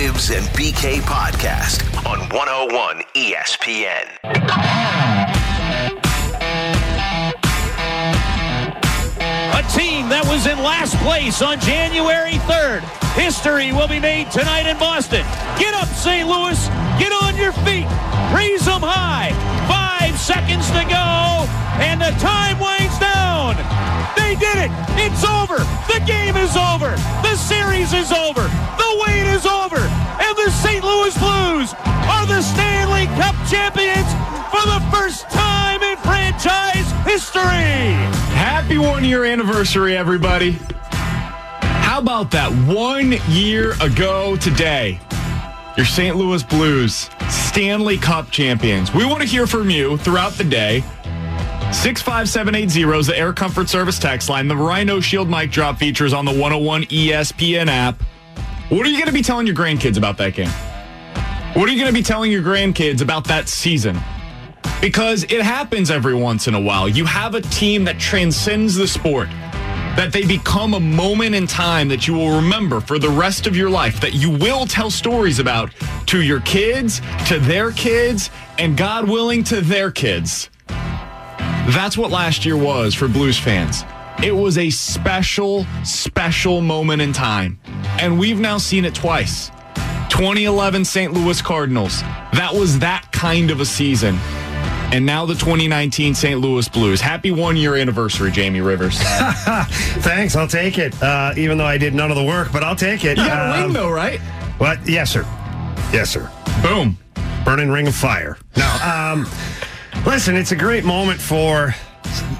Rivs and BK podcast on 101 ESPN. A team that was in last place on January 3rd. History will be made tonight in Boston. Get up, St. Louis. Get on your feet. Raise them high. Five seconds to go. And the time winds down. They did it. It's over. The game is over. The series is over. The wait is over. And the St. Louis Blues are the Stanley Cup champions for the first time in franchise history. Happy one year anniversary, everybody. How about that? One year ago today, your St. Louis Blues, Stanley Cup champions. We want to hear from you throughout the day. 65780 is the Air Comfort Service text line. The Rhino Shield mic drop features on the 101 ESPN app. What are you going to be telling your grandkids about that game? What are you going to be telling your grandkids about that season? Because it happens every once in a while. You have a team that transcends the sport, that they become a moment in time that you will remember for the rest of your life, that you will tell stories about to your kids, to their kids, and God willing, to their kids. That's what last year was for Blues fans. It was a special, special moment in time. And we've now seen it twice. 2011 St. Louis Cardinals. That was that kind of a season. And now the 2019 St. Louis Blues. Happy one year anniversary, Jamie Rivers. Thanks, I'll take it. Uh, even though I did none of the work, but I'll take it. You got a Um, ring, though, right? What? Yes, sir. Yes, sir. Boom. Burning ring of fire. No. Um, listen, it's a great moment for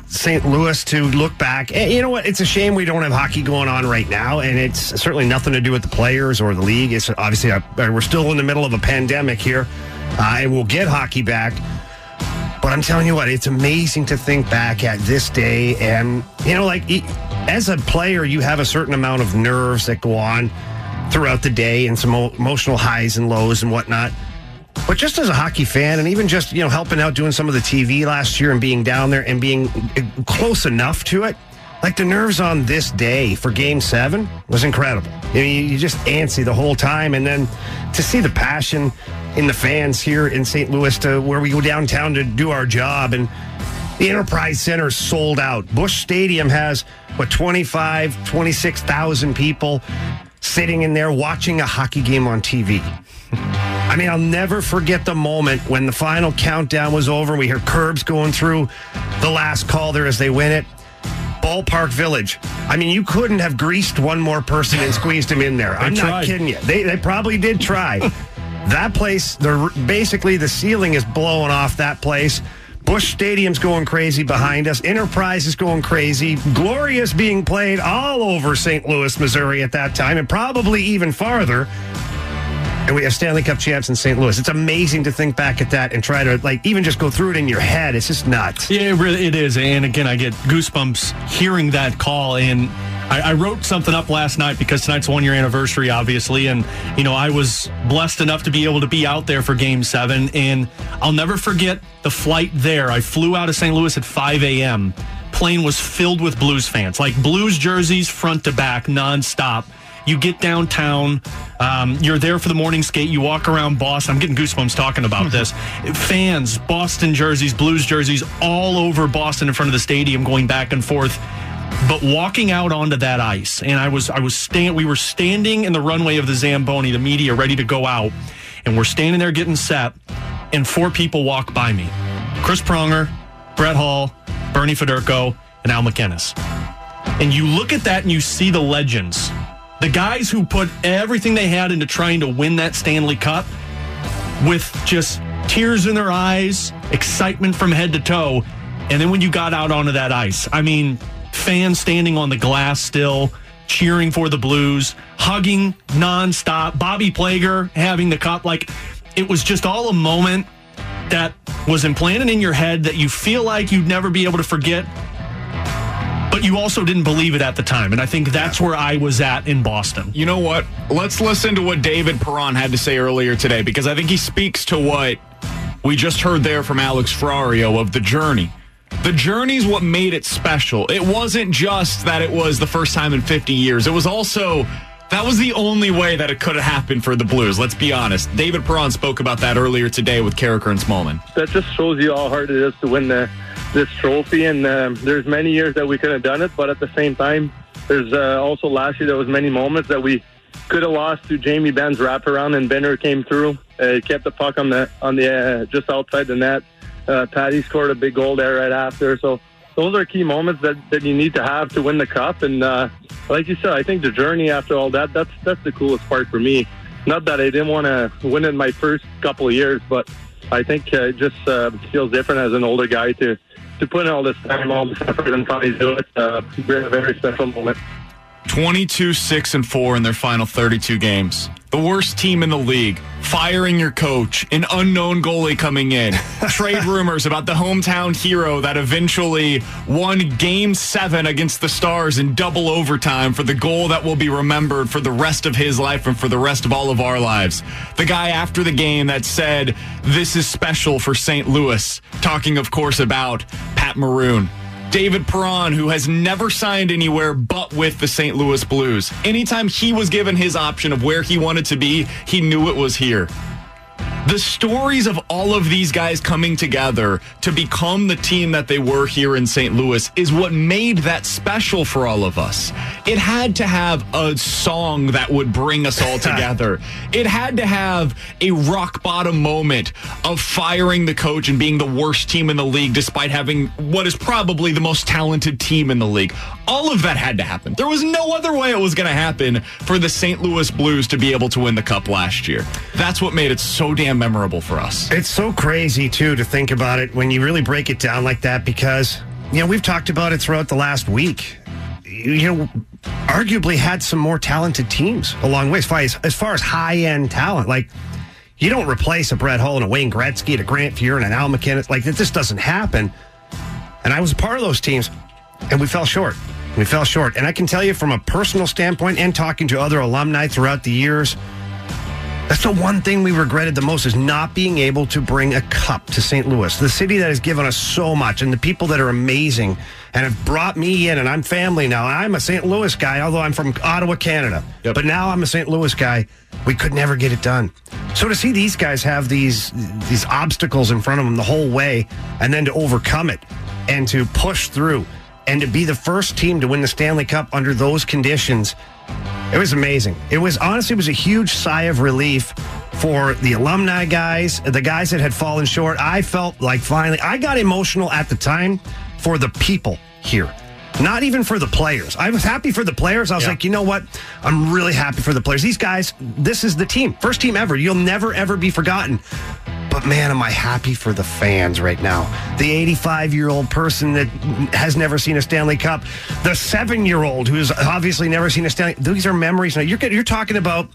St. Louis to look back. And you know what? It's a shame we don't have hockey going on right now, and it's certainly nothing to do with the players or the league. It's obviously uh, we're still in the middle of a pandemic here, uh, and we'll get hockey back. But I'm telling you what, it's amazing to think back at this day. And, you know, like e- as a player, you have a certain amount of nerves that go on throughout the day and some emotional highs and lows and whatnot. But just as a hockey fan and even just, you know, helping out doing some of the TV last year and being down there and being eh, close enough to it, like the nerves on this day for game seven was incredible. You know, you just antsy the whole time. And then to see the passion in the fans here in St. Louis to where we go downtown to do our job and the Enterprise Center sold out. Busch Stadium has what 25, 26,000 people sitting in there watching a hockey game on TV. I mean, I'll never forget the moment when the final countdown was over. We hear curbs going through the last call there as they win it. Ballpark Village. I mean, you couldn't have greased one more person and squeezed him in there. I'm not kidding you. They, they probably did try. that place, the basically the ceiling is blowing off that place. Busch Stadium's going crazy behind us. Enterprise is going crazy. Gloria's being played all over St. Louis, Missouri at that time, and probably even farther. And we have Stanley Cup champs in St. Louis. It's amazing to think back at that and try to like even just go through it in your head. It's just nuts. Yeah, it really it is. And again, I get goosebumps hearing that call. And I, I wrote something up last night because tonight's one year anniversary, obviously. And, you know, I was blessed enough to be able to be out there for game seven. And I'll never forget the flight there. I flew out of St. Louis at 5 a.m. Plane was filled with Blues fans, like Blues jerseys front to back, nonstop. You get downtown, um, you're there for the morning skate, you walk around Boston. I'm getting goosebumps talking about this. Fans, Boston jerseys, Blues jerseys, all over Boston in front of the stadium, going back and forth. But walking out onto that ice, and I was I was stand we were standing in the runway of the Zamboni, the media ready to go out, and we're standing there getting set, and four people walk by me. Chris Pronger, Brett Hull, Bernie Federko, and Al MacInnis. And you look at that and you see the legends. The guys who put everything they had into trying to win that Stanley Cup with just tears in their eyes, excitement from head to toe. And then when you got out onto that ice, I mean, fans standing on the glass still, cheering for the Blues, hugging nonstop, Bobby Plager having the cup. Like, it was just all a moment that was implanted in your head that you feel like you'd never be able to forget. But you also didn't believe it at the time. And I think that's where I was at in Boston. You know what? Let's listen to what David Perron had to say earlier today because I think he speaks to what we just heard there from Alex Ferrario of the journey. The journey's what made it special. It wasn't just that it was the first time in 50 years. It was also that was the only way that it could have happened for the Blues. Let's be honest. David Perron spoke about that earlier today with Karraker and Smallman. That just shows you how hard it is to win the, this trophy. And um, there's many years that we could have done it, but at the same time, there's uh, also last year there was many moments that we could have lost to Jamie Benn's wraparound, and Benner came through. Uh, he kept the puck on the on the uh, just outside the net. Uh, Patty scored a big goal there right after. So those are key moments that, that you need to have to win the cup. And uh, like you said, I think the journey after all that that's that's the coolest part for me. Not that I didn't want to win in my first couple of years, but I think uh, it just uh, feels different as an older guy to to put in all this time, all this effort, and finally do it. Uh, a very special moment. 22 6 and 4 in their final 32 games. The worst team in the league. Firing your coach, an unknown goalie coming in. Trade rumors about the hometown hero that eventually won game seven against the Stars in double overtime for the goal that will be remembered for the rest of his life and for the rest of all of our lives. The guy after the game that said, This is special for St. Louis. Talking, of course, about Pat Maroon. David Perron, who has never signed anywhere but with the St. Louis Blues. Anytime he was given his option of where he wanted to be, he knew it was here. The stories of all of these guys coming together to become the team that they were here in St. Louis is what made that special for all of us. It had to have a song that would bring us all together. it had to have a rock bottom moment of firing the coach and being the worst team in the league despite having what is probably the most talented team in the league. All of that had to happen. There was no other way it was going to happen for the St. Louis Blues to be able to win the cup last year. That's what made it so damn memorable for us. It's so crazy, too, to think about it when you really break it down like that because, you know, we've talked about it throughout the last week. You know, arguably had some more talented teams along ways, as, as far as high end talent. Like, you don't replace a Brett Hull and a Wayne Gretzky and a Grant Fuhr and an Al MacInnis. Like, it just doesn't happen. And I was a part of those teams, and we fell short. We fell short. And I can tell you from a personal standpoint and talking to other alumni throughout the years, that's the one thing we regretted the most is not being able to bring a cup to St. Louis, the city that has given us so much, and the people that are amazing and have brought me in. And I'm family now. I'm a St. Louis guy, although I'm from Ottawa, Canada. Yep. But now I'm a St. Louis guy. We could never get it done. So to see these guys have these these obstacles in front of them the whole way, and then to overcome it and to push through and to be the first team to win the Stanley Cup under those conditions it was amazing. It was honestly, it was a huge sigh of relief for the alumni guys, the guys that had fallen short. I felt like finally, I got emotional at the time for the people here. Not even for the players. I was happy for the players. I was Yeah. like, you know what? I'm really happy for the players. These guys, this is the team. First team ever. You'll never, ever be forgotten. But man, am I happy for the fans right now. The 85 year old person that has never seen a Stanley Cup, the seven year old who's obviously never seen a Stanley These are memories. Now, you're, you're talking about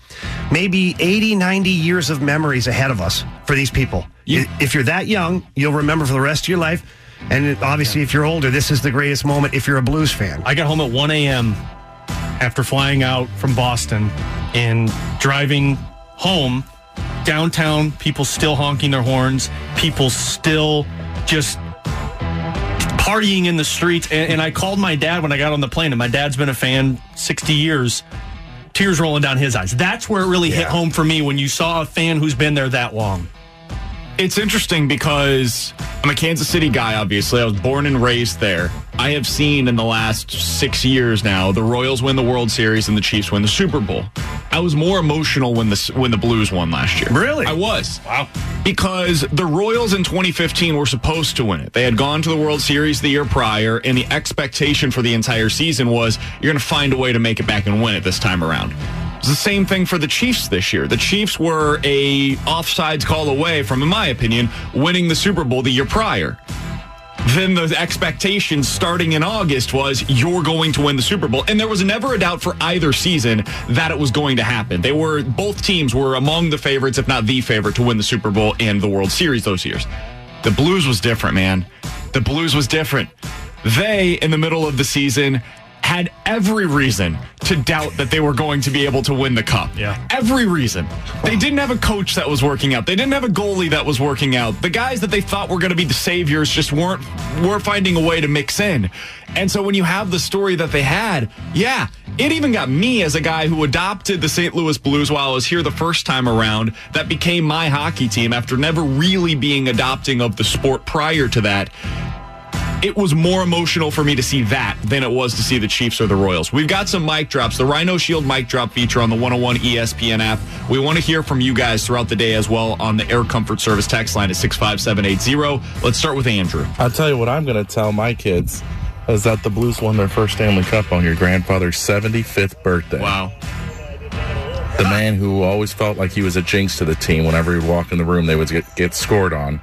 maybe 80, 90 years of memories ahead of us for these people. You- if you're that young, you'll remember for the rest of your life. And obviously, if you're older, this is the greatest moment if you're a Blues fan. I got home at 1 a.m. after flying out from Boston and driving home downtown. People still honking their horns. People still just partying in the streets. And, and I called my dad when I got on the plane, and my dad's been a fan 60 years. Tears rolling down his eyes. That's where it really hit home for me when you saw a fan who's been there that long. It's interesting because I'm a Kansas City guy, obviously. I was born and raised there. I have seen in the last six years now the Royals win the World Series and the Chiefs win the Super Bowl. I was more emotional when the when the Blues won last year. Really? I was. Wow. Because the Royals in 2015 were supposed to win it. They had gone to the World Series the year prior, and the expectation for the entire season was you're going to find a way to make it back and win it this time around. It's the same thing for the Chiefs this year. The Chiefs were a offsides call away from, in my opinion, winning the Super Bowl the year prior. Then the expectation starting in August was you're going to win the Super Bowl. And there was never a doubt for either season that it was going to happen. They were both teams were among the favorites, if not the favorite, to win the Super Bowl and the World Series those years. The Blues was different, man. The Blues was different. They, in the middle of the season, had every reason to doubt that they were going to be able to win the cup. Yeah. Every reason. They didn't have a coach that was working out. They didn't have a goalie that was working out. The guys that they thought were going to be the saviors just weren't were finding a way to mix in. And so when you have the story that they had, yeah, it even got me as a guy who adopted the St. Louis Blues while I was here the first time around that became my hockey team after never really being adopting of the sport prior to that it was more emotional for me to see that than it was to see the Chiefs or the Royals. We've got some mic drops, the Rhino Shield mic drop feature on the 101 ESPN app. We want to hear from you guys throughout the day as well on the Air Comfort Service text line at 65780. Let's start with Andrew. I'll tell you what I'm going to tell my kids is that the Blues won their first Stanley Cup on your grandfather's 75th birthday. Wow. The man who always felt like he was a jinx to the team whenever he would walk in the room, they would get, get scored on.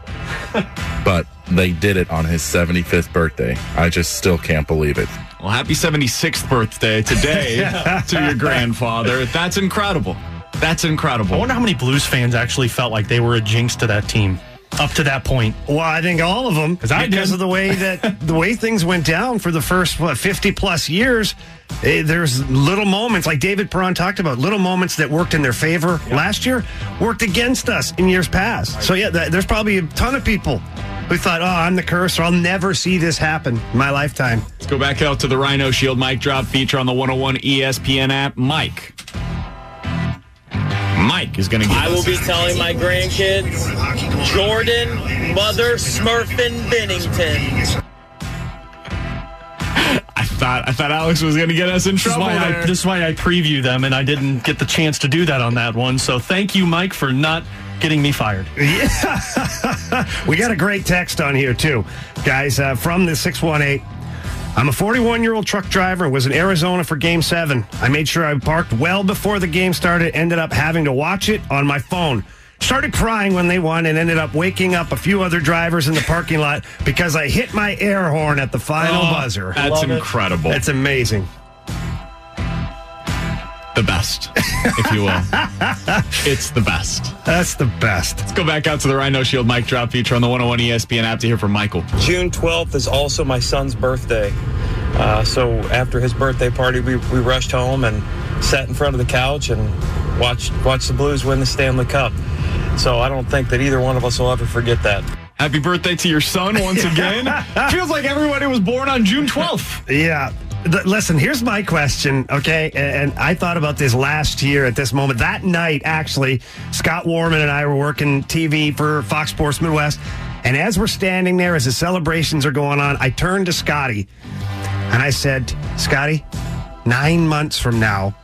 but they did it on his 75th birthday. I just still can't believe it. Well, happy 76th birthday today to your grandfather. That's incredible. That's incredible. I wonder how many Blues fans actually felt like they were a jinx to that team up to that point. Well, I think all of them, I because did. of the way that the way things went down for the first what fifty plus years. eh, there's little moments like David Perron talked about, little moments that worked in their favor last year, worked against us in years past. So yeah, th- there's probably a ton of people who thought, "Oh, I'm the curse, or I'll never see this happen in my lifetime." Let's go back out to the Rhino Shield mic drop feature on the 101 ESPN app. Mike. Mike is going to give I will be telling my grandkids Jordan, Mother Smurfin Binnington. I thought I thought Alex was going to get us in This is, trouble. why I, there. this is why I preview them, and I didn't get the chance to do that on that one. So thank you, Mike, for not getting me fired. We got a great text on here too, guys, uh, from the 618. I'm a 41 year old truck driver and was in Arizona for game seven. I made sure I parked well before the game started, ended up having to watch it on my phone. Started crying when they won and ended up waking up a few other drivers in the parking lot because I hit my air horn at the final Oh, buzzer. That's Love it. incredible. That's amazing. The best, if you will. it's the best. That's the best. Let's go back out to the Rhino Shield mic drop feature on the 101 ESPN app to hear from Michael. June 12th is also my son's birthday. Uh, so after his birthday party, we, we rushed home and sat in front of the couch and watched watched the Blues win the Stanley Cup. So I don't think that either one of us will ever forget that. Happy birthday to your son once again. Feels like everybody was born on June 12th. Yeah. Th- Listen, here's my question, okay? And, and I thought about this last year at this moment. That night, actually, Scott Warmann and I were working TV for Fox Sports Midwest. And as we're standing there, as the celebrations are going on, I turned to Scotty and I said, Scotty, nine months from now,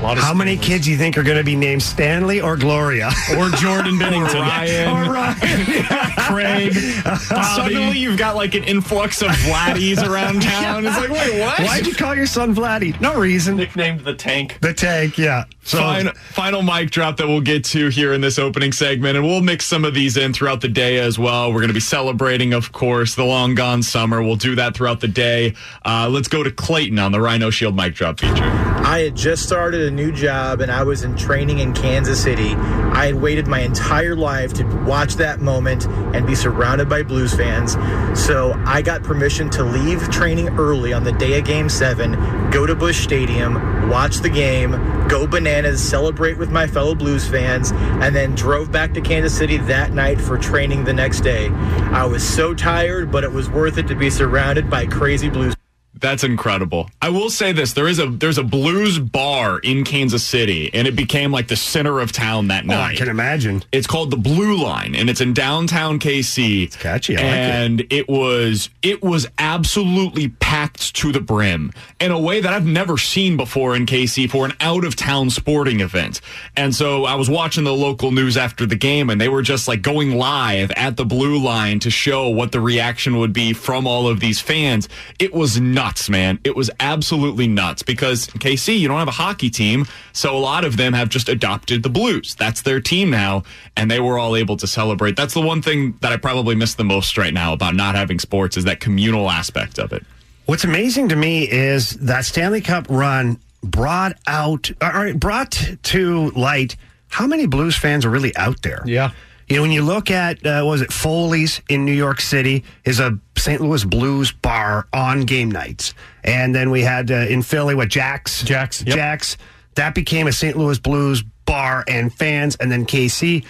how many kids do you think are going to be named Stanley or Gloria? Or Jordan Binnington. Or Ryan. or Ryan. Craig. Suddenly you've got like an influx of Vladdies around town. It's like, wait, what? Why'd you call your son Vladdy? No reason. Nicknamed the tank. The tank, yeah. So Final, final mic drop that we'll get to here in this opening segment, and we'll mix some of these in throughout the day as well. We're going to be celebrating, of course, the long gone summer. We'll do that throughout the day. Uh, let's go to Clayton on the Rhino Shield mic drop feature. I had just started a new job and I was in training in Kansas City. I had waited my entire life to watch that moment and be surrounded by Blues fans. So I got permission to leave training early on the day of game seven, go to Busch Stadium, watch the game, go bananas, celebrate with my fellow Blues fans, and then drove back to Kansas City that night for training the next day. I was so tired, but it was worth it to be surrounded by crazy Blues That's incredible. I will say this: there is a there's a blues bar in Kansas City, and it became like the center of town that Oh, I night. can imagine. It's called the Blue Line, and it's in downtown KC. It's catchy. I like it. and it. was it was absolutely packed to the brim in a way that I've never seen before in KC for an out of town sporting event. And so I was watching the local news after the game, and they were just like going live at the Blue Line to show what the reaction would be from all of these fans. It was nuts, man. It was absolutely nuts because in KC, you don't have a hockey team, so a lot of them have just adopted the Blues. That's their team now, and they were all able to celebrate. That's the one thing that I probably miss the most right now about not having sports is that communal aspect of it. What's amazing to me is that Stanley Cup run brought out, or brought to light how many Blues fans are really out there. Yeah. You know, when you look at, uh, was it Foley's in New York City, is a St. Louis Blues bar on game nights. And then we had uh, in Philly, what, Jack's? Jack's, yep. Jack's. That became a St. Louis Blues bar and fans, and then KC.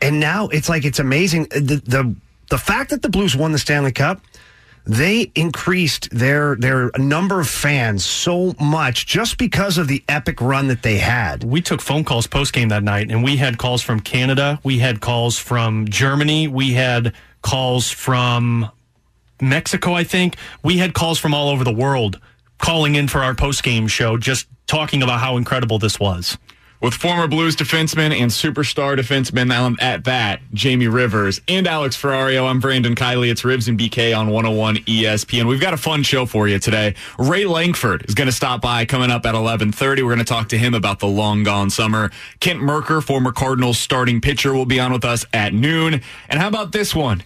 And now it's like, it's amazing. The, the, the fact that the Blues won the Stanley Cup, they increased their their number of fans so much just because of the epic run that they had. We took phone calls post game that night, and we had calls from Canada, we had calls from Germany, we had calls from Mexico, I think. We had calls from all over the world calling in for our post game show, just talking about how incredible this was. With former Blues defenseman and superstar defenseman at that, Jamie Rivers and Alex Ferrario. I'm Brandon Kiley. It's Rivs and BK on 101 ESPN. We've got a fun show for you today. Ray Lankford is going to stop by coming up at 11:30. We're going to talk to him about the long gone summer. Kent Mercker, former Cardinals starting pitcher, will be on with us at noon. And how about this one?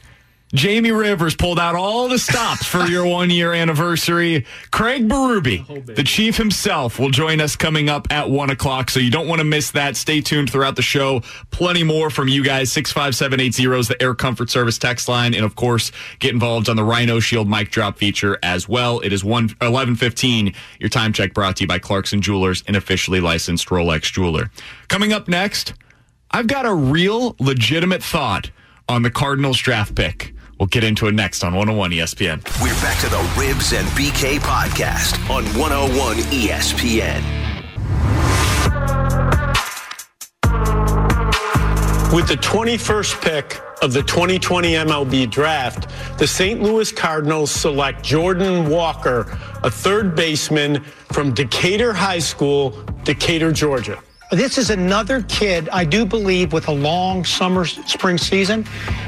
Jamie Rivers pulled out all the stops for your one year anniversary. Craig Berube, oh, the chief himself, will join us coming up at one o'clock. So you don't want to miss that. Stay tuned throughout the show. Plenty more from you guys. 65780 is the Air Comfort Service text line. And of course, get involved on the Rhino Shield mic drop feature as well. It is 1 1115. Your time check brought to you by Clarkson Jewelers, an officially licensed Rolex jeweler. Coming up next, I've got a real legitimate thought on the Cardinals draft pick. We'll get into it next on 101 ESPN. We're back to the Rivs and BK podcast on 101 ESPN. With the 21st pick of the 2020 MLB draft, the St. Louis Cardinals select Jordan Walker, a third baseman from Decatur High School, Decatur, Georgia. This is another kid, I do believe, with a long summer, spring season.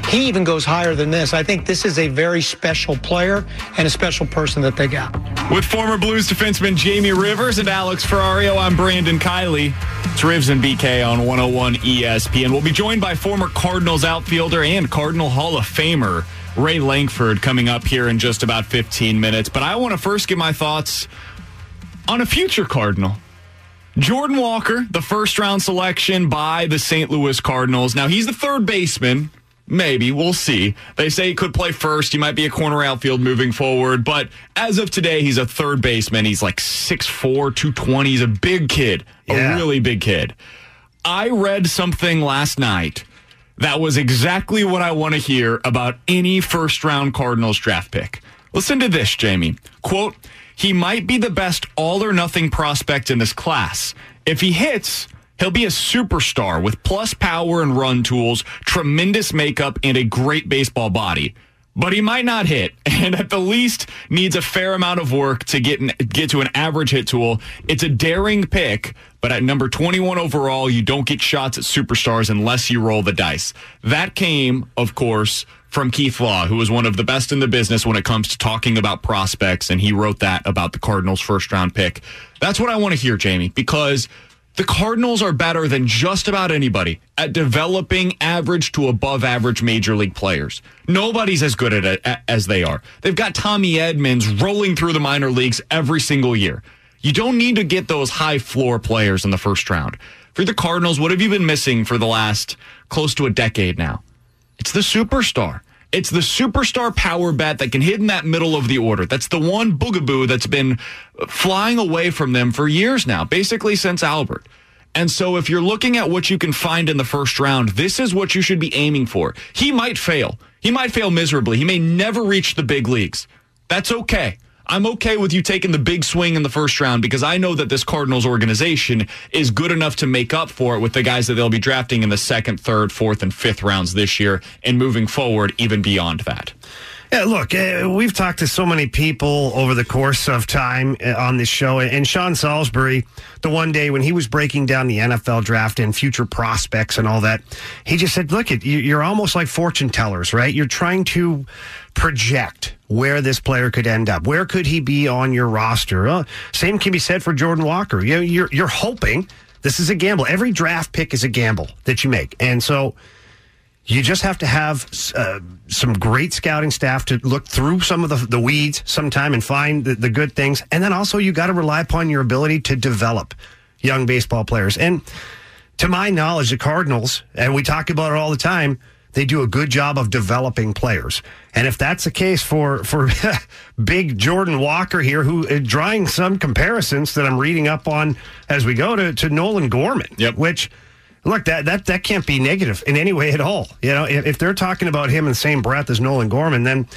He even goes higher than this. I think this is a very special player and a special person that they got. With former Blues defenseman Jamie Rivers and Alex Ferrario, I'm Brandon Kiley. It's Rivs and BK on 101 ESPN. We'll be joined by former Cardinals outfielder and Cardinal Hall of Famer Ray Lankford coming up here in just about 15 minutes. But I want to first give my thoughts on a future Cardinal. Jordan Walker, the first round selection by the St. Louis Cardinals. Now, he's the third baseman. Maybe. We'll see. They say he could play first. He might be a corner outfield moving forward. But as of today, he's a third baseman. He's like 6'4, 220. He's a big kid, Yeah. a really big kid. I read something last night that was exactly what I want to hear about any first round Cardinals draft pick. Listen to this, Jamie. Quote, he might be the best all or nothing prospect in this class. If he hits, he'll be a superstar with plus power and run tools, tremendous makeup, and a great baseball body. But he might not hit, and at the least needs a fair amount of work to get an, get to an average hit tool. It's a daring pick, but at number 21 overall, you don't get shots at superstars unless you roll the dice. That came, of course, from Keith Law, who was one of the best in the business when it comes to talking about prospects, and he wrote that about the Cardinals' first round pick. That's what I want to hear, Jamie, because the Cardinals are better than just about anybody at developing average to above average major league players. Nobody's as good at it as they are. They've got Tommy Edmans rolling through the minor leagues every single year. You don't need to get those high floor players in the first round. For the Cardinals, what have you been missing for the last close to a decade now? It's the superstar. It's the superstar power bat that can hit in that middle of the order. That's the one boogaboo that's been flying away from them for years now, basically since Albert. And so if you're looking at what you can find in the first round, this is what you should be aiming for. He might fail. He might fail miserably. He may never reach the big leagues. That's okay. I'm okay with you taking the big swing in the first round because I know that this Cardinals organization is good enough to make up for it with the guys that they'll be drafting in the second, third, fourth, and fifth rounds this year and moving forward even beyond that. Yeah, look, uh, we've talked to so many people over the course of time uh, on this show, and Sean Salisbury, the one day when he was breaking down the NFL draft and future prospects and all that, he just said, "Look, it you're almost like fortune tellers, right? You're trying to project where this player could end up. Where could he be on your roster? Uh, same can be said for Jordan Walker. You know, you're you're hoping this is a gamble. Every draft pick is a gamble that you make, and so." You just have to have uh, some great scouting staff to look through some of the, the weeds sometime and find the, the good things. And then also, you got to rely upon your ability to develop young baseball players. And to my knowledge, the Cardinals, and we talk about it all the time, they do a good job of developing players. And if that's the case for for big Jordan Walker here, who is drawing some comparisons that I'm reading up on as we go to, to Nolan Gorman, yep. which look that that that can't be negative in any way at all. You know, if, if they're talking about him in the same breath as Nolan Gorman, then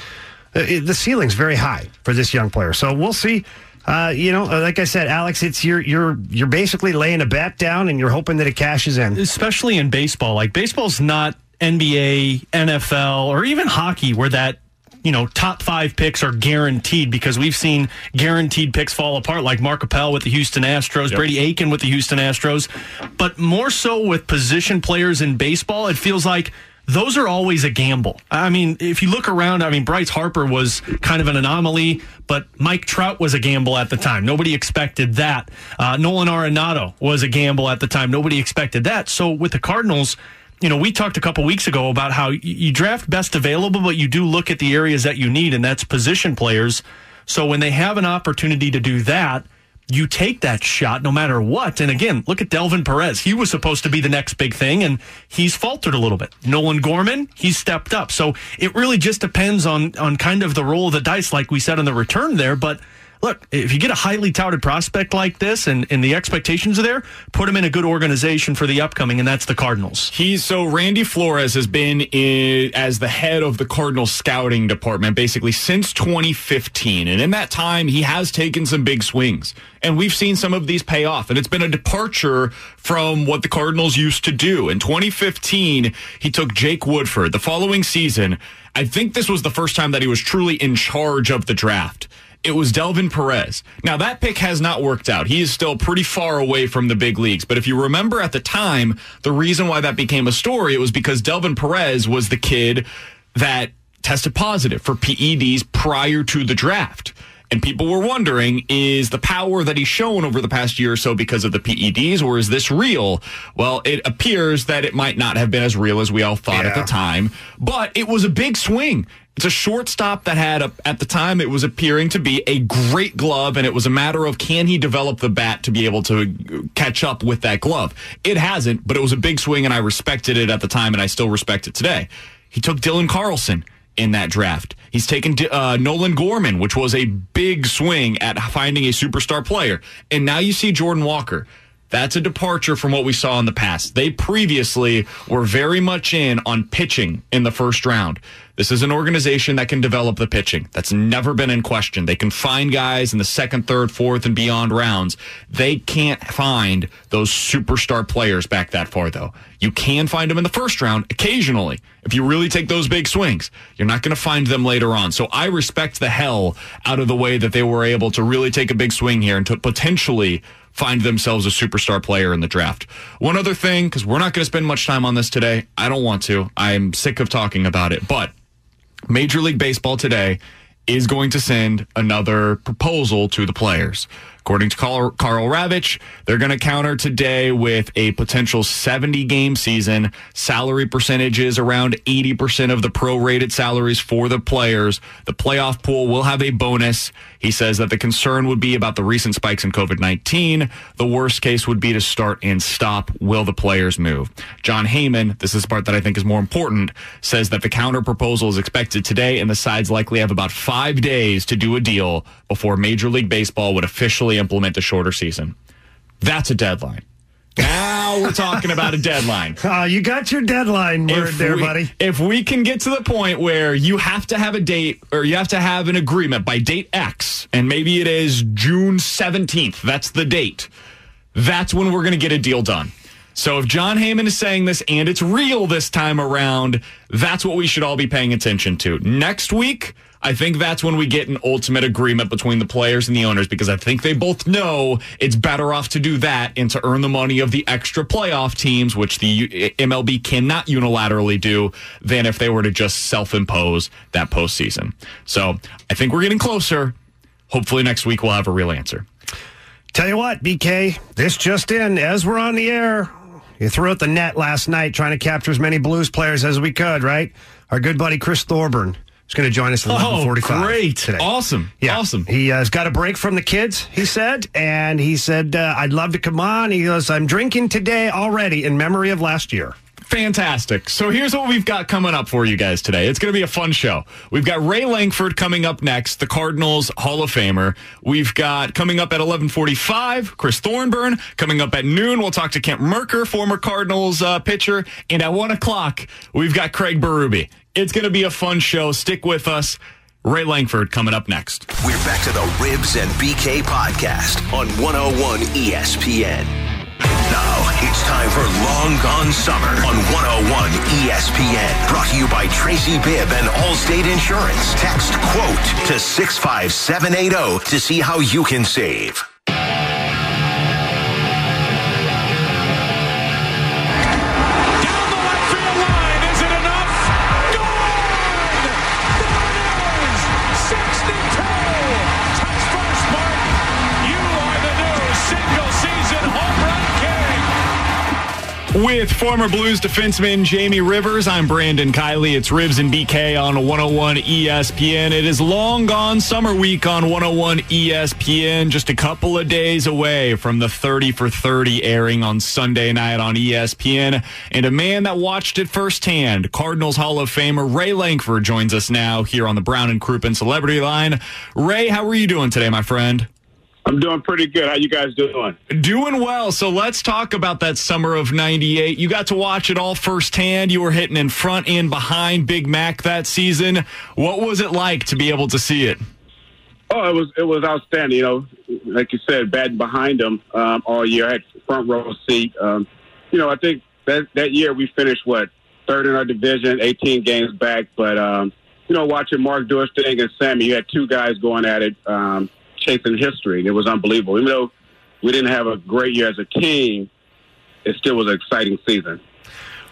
uh, it, the ceiling's very high for this young player. So we'll see. Uh, you know, like I said, Alex, it's you're you're you're basically laying a bet down and you're hoping that it cashes in. Especially in baseball, like baseball's not NBA, NFL, or even hockey, where that you know, top five picks are guaranteed because we've seen guaranteed picks fall apart, like Mark Appel with the Houston Astros, yep. Brady Aiken with the Houston Astros. But more so with position players in baseball, it feels like those are always a gamble. I mean, if you look around, I mean, Bryce Harper was kind of an anomaly, but Mike Trout was a gamble at the time. Nobody expected that. Uh, Nolan Arenado was a gamble at the time. Nobody expected that. So with the Cardinals, you know, we talked a couple weeks ago about how you draft best available, but you do look at the areas that you need, and that's position players. So when they have an opportunity to do that, you take that shot no matter what. And again, look at Delvin Perez. He was supposed to be the next big thing, and he's faltered a little bit. Nolan Gorman, he's stepped up. So it really just depends on on kind of the roll of the dice, like we said on the return there. But look, if you get a highly touted prospect like this and, and the expectations are there, put him in a good organization for the upcoming, and that's the Cardinals. He's so Randy Flores has been in, as the head of the Cardinals scouting department basically since 2015. And in that time, he has taken some big swings. And we've seen some of these pay off. And it's been a departure from what the Cardinals used to do. In 2015, he took Jake Woodford. The following season, I think this was the first time that he was truly in charge of the draft it was Delvin Perez. Now, that pick has not worked out. He is still pretty far away from the big leagues. But if you remember at the time, the reason why that became a story, it was because Delvin Perez was the kid that tested positive for PEDs prior to the draft. And people were wondering, is the power that he's shown over the past year or so because of the PEDs, or is this real? Well, it appears that it might not have been as real as we all thought yeah. at the time, but it was a big swing. It's a shortstop that had, a, at the time, it was appearing to be a great glove, and it was a matter of can he develop the bat to be able to catch up with that glove. It hasn't, but it was a big swing, and I respected it at the time, and I still respect it today. He took Dylan Carlson in that draft. He's taken uh, Nolan Gorman, which was a big swing at finding a superstar player. And now you see Jordan Walker. That's a departure from what we saw in the past. They previously were very much in on pitching in the first round. This is an organization that can develop the pitching. That's never been in question. They can find guys in the second, third, fourth, and beyond rounds. They can't find those superstar players back that far, though. You can find them in the first round occasionally. If you really take those big swings, you're not going to find them later on. So I respect the hell out of the way that they were able to really take a big swing here and to potentially find themselves a superstar player in the draft. One other thing, because we're not going to spend much time on this today. I don't want to. I'm sick of talking about it. But Major League Baseball today is going to send another proposal to the players. According to Carl, Karl Ravech, they're going to counter today with a potential 70 game season, salary percentages around 80% of the prorated salaries for the players. The playoff pool will have a bonus. He says that the concern would be about the recent spikes in COVID 19. The worst case would be to start and stop. Will the players move? Jon Heyman, this is the part that I think is more important, says that the counter proposal is expected today, and the sides likely have about five days to do a deal before Major League Baseball would officially implement the shorter season. That's a deadline. Now we're talking about a deadline. Oh, you got your deadline word If there, we- buddy. If we can get to the point where you have to have a date or you have to have an agreement by date X, and maybe it is June 17th, that's the date, that's when we're going to get a deal done. So if Jon Heyman is saying this and it's real this time around, that's what we should all be paying attention to. Next week, I think that's when we get an ultimate agreement between the players and the owners because I think they both know it's better off to do that and to earn the money of the extra playoff teams, which the MLB cannot unilaterally do, than if they were to just self impose that postseason. So I think we're getting closer. Hopefully next week we'll have a real answer. Tell you what, BK, this just in. As we're on the air, you threw out the net last night trying to capture as many Blues players as we could, right? Our good buddy Chris Thorburn is going to join us at Oh, 11:45 great. today. Awesome. Yeah. Awesome. He uh, has got a break from the kids, he said, and he said, uh, I'd love to come on. He goes, I'm drinking today already in memory of last year. Fantastic. So here's what we've got coming up for you guys today. It's going to be a fun show. We've got Ray Lankford coming up next, the Cardinals Hall of Famer. We've got coming up at 11:45, Chris Thorburn. Coming up at noon, we'll talk to Kent Mercker, former Cardinals uh, pitcher, and at one o'clock, we've got Craig Berube. It's going to be a fun show. Stick with us. Ray Lankford coming up next. We're back to the Rivs and BK podcast on 101 ESPN. It's time for Long Gone Summer on 101 ESPN. Brought to you by Tracy Bibb and Allstate Insurance. Text quote to 65780 to see how you can save. With former Blues defenseman Jamie Rivers, I'm Brandon Kiley. It's Rivs and BK on 101 ESPN. It is long gone summer week on 101 ESPN, just a couple of days away from the 30 for 30 airing on Sunday night on ESPN. And a man that watched it firsthand, Cardinals Hall of Famer Ray Lankford joins us now here on the Brown and Crouppen Celebrity Line. Ray, how are you doing today, my friend? I'm doing pretty good. How you guys doing? Doing well. So let's talk about that summer of 98. You got to watch it all firsthand. You were hitting in front and behind Big Mac that season. What was it like to be able to see it? Oh, it was it was outstanding. You know, like you said, batting behind them um, all year. I had front row seat. Um, you know, I think that that year we finished what third in our division, 18 games back. But um, you know, watching Mark do his thing and Sammy, you had two guys going at it, um, chasing history, and it was unbelievable. Even though we didn't have a great year as a team, it still was an exciting season.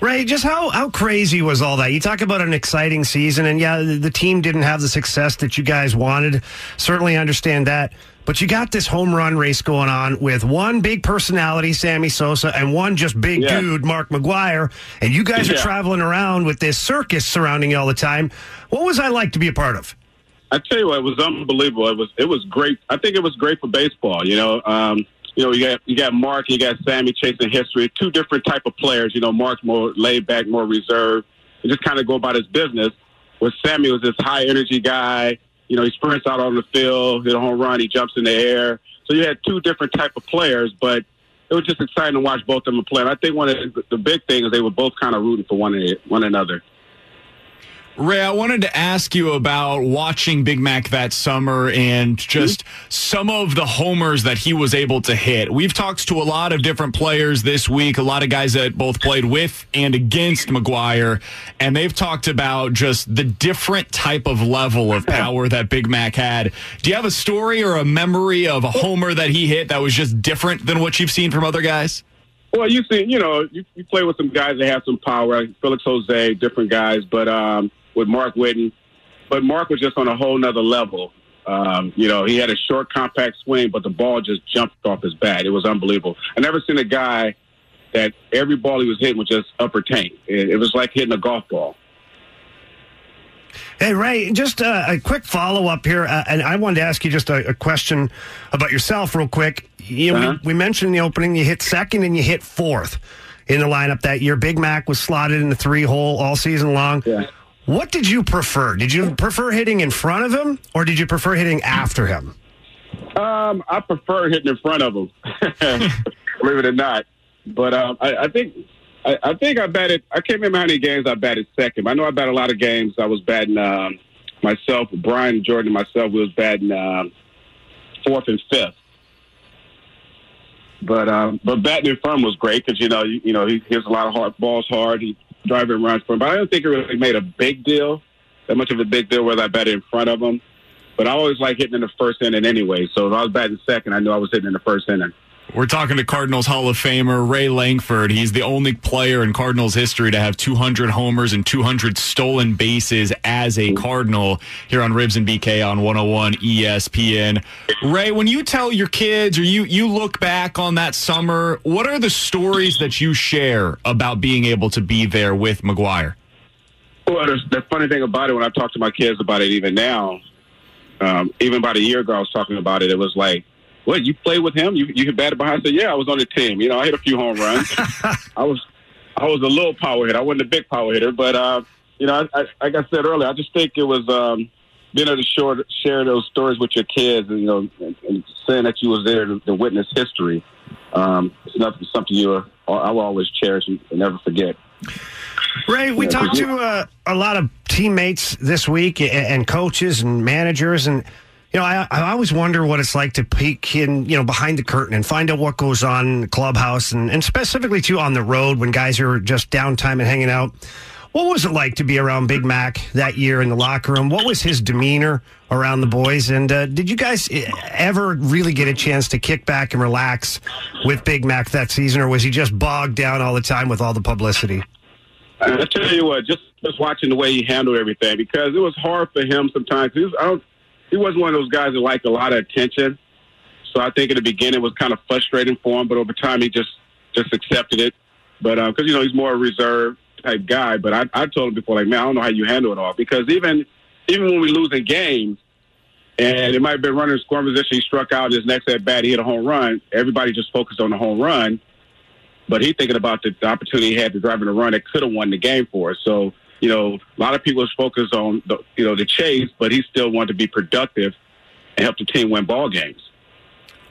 Ray, just how, how crazy was all that? You talk about an exciting season, and yeah, the, the team didn't have the success that you guys wanted. Certainly understand that. But you got this home run race going on with one big personality, Sammy Sosa, and one just big Yeah. dude, Mark McGwire. And you guys are traveling around with this circus surrounding you all the time. What was I like to be a part of? I tell you what, it was unbelievable. It was it was great. I think it was great for baseball. You know, um, you know, you got you got Mark, you got Sammy chasing history. Two different type of players. You know, Mark's more laid back, more reserved, and just kind of go about his business. Where Sammy was this high energy guy. You know, he sprints out on the field, hit a home run, he jumps in the air. So you had two different type of players, but it was just exciting to watch both of them play. And I think one of the, big things they were both kind of rooting for one one another. Ray, I wanted to ask you about watching Big Mac that summer and just some of the homers that he was able to hit. We've talked to a lot of different players this week, a lot of guys that both played with and against McGwire, and they've talked about just the different type of level of power that Big Mac had. Do you have a story or a memory of a homer that he hit that was just different than what you've seen from other guys? Well, you see, you know, you, you play with some guys that have some power, Felix Jose, different guys, but um, with Mark Whiten. But Mark was just on a whole nother level. Um, you know, he had a short, compact swing, but the ball just jumped off his bat. It was unbelievable. I never seen a guy that every ball he was hitting was just upper tank. It, it was like hitting a golf ball. Hey, Ray, just uh, a quick follow up here. Uh, and I wanted to ask you just a, a question about yourself, real quick. You Uh-huh. we, we mentioned in the opening you hit second and you hit fourth in the lineup that year. Big Mac was slotted in the three hole all season long. What did you prefer? Did you prefer hitting in front of him or did you prefer hitting after him? Um, I prefer hitting in front of him. Believe it or not. but uh, I, I think I, I think I batted. I can't remember how many games I batted second. I know I batted a lot of games. I was batting um, myself, Brian Jordan, and myself. We was batting um, fourth and fifth. But um, but batting in front was great because you know you, you know he hits a lot of hard balls hard. He driving runs for him. But I don't think it really made a big deal, that much of a big deal whether I batted in front of him. But I always like hitting in the first inning anyway. So if I was batting second, I knew I was hitting in the first inning. We're talking to Cardinals Hall of Famer Ray Lankford. He's the only player in Cardinals history to have 200 homers and 200 stolen bases as a Cardinal here on Rivs and BK on 101 ESPN. Ray, when you tell your kids or you you look back on that summer, what are the stories that you share about being able to be there with McGwire? Well, the funny thing about it, when I talk to my kids about it, even now, um, even about a year ago, I was talking about it. It was like, what you played with him? You you batted behind? I said, yeah, I was on the team. You know, I hit a few home runs. I was I was a little power hitter. I wasn't a big power hitter, but uh, you know, I, I, like I said earlier, I just think it was um, being able to share, share those stories with your kids, and you know, and, and saying that you was there to, to witness history. Um, it's nothing something you uh, I will always cherish and never forget. Ray, we Yeah, talked to uh, a lot of teammates this week and, and coaches and managers, and you know, I, I always wonder what it's like to peek in, you know, behind the curtain and find out what goes on in the clubhouse, and, and specifically too on the road when guys are just downtime and hanging out. What was it like to be around Big Mac that year in the locker room? What was his demeanor around the boys? And uh, did you guys eh, ever really get a chance to kick back and relax with Big Mac that season, or was he just bogged down all the time with all the publicity? I tell you what, just just watching the way he handled everything because it was hard for him sometimes. Was, I don't, he wasn't one of those guys that liked a lot of attention. So I think in the beginning it was kind of frustrating for him, but over time he just just accepted it. But uh, because you know he's more a reserved type guy. But I, I told him before, like, man, I don't know how you handle it all because even even when we lose in games, and it might have been running scoring position, he struck out his next at bat, he hit a home run. Everybody just focused on the home run but he thinking about the, the opportunity he had to drive in a run that could have won the game for us. So, you know, a lot of people is focused on the, you know, the chase, but he still wanted to be productive and help the team win ball games.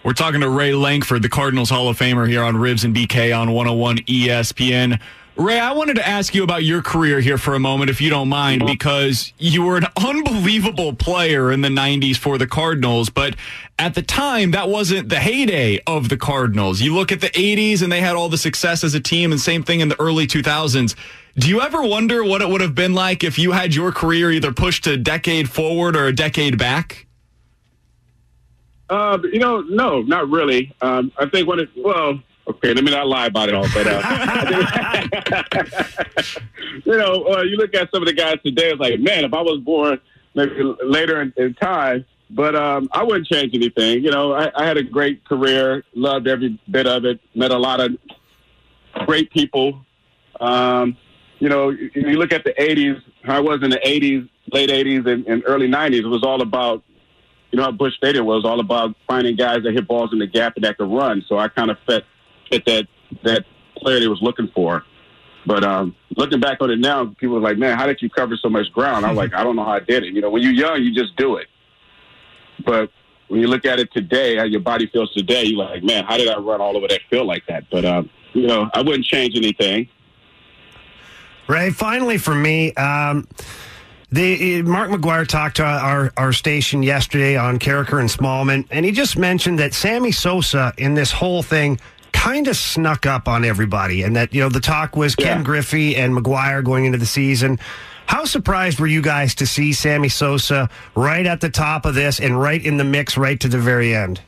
We're talking to Ray Lankford, the Cardinals Hall of Famer here on Rivs and BK on 101 ESPN. Ray, I wanted to ask you about your career here for a moment, if you don't mind, because you were an unbelievable player in the 90s for the Cardinals, but at the time, that wasn't the heyday of the Cardinals. You look at the 80s and they had all the success as a team, and same thing in the early 2000s. Do you ever wonder what it would have been like if you had your career either pushed a decade forward or a decade back? Uh, you know, no, not really. Um, I think when it, well, okay, let me not lie about it all, but, uh, you know, uh, you look at some of the guys today, it's like, man, if I was born maybe later in, in time, but um, I wouldn't change anything. You know, I, I had a great career, loved every bit of it, met a lot of great people. Um, you know, you, you look at the 80s, how I was in the 80s, late 80s and, and early 90s, it was all about, you know, how Busch Stadium was all about finding guys that hit balls in the gap and that could run. So I kind of fit, fit that, that player they was looking for. But um, looking back on it now, people are like, man, how did you cover so much ground? I'm like, I don't know how I did it. You know, when you're young, you just do it. But when you look at it today, how your body feels today, you're like, man, how did I run all over that field like that? But, um, you know, I wouldn't change anything. Ray, finally for me, um, the Mark McGwire talked to our, our station yesterday on Carricker and Smallman, and he just mentioned that Sammy Sosa in this whole thing kind of snuck up on everybody, and that you know the talk was Ken Griffey and McGwire going into the season. How surprised were you guys to see Sammy Sosa right at the top of this and right in the mix, right to the very end?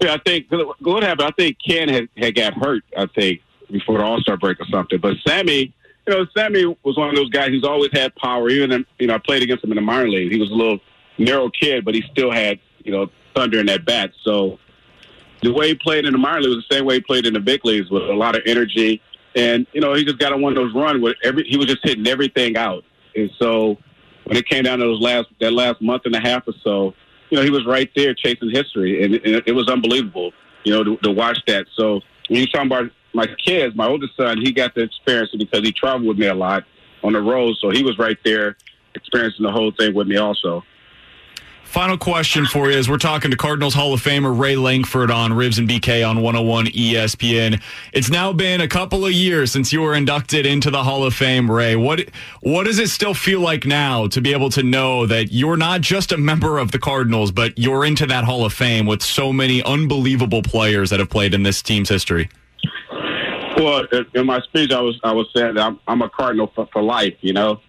Yeah, I think what happened. I think Ken had, had got hurt. I think before the All Star break or something. But Sammy, you know, Sammy was one of those guys who's always had power. Even in, you know, I played against him in the minor league. He was a little narrow kid, but he still had you know thunder in that bat. So the way he played in the minor league was the same way he played in the big leagues with a lot of energy. And you know, he just got on one of those runs where every he was just hitting everything out. And so when it came down to those last that last month and a half or so, you know, he was right there chasing history, and it, it was unbelievable. You know, to, to watch that. So when you're talking about my kids, my oldest son, he got to experience it because he traveled with me a lot on the road, so he was right there experiencing the whole thing with me also. Final question for you as we're talking to Cardinals Hall of Famer Ray Lankford on Rivs and BK on 101 ESPN. It's now been a couple of years since you were inducted into the Hall of Fame, Ray. What what does it still feel like now to be able to know that you're not just a member of the Cardinals, but you're into that Hall of Fame with so many unbelievable players that have played in this team's history? Well, in my speech, I was I was saying that I'm, I'm a Cardinal for, for life, you know.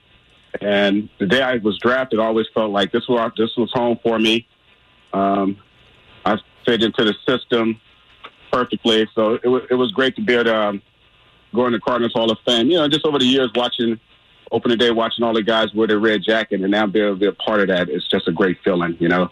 And the day I was drafted, I always felt like this was this was home for me. Um, I fit into the system perfectly, so it was it was great to be able to um, go Cardinals Hall of Fame. You know, just over the years watching opening day, watching all the guys wear their red jacket, and now be able to be a part of that. It's just a great feeling, you know.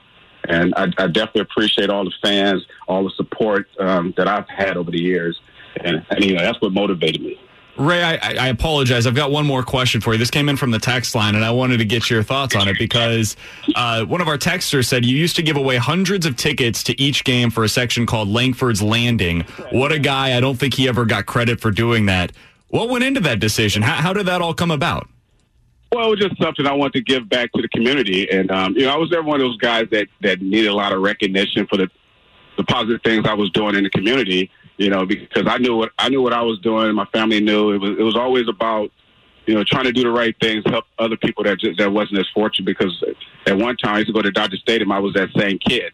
And I, I definitely appreciate all the fans, all the support um, that I've had over the years, and, know that's what motivated me. Ray, I, I, apologize. I've got one more question for you. This came in from the text line, and I wanted to get your thoughts on it because uh, one of our texters said you used to give away hundreds of tickets to each game for a section called Lankford's Landing. What a guy. I don't think he ever got credit for doing that. What went into that decision? How, how did that all come about? Well, it was just something I wanted to give back to the community. And, um, you know, I was ever one of those guys that, that needed a lot of recognition for the, the positive things I was doing in the community you know, because I knew what I knew what I was doing. My family knew it was it was always about you know trying to do the right things, help other people that just, that wasn't as fortunate. Because at one time I used to go to Dodger Stadium, I was that same kid.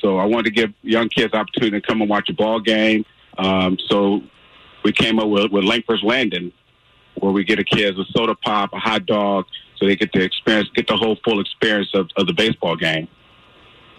So I wanted to give young kids opportunity to come and watch a ball game. Um, so we came up with, with Lankford's Landing, where we get a kids a soda pop, a hot dog, so they get the experience, get the whole full experience of, of the baseball game.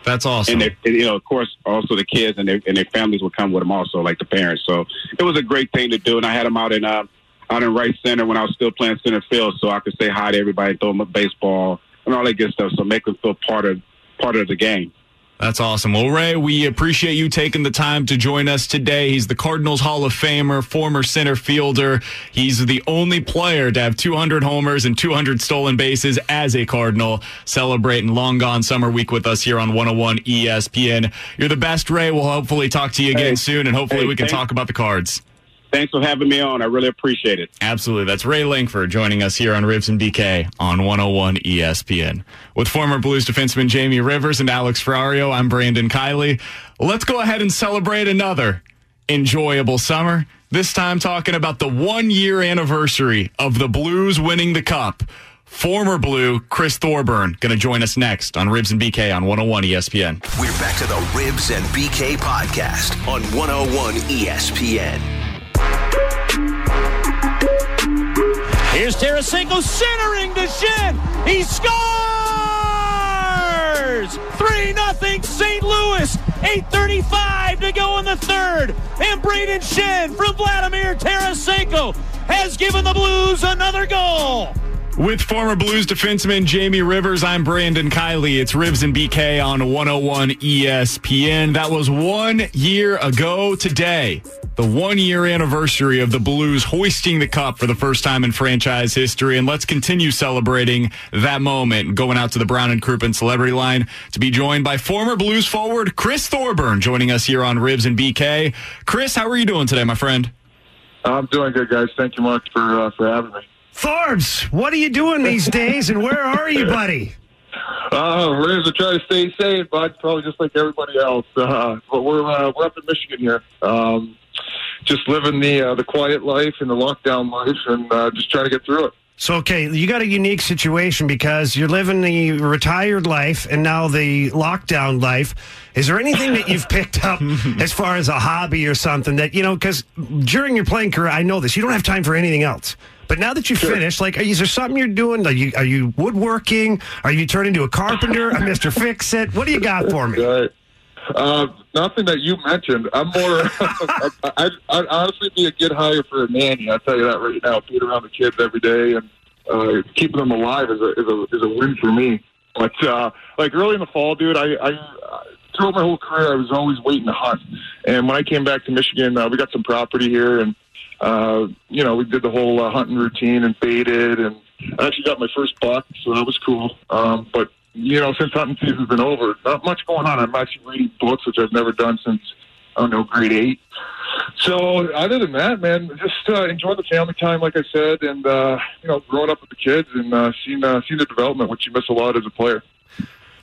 That's awesome. And, they, you know, of course, also the kids and their and their families would come with them, also like the parents. So it was a great thing to do. And I had them out in uh, out in right center when I was still playing center field, so I could say hi to everybody, throw them a baseball, and all that good stuff. So make them feel part of part of the game. That's awesome. Well, Ray, we appreciate you taking the time to join us today. He's the Cardinals Hall of Famer, former center fielder. He's the only player to have 200 homers and 200 stolen bases as a Cardinal, celebrating Long Gone Summer Week with us here on 101 ESPN. You're the best, Ray. We'll hopefully talk to you again hey, soon, and hopefully hey, we can talk about the cards. Thanks for having me on. I really appreciate it. Absolutely. That's Ray Lankford joining us here on Rivs and BK on 101 ESPN. With former Blues defenseman Jamie Rivers and Alex Ferrario, I'm Brandon Kiley. Let's go ahead and celebrate another enjoyable summer. This time talking about the one year anniversary of the Blues winning the Cup. Former Blue Chris Thorburn going to join us next on Rivs and BK on 101 ESPN. We're back to the Rivs and BK podcast on 101 ESPN. Here's Tarasenko centering to Schenn. He scores! 3 0 St. Louis. 8.35 to go in the third. And Brayden Schenn from Vladimir Tarasenko has given the Blues another goal. With former Blues defenseman Jamie Rivers, I'm Brandon Kiley. It's Rivs and BK on 101 ESPN. That was one year ago today. The one year anniversary of the Blues hoisting the cup for the first time in franchise history. And let's continue celebrating that moment. Going out to the Brown and Crouppen celebrity line to be joined by former Blues forward Chris Thorburn joining us here on Rivs and BK. Chris, how are you doing today, my friend? I'm doing good, guys. Thank you much for uh, for having me. Thorbs, what are you doing these days, and where are you, buddy? Uh, we're going to try to stay safe, but Probably just like everybody else. Uh, but we're uh, we're up in Michigan here, um, just living the uh, the quiet life and the lockdown life, and uh, just trying to get through it. So, okay, you got a unique situation because you're living the retired life and now the lockdown life. Is there anything that you've picked up as far as a hobby or something that, you know, because during your playing career, I know this, you don't have time for anything else. But now that you sure. finished, like, is there something you're doing? Are you, are you woodworking? Are you turning into a carpenter, a Mister Fix It? What do you got for me? Uh, nothing that you mentioned. I'm more. I, I'd honestly be a good hire for a nanny. I'll tell you that right now. Being around the kids every day and uh, keeping them alive is a is a is a win for me. But uh, like early in the fall, dude, I, I throughout my whole career, I was always waiting to hunt. And when I came back to Michigan, uh, we got some property here, and uh, you know, we did the whole uh, hunting routine and baited, and I actually got my first buck, so that was cool. Um, but you know, since hunting season's been over, not much going on. I'm actually reading books, which I've never done since I don't know grade eight. So other than that, man, just uh, enjoy the family time, like I said, and uh, you know, growing up with the kids and uh, seeing uh, seeing the development, which you miss a lot as a player.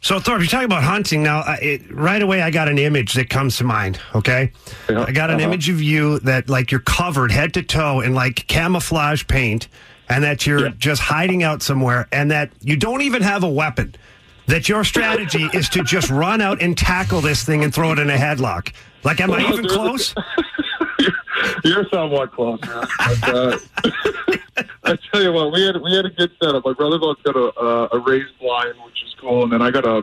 So, Thorpe, you're talking about hunting. Now, uh, it, right away, I got an image that comes to mind, okay? I got an uh-huh. image of you that, like, you're covered head to toe in, like, camouflage paint, and that you're just hiding out somewhere, and that you don't even have a weapon. That your strategy is to just run out and tackle this thing and throw it in a headlock. Like, am I even close? You're somewhat close, man. But, uh, I tell you what, we had we had a good setup. My brother-in-law's got a uh, a raised blind, which is cool, and then I got a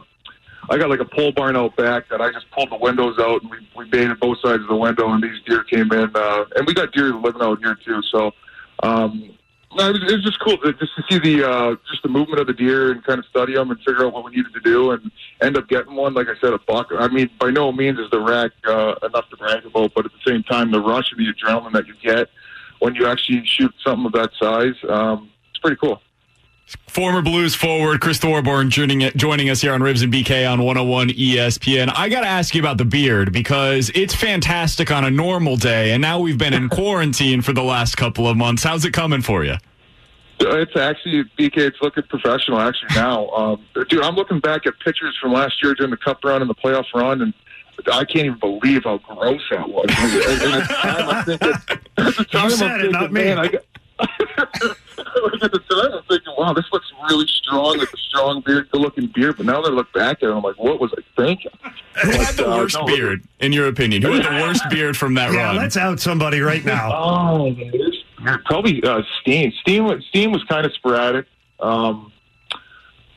I got like a pole barn out back that I just pulled the windows out and we we baited both sides of the window, and these deer came in, uh, and we got deer living out here too. So. Um, no, it was, it was just cool to, just to see the uh, just the movement of the deer and kind of study them and figure out what we needed to do and end up getting one. Like I said, a buck. I mean, by no means is the rack uh, enough to brag about, but at the same time, the rush and the adrenaline that you get when you actually shoot something of that size, um, it's pretty cool. Former Blues forward Chris Thorburn joining, joining us here on Rivs and BK on 101 ESPN. I got to ask you about the beard because it's fantastic on a normal day, and now we've been in quarantine for the last couple of months. How's it coming for you? It's actually BK. It's looking professional actually now, um, dude. I'm looking back at pictures from last year during the Cup run and the playoff run, and I can't even believe how gross that was. and, and at the time, I'm thinking, at the time, said I'm it, thinking, not me. man, I got. Like at the time, I'm thinking, wow, this looks really strong. It's a strong beard, good looking beard. But now that I look back at it, I'm like, what was I thinking? Who had the uh, worst no, beard, in your opinion? Who had the worst beard from that Yeah, run? let's out somebody right now. Oh, man, probably uh, Steen. Steen was Steen was kind of sporadic. Um,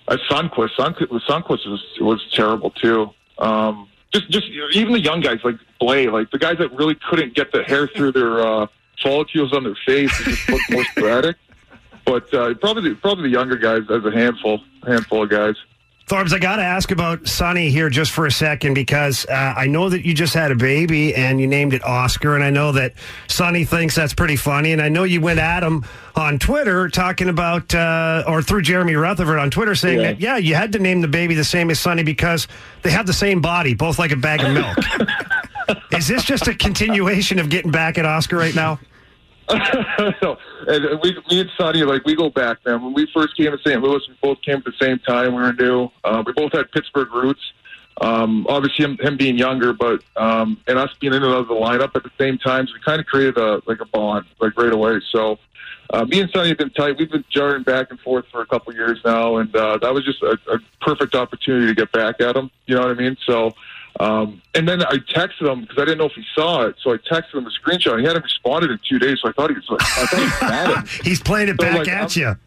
uh, Sundqvist, Sundqvist, Sundqvist was was terrible too. Um, just just even the young guys like Blais, like the guys that really couldn't get the hair through their uh, follicles on their face, it just looked more sporadic. But uh, probably the, probably the younger guys as a handful handful of guys. Thorbs, I got to ask about Sonny here just for a second because uh, I know that you just had a baby and you named it Oscar, and I know that Sonny thinks that's pretty funny, and I know you went at him on Twitter talking about, uh, or through Jeremy Rutherford on Twitter saying Yeah. that, yeah, you had to name the baby the same as Sonny because they have the same body, both like a bag of milk. Is this just a continuation of getting back at Oscar right now? no, and we, me and Sonny, like we go back, man. When we first came to St. Louis, we both came at the same time. We were new. Uh, we both had Pittsburgh roots. Um, obviously, him, him being younger, but um, and us being in and out of the lineup at the same time, so we kind of created a like a bond, like right away. So. Uh, me and Sonny have been tight. We've been jarring back and forth for a couple years now, and uh, that was just a, a perfect opportunity to get back at him. You know what I mean? So, um, and then I texted him because I didn't know if he saw it. So I texted him a screenshot. He hadn't responded in two days, so I thought he was like, I thought he was mad at me. He's playing it So, back like, at I'm-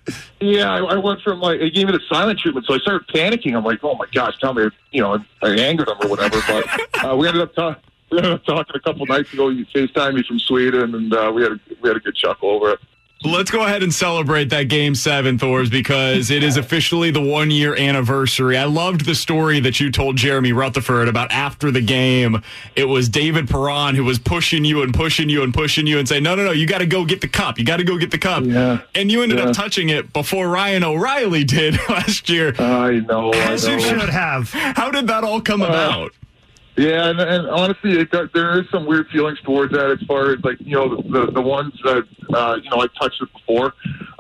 you. Yeah, I, I went from like he gave me the silent treatment, so I started panicking. I'm like, oh my gosh, tell me, you know, I angered him or whatever. But uh, we ended up talking. We ended up talking a couple nights ago. You Facetime me from Sweden, and uh, we had a, we had a good chuckle over it. Let's go ahead and celebrate that game seven, Thors, because it is officially the one year anniversary. I loved the story that you told Jeremy Rutherford about after the game. It was David Perron who was pushing you and pushing you and pushing you and saying, no, no, no, you got to go get the cup. You got to go get the cup. Yeah. And you ended Yeah. up touching it before Ryan O'Reilly did last year. I know. I As you should have. How did that all come Uh, about? Yeah, and, and honestly, it, got- there is some weird feelings towards that as far as like you know the the ones that uh, you know I touched it before.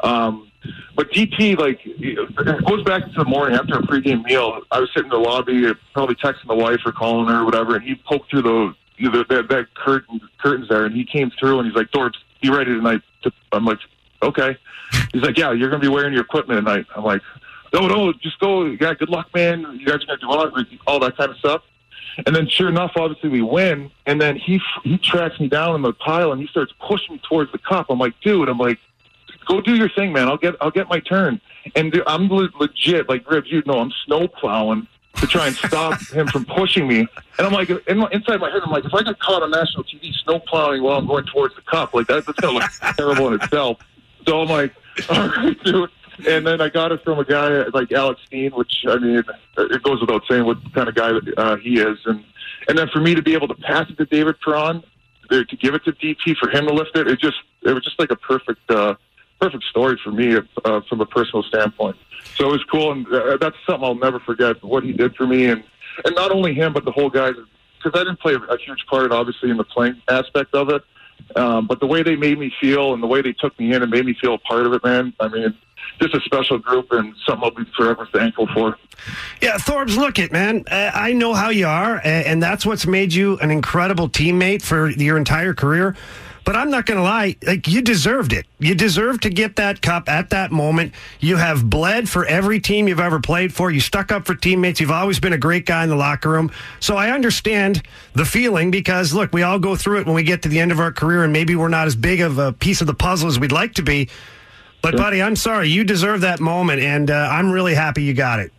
Um, but DP like it goes back to the morning after a pregame meal. I was sitting in the lobby, probably texting the wife or calling her or whatever, and he poked through the you know, that that curtain curtains there, and he came through and he's like, "Dorbs, be ready tonight." I'm like, "Okay." He's like, "Yeah, you're gonna be wearing your equipment tonight." I'm like, "No, no, just go. Yeah, good luck, man. You guys are gonna do all, all that kind of stuff." And then, sure enough, obviously we win. And then he he tracks me down in the pile and he starts pushing me towards the cup. I'm like, dude, I'm like, go do your thing, man. I'll get I'll get my turn. And dude, I'm le- legit like Rivs. You know, I'm snow plowing to try and stop him from pushing me. And I'm like, in, inside my head, I'm like, if I get caught on national TV snow plowing while I'm going towards the cup, like that, that's gonna look terrible in itself. So I'm like, all right, dude. And then I got it from a guy like Alex Steen, which I mean, it goes without saying what kind of guy uh, he is. And and then for me to be able to pass it to David Perron, to give it to DP for him to lift it, it just it was just like a perfect uh, perfect story for me uh, from a personal standpoint. So it was cool, and uh, that's something I'll never forget. What he did for me, and and not only him, but the whole guys, because I didn't play a huge part, obviously, in the playing aspect of it. Um, but the way they made me feel and the way they took me in and made me feel a part of it, man. I mean, just a special group and something I'll be forever thankful for. Yeah, Thorbs, look it, man. I know how you are, and that's what's made you an incredible teammate for your entire career. But I'm not going to lie, like you deserved it. You deserved to get that cup at that moment. You have bled for every team you've ever played for. You stuck up for teammates. You've always been a great guy in the locker room. So I understand the feeling because look, we all go through it when we get to the end of our career, and maybe we're not as big of a piece of the puzzle as we'd like to be. But buddy, I'm sorry, you deserve that moment, and uh, I'm really happy you got it.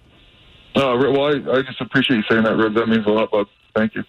Uh, well, I, I just appreciate you saying that, Rib. That means a lot, bud. Thank you.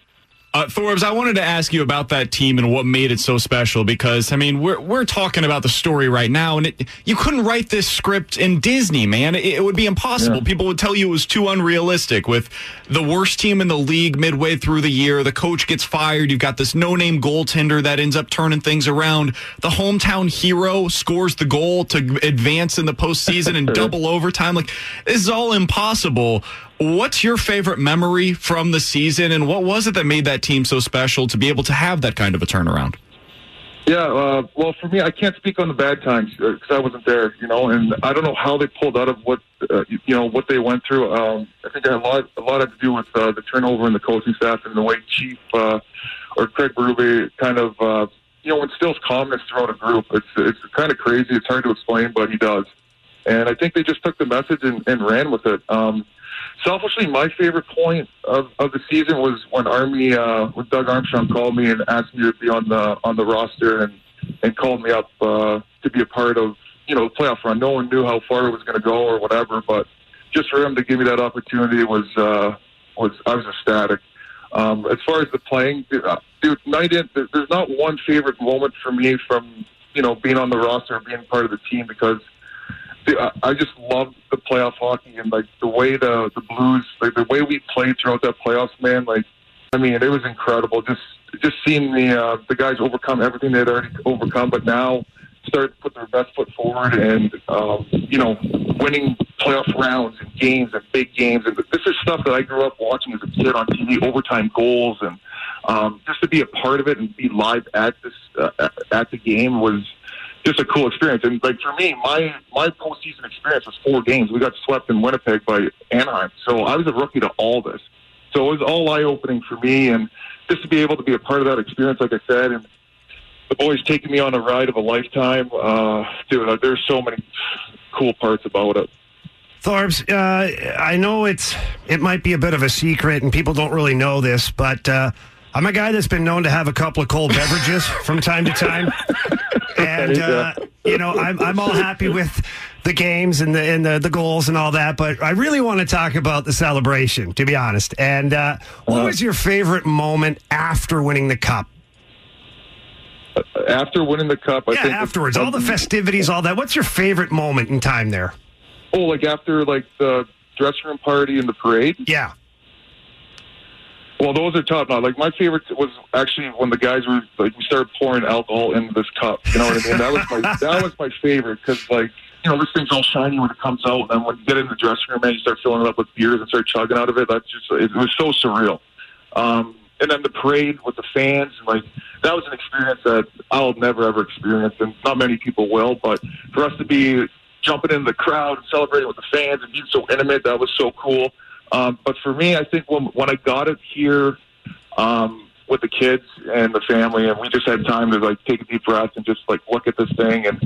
Uh, Thorbs, I wanted to ask you about that team and what made it so special because I mean we're we're talking about the story right now, and it, you couldn't write this script in Disney, man. It, it would be impossible. Yeah. People would tell you it was too unrealistic. With the worst team in the league midway through the year, the coach gets fired. You've got this no-name goaltender that ends up turning things around. The hometown hero scores the goal to advance in the postseason and double overtime. Like this is all impossible. What's your favorite memory from the season, and what was it that made that team so special to be able to have that kind of a turnaround? Yeah, uh, well, for me, I can't speak on the bad times because I wasn't there, you know, and I don't know how they pulled out of what, uh, you know, what they went through. Um, I think a lot, a lot had to do with uh, the turnover in the coaching staff and the way Chief uh, or Craig Berube kind of, uh, you know, instills calmness throughout a group. It's it's kind of crazy. It's hard to explain, but he does. And I think they just took the message and, and ran with it. Um, selfishly, my favorite point of, of the season was when Army, uh, when Doug Armstrong called me and asked me to be on the on the roster and and called me up uh, to be a part of you know the playoff run. No one knew how far it was going to go or whatever, but just for him to give me that opportunity was uh, was I was ecstatic. Um, as far as the playing, dude, uh, night in, there- there's not one favorite moment for me from you know being on the roster being part of the team because I- just love the playoff hockey and like the way the the Blues, like the way we played throughout that playoffs, man. Like, I mean, it was incredible. Just just seeing the uh, the guys overcome everything they'd already overcome, but now start to put their best foot forward and um, you know winning playoff rounds and games and big games. And this is stuff that I grew up watching as a kid on TV, overtime goals, and um, just to be a part of it and be live at this uh, at the game was just a cool experience. And like for me, my my postseason experience was four games. We got swept in Winnipeg by Anaheim, so I was a rookie to all this. So it was all eye opening for me, and just to be able to be a part of that experience, like I said, and the boys taking me on a ride of a lifetime. Uh, dude, there's so many cool parts about it. Thorbs, uh, I know it's it might be a bit of a secret, and people don't really know this, but uh, I'm a guy that's been known to have a couple of cold beverages from time to time, and uh, you know I'm I'm all happy with the games and the and the, the goals and all that, but I really want to talk about the celebration, to be honest. And uh, what was your favorite moment after winning the cup? After winning the cup, I yeah, think afterwards, all the festivities, all that. What's your favorite moment in time there? Oh, like after like the dressing room party and the parade. Yeah. Well, those are top now. Like my favorite was actually when the guys were like we started pouring alcohol into this cup. You know what I mean? That was my that was my favorite because like you know this thing's all shiny when it comes out, and then when you get in the dressing room and you start filling it up with beers and start chugging out of it, that's just it was so surreal. Um, and then the parade with the fans, like that was an experience that I'll never ever experience, and not many people will. But for us to be jumping in the crowd and celebrating with the fans and being so intimate, that was so cool. Um, but for me, I think when when I got it here um, with the kids and the family, and we just had time to like take a deep breath and just like look at this thing and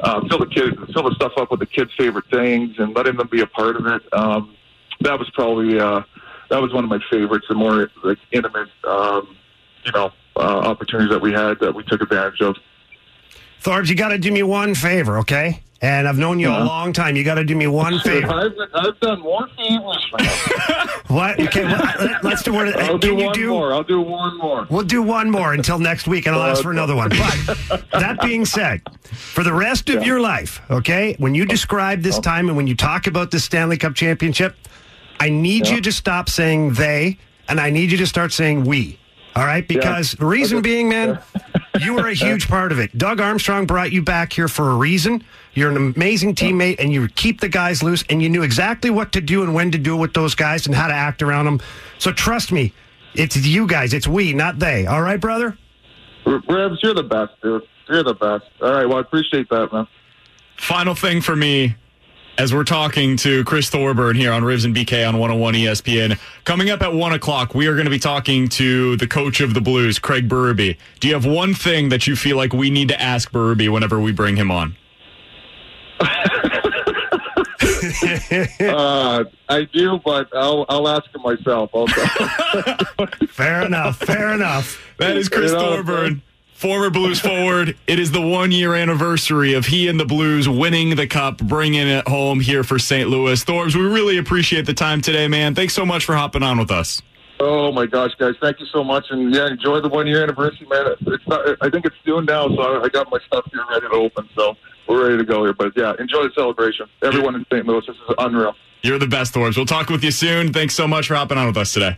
uh, fill the kids, fill the stuff up with the kids' favorite things, and letting them be a part of it. Um, that was probably uh, that was one of my favorites, the more like intimate, um, you know, uh, opportunities that we had that we took advantage of. Thorbs, you got to do me one favor, okay? And I've known you a Uh-huh. long time. You got to do me one favor. I've, I've done more favors. man. What? Okay, let- let's do one. I'll Can do you one do? more. I'll do one more. We'll do one more until next week, and I'll ask for another one. But that being said, for the rest of your life, okay, when you describe this time and when you talk about the Stanley Cup championship, I need you to stop saying they, and I need you to start saying we. All right? Because the reason being, man, you were a huge part of it. Doug Armstrong brought you back here for a reason. You're an amazing teammate, and you keep the guys loose, and you knew exactly what to do and when to do it with those guys and how to act around them. So trust me, it's you guys. It's we, not they. All right, brother? Rivs, you're the best, dude. You're the best. All right, well, I appreciate that, man. Final thing for me, as we're talking to Chris Thorburn here on Rivs and BK on 101 ESPN. Coming up at 1 o'clock, we are going to be talking to the coach of the Blues, Craig Berube. Do you have one thing that you feel like we need to ask Berube whenever we bring him on? uh, I do, but I'll I'll ask him myself. Also. fair enough. Fair enough. That is Chris You know, Thorburn, former Blues forward. It is the one year anniversary of he and the Blues winning the cup, bringing it home here for St. Louis. Thorbs, we really appreciate the time today, man. Thanks so much for hopping on with us. Oh my gosh, guys! Thank you so much, and yeah, enjoy the one year anniversary, man. It's not, I think it's soon now, so I- I got my stuff here ready to open. So we're ready to go here. But yeah, enjoy the celebration, everyone in St. Louis. This is unreal. You're the best, Thorbs. We'll talk with you soon. Thanks so much for hopping on with us today.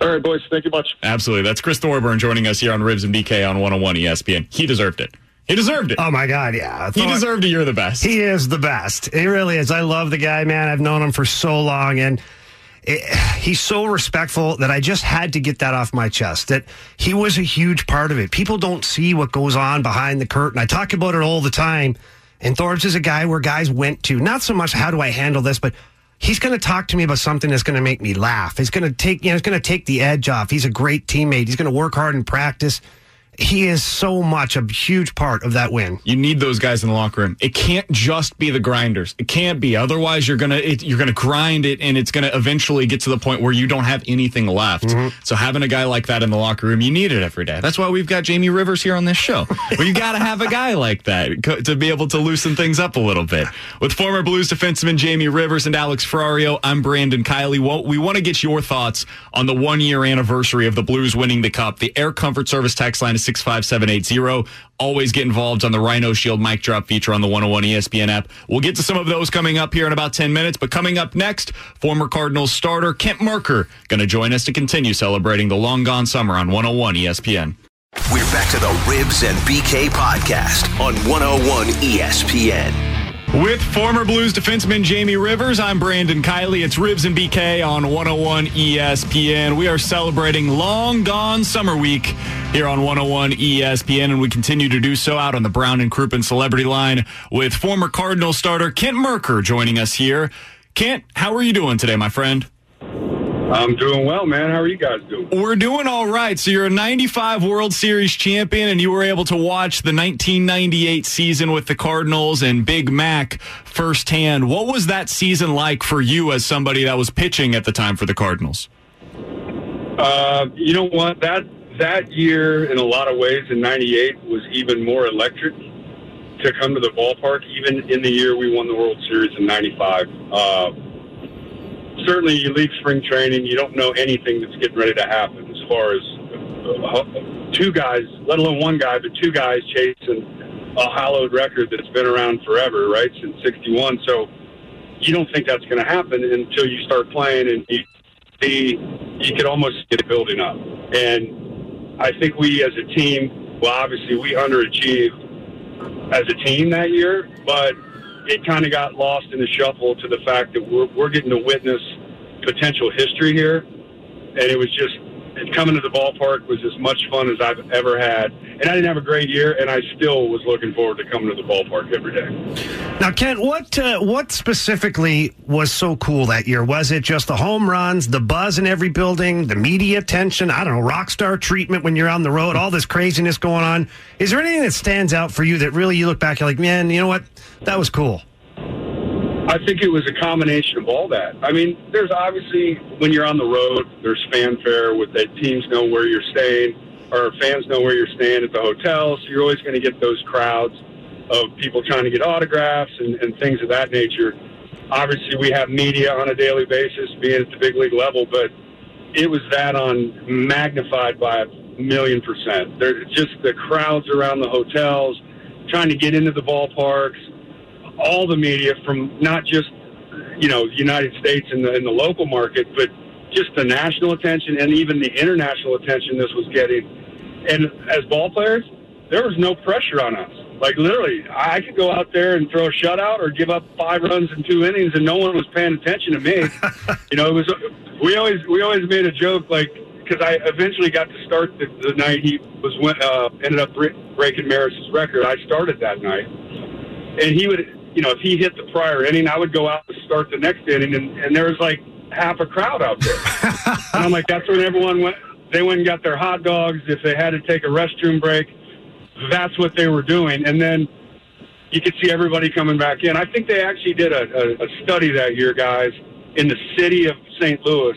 All right, boys. Thank you much. Absolutely. That's Chris Thorburn joining us here on Rivs and BK on 101 ESPN. He deserved it. He deserved it. Oh my God, yeah. He deserved it. You're the best. He is the best. He really is. I love the guy, man. I've known him for so long, and it, he's so respectful that I just had to get that off my chest. That he was a huge part of it. People don't see what goes on behind the curtain. I talk about it all the time. And Thorbs is a guy where guys went to not so much how do I handle this, but he's going to talk to me about something that's going to make me laugh. He's going to take, you know, he's going to take the edge off. He's a great teammate. He's going to work hard in practice. He is so much a huge part of that win. You need those guys in the locker room. It can't just be the grinders. It can't be. Otherwise, you're gonna it, you're gonna grind it, and it's gonna eventually get to the point where you don't have anything left. Mm-hmm. So having a guy like that in the locker room, you need it every day. That's why we've got Jamie Rivers here on this show. well, you got to have a guy like that to be able to loosen things up a little bit. With former Blues defenseman Jamie Rivers and Alex Ferrario, I'm Brandon Kiley. Well, we want to get your thoughts on the one year anniversary of the Blues winning the Cup. The Air Comfort Service text line is 65780. Always get involved on the Rhino Shield mic drop feature on the 101 ESPN app. We'll get to some of those coming up here in about 10 minutes. But coming up next, former Cardinals starter Kent Mercker going to join us to continue celebrating the long gone summer on 101 ESPN. We're back to the Rivs and BK podcast on 101 ESPN. With former Blues defenseman Jamie Rivers, I'm Brandon Kiley. It's Rivs and BK on 101 ESPN. We are celebrating Long Gone Summer Week here on 101 ESPN, and we continue to do so out on the Brown and Crouppen Celebrity Line with former Cardinal starter Kent Mercker joining us here. Kent, how are you doing today, my friend? I'm doing well, man. How are you guys doing? We're doing all right. So you're a 95 World Series champion, and you were able to watch the 1998 season with the Cardinals and Big Mac firsthand. What was that season like for you as somebody that was pitching at the time for the Cardinals? Uh, you know what? That that year, in a lot of ways, in '98 was even more electric to come to the ballpark. Even in the year we won the World Series in '95. Uh, certainly, you leave spring training, you don't know anything that's getting ready to happen as far as uh, two guys, let alone one guy, but two guys chasing a hallowed record that's been around forever, right, since '61. So you don't think that's going to happen until you start playing and you see you could almost get it building up. And I think we as a team, well, obviously we underachieved as a team that year, but it kind of got lost in the shuffle to the fact that we're, we're getting to witness potential history here. And it was just, and coming to the ballpark was as much fun as I've ever had. And I didn't have a great year, and I still was looking forward to coming to the ballpark every day. Now, Kent, what uh, what specifically was so cool that year? Was it just the home runs, the buzz in every building, the media attention? I don't know, rock star treatment when you're on the road, all this craziness going on. Is there anything that stands out for you that really you look back, you're like, man, you know what, that was cool. I think it was a combination of all that. I mean, there's obviously when you're on the road, there's fanfare with that teams know where you're staying, or fans know where you're staying at the hotel. So you're always going to get those crowds of people trying to get autographs and, and things of that nature. Obviously, we have media on a daily basis, being at the big league level, but it was that on magnified by a million percent. There's just the crowds around the hotels, trying to get into the ballparks all the media from not just you know the United States and the, and the local market, but just the national attention and even the international attention this was getting. And as ball players, there was no pressure on us. Like literally, I could go out there and throw a shutout or give up five runs in two innings, and no one was paying attention to me. you know, it was we always we always made a joke like because I eventually got to start the, the night he was uh, ended up breaking Maris's record. I started that night, and he would, you know, if he hit the prior inning, I would go out to start the next inning, and, and there was like half a crowd out there, and I'm like, that's when everyone went. They went and got their hot dogs. If they had to take a restroom break, that's what they were doing, and then you could see everybody coming back in. I think they actually did a, a, a study that year, guys, in the city of St. Louis,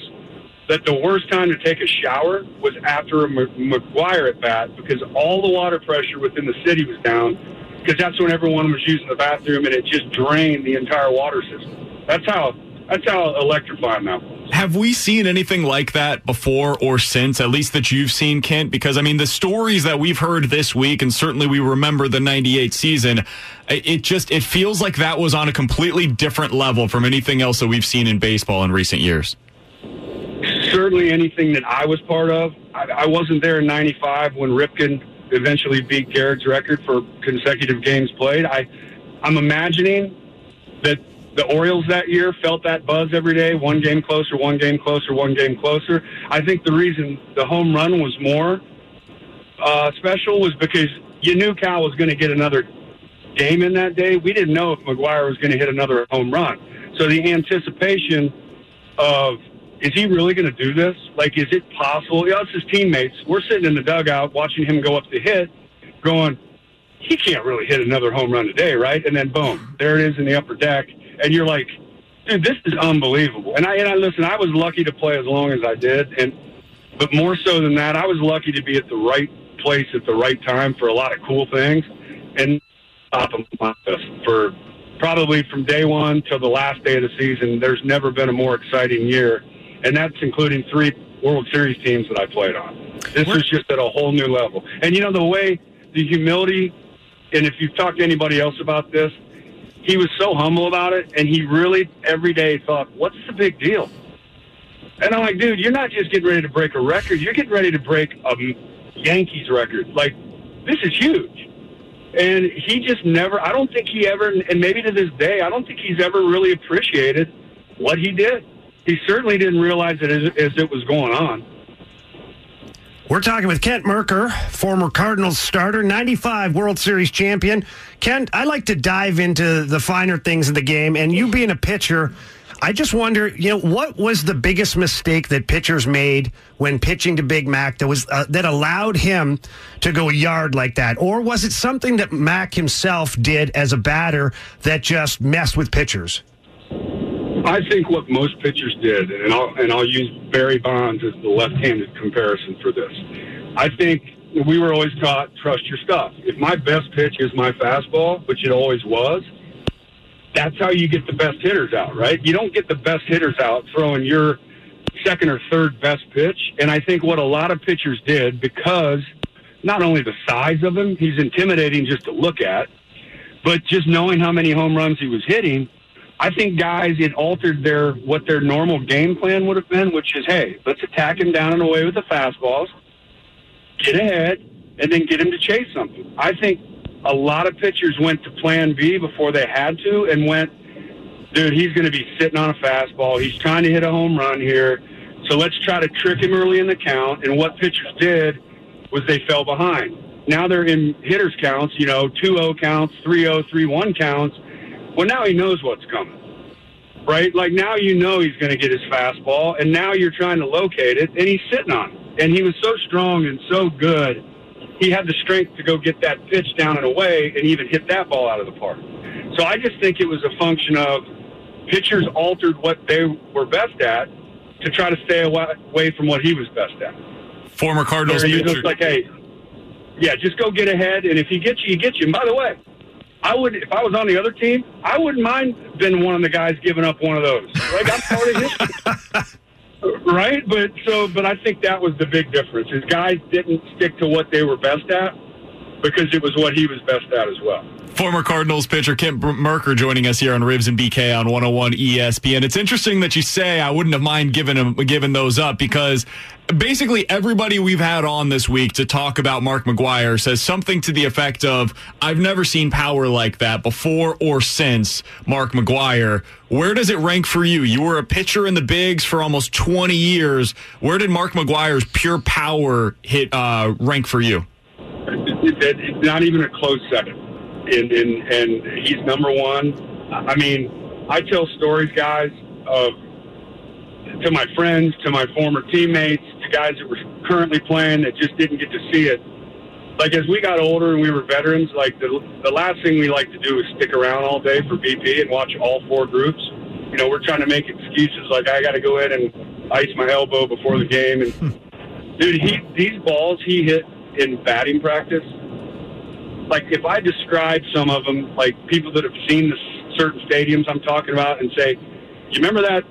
that the worst time to take a shower was after a McGwire at bat because all the water pressure within the city was down because that's when everyone was using the bathroom and it just drained the entire water system. That's how that's how electrifying that was. Have we seen anything like that before or since, at least that you've seen, Kent? Because, I mean, the stories that we've heard this week, and certainly we remember the 98 season, it just, it feels like that was on a completely different level from anything else that we've seen in baseball in recent years. Certainly anything that I was part of. I, I wasn't there in 95 when Ripken eventually beat Gehrig's record for consecutive games played. I, I'm imagining that the Orioles that year felt that buzz every day, one game closer, one game closer, one game closer. I think the reason the home run was more uh, special was because you knew Cal was going to get another game in that day. We didn't know if McGwire was going to hit another home run. So the anticipation of is he really going to do this? Like, is it possible? Yeah, it's his teammates. We're sitting in the dugout watching him go up to hit, going, he can't really hit another home run today, right? And then boom, there it is in the upper deck, and you're like, dude, this is unbelievable. And I and I listen, I was lucky to play as long as I did, and but more so than that, I was lucky to be at the right place at the right time for a lot of cool things, and top of for probably from day one till the last day of the season. There's never been a more exciting year, and that's including three World Series teams that I played on. This is just at a whole new level. And you know the way the humility, and if you've talked to anybody else about this, he was so humble about it, and he really every day thought, "What's the big deal?" And I'm like, dude, you're not just getting ready to break a record; you're getting ready to break a Yankees record. Like, this is huge. And he just never, I don't think he ever, and maybe to this day, I don't think he's ever really appreciated what he did. He certainly didn't realize it as, as it was going on. We're talking with Kent Mercker, former Cardinals starter, 95 World Series champion. Kent, I like to dive into the finer things of the game, and you being a pitcher, I just wonder, you know, what was the biggest mistake that pitchers made when pitching to Big Mac that was uh, that allowed him to go a yard like that, or was it something that Mac himself did as a batter that just messed with pitchers? I think what most pitchers did, and I'll, and I'll use Barry Bonds as the left-handed comparison for this. I think we were always taught trust your stuff. If my best pitch is my fastball, which it always was, that's how you get the best hitters out, right? You don't get the best hitters out throwing your second or third best pitch. And I think what a lot of pitchers did, because not only the size of him, he's intimidating just to look at, but just knowing how many home runs he was hitting, I think guys it altered their what their normal game plan would have been, which is hey, let's attack him down and away with the fastballs, get ahead, and then get him to chase something. I think a lot of pitchers went to plan B before they had to and went, dude, he's going to be sitting on a fastball. He's trying to hit a home run here. So let's try to trick him early in the count. And what pitchers did was they fell behind. Now they're in hitters counts, you know, 2-0 counts, 3-0, 3-1 counts. Well, now he knows what's coming, right? Like now you know he's going to get his fastball, and now you're trying to locate it, and he's sitting on it. And he was so strong and so good, he had the strength to go get that pitch down and away and even hit that ball out of the park. So I just think it was a function of pitchers altered what they were best at to try to stay away from what he was best at. Former Cardinals pitcher. like, hey, yeah, just go get ahead, and if he gets you, he gets you. And by the way, I would, if I was on the other team, I wouldn't mind being one of the guys giving up one of those. Like I'm part of history, right? But so, but I think that was the big difference. Is guys didn't stick to what they were best at because it was what he was best at as well. Former Cardinals pitcher Kent Mercker joining us here on Rivs and BK on 101 ESPN. It's interesting that you say I wouldn't have mind giving him giving those up because basically everybody we've had on this week to talk about Mark McGwire says something to the effect of I've never seen power like that before or since Mark McGwire. Where does it rank for you? You were a pitcher in the bigs for almost 20 years. Where did Mark McGwire's pure power hit uh, rank for you? It's not even a close second and, and, and he's number one. I mean, I tell stories, guys, of to my friends, to my former teammates, to guys that were currently playing that just didn't get to see it. Like as we got older and we were veterans, like the the last thing we like to do is stick around all day for BP and watch all four groups. You know, we're trying to make excuses like I got to go in and ice my elbow before the game. And dude, he these balls he hit in batting practice like if I describe some of them, like people that have seen the certain stadiums I'm talking about, and say, "You remember that?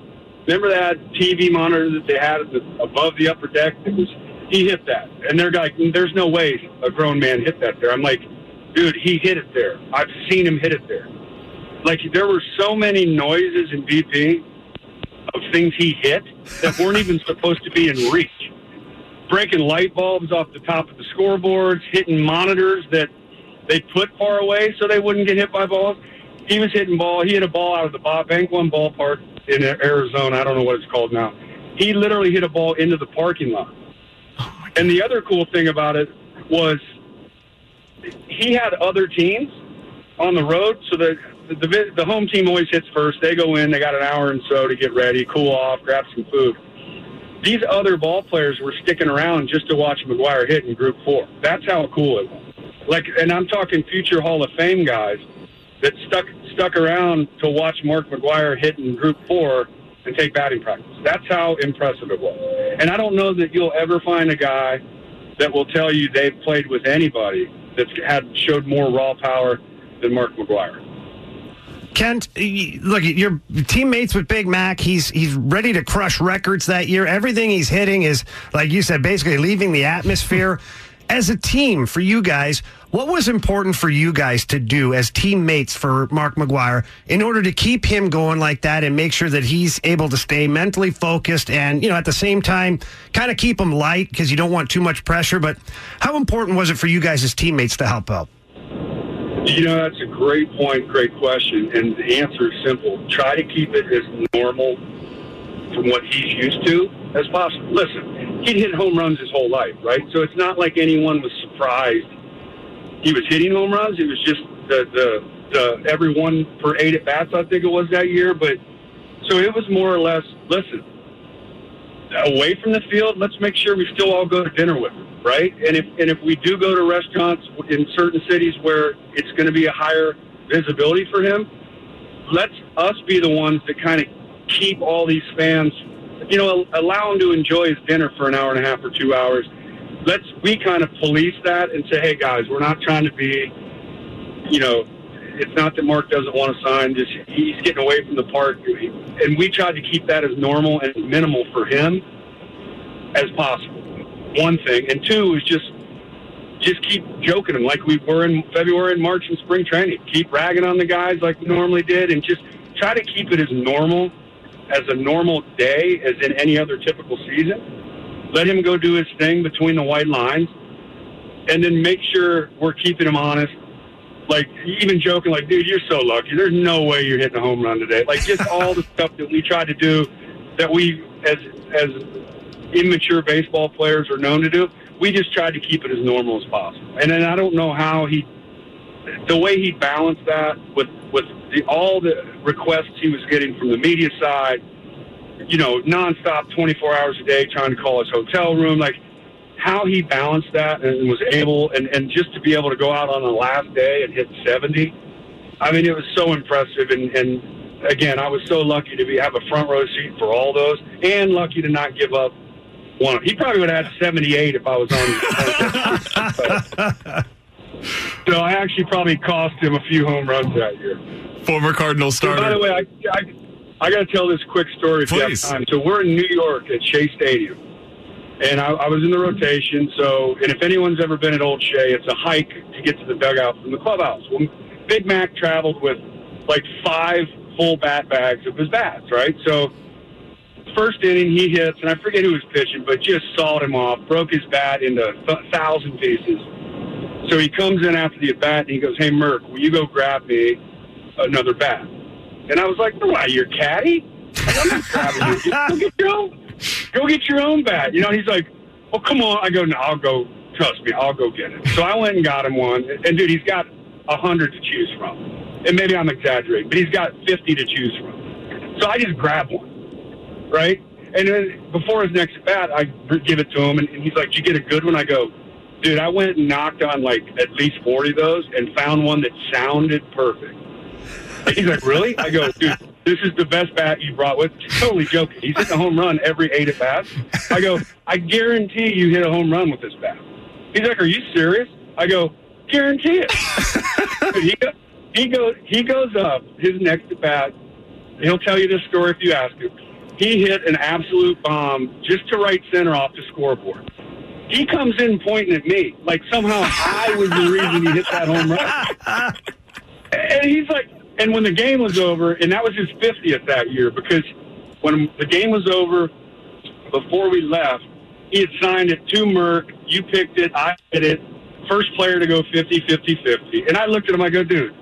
Remember that TV monitor that they had above the upper deck? It was he hit that." And they're like, "There's no way a grown man hit that there." I'm like, "Dude, he hit it there. I've seen him hit it there." Like there were so many noises in BP of things he hit that weren't even supposed to be in reach. Breaking light bulbs off the top of the scoreboards, hitting monitors that they put far away so they wouldn't get hit by balls. He was hitting ball. He hit a ball out of the Bob Bank One ballpark in Arizona. I don't know what it's called now. He literally hit a ball into the parking lot. and the other cool thing about it was he had other teams on the road, so the, the the home team always hits first. They go in. They got an hour and so to get ready, cool off, grab some food. These other ball players were sticking around just to watch McGwire hit in Group Four. That's how cool it was. Like, and I'm talking future Hall of Fame guys that stuck stuck around to watch Mark McGwire hit in Group Four and take batting practice. That's how impressive it was. And I don't know that you'll ever find a guy that will tell you they've played with anybody that's had showed more raw power than Mark McGwire. Kent, look, your teammates with Big Mac. He's he's ready to crush records that year. Everything he's hitting is, like you said, basically leaving the atmosphere as a team for you guys, what was important for you guys to do as teammates for Mark McGwire in order to keep him going like that and make sure that he's able to stay mentally focused and, you know, at the same time, kind of keep him light because you don't want too much pressure. But how important was it for you guys as teammates to help out? You know, that's a great point, great question. And the answer is simple try to keep it as normal from what he's used to as possible. Listen, he'd hit home runs his whole life, right? So it's not like anyone was surprised he was hitting home runs. It was just the the, the every one per eight at bats, I think it was that year. But so it was more or less, listen, away from the field, let's make sure we still all go to dinner with him, right? And if and if we do go to restaurants in certain cities where it's going to be a higher visibility for him, let's us be the ones that kind of keep all these fans, you know, allow him to enjoy his dinner for an hour and a half or two hours. Let's we kind of police that and say, hey guys, we're not trying to be, you know, it's not that Mark doesn't want to sign. Just he's getting away from the park, and we tried to keep that as normal and minimal for him as possible. One thing, and two is just just keep joking him like we were in February and March and spring training. Keep ragging on the guys like we normally did, and just try to keep it as normal as a normal day as in any other typical season. Let him go do his thing between the white lines, and then make sure we're keeping him honest. Like even joking, like, dude, you're so lucky. There's no way you're hitting a home run today. Like just all the stuff that we try to do, that we as as immature baseball players are known to do. We just tried to keep it as normal as possible. And then I don't know how he, the way he balanced that with with the, all the requests he was getting from the media side, you know, nonstop, 24 hours a day, trying to call his hotel room, like how he balanced that and was able, and, and just to be able to go out on the last day and hit 70. I mean, it was so impressive. And, and again, I was so lucky to be have a front row seat for all those, and lucky to not give up one. He probably would have had 78 if I was on. so I actually probably cost him a few home runs that year. Former Cardinal starter. by the way, I, I, I got to tell this quick story if Please. you have time. So we're in New York at Shea Stadium, and I, I was in the rotation. So, and if anyone's ever been at Old Shea, it's a hike to get to the dugout from the clubhouse. Well, Big Mac traveled with like five full bat bags of his bats, right? So first inning he hits, and I forget who was pitching, but just sawed him off, broke his bat into a thousand pieces. So he comes in after the at bat and he goes, "Hey Merck, will you go grab me another bat?" And I was like, "Why, you're caddy? I'm not grabbing you. Go get your own. Go get your own bat." You know, he's like, "Well, come on." I go, "No, I'll go. Trust me, I'll go get it." So I went and got him one, and dude, he's got a hundred to choose from, and maybe I'm exaggerating, but he's got fifty to choose from. So I just grabbed one, right? And then before his next bat, I give it to him, and he's like, "Did you get a good one?" I go, "Dude, I went and knocked on like at least forty of those, and found one that sounded perfect." He's like, "Really?" I go, "Dude, this is the best bat you brought with." Totally joking. He's hitting a home run every eight at bats. I go, "I guarantee you hit a home run with this bat." He's like, "Are you serious?" I go, "Guarantee it." He, go, he goes he goes up his next at bat. He'll tell you this story if you ask him. He hit an absolute bomb just to right center off the scoreboard. He comes in pointing at me like somehow I was the reason he hit that home run. And he's like, and when the game was over, and that was his 50th that year, because when the game was over, before we left, he had signed it to Merck. You picked it. I hit it. First player to go 50, 50, 50. And I looked at him. I go, dude.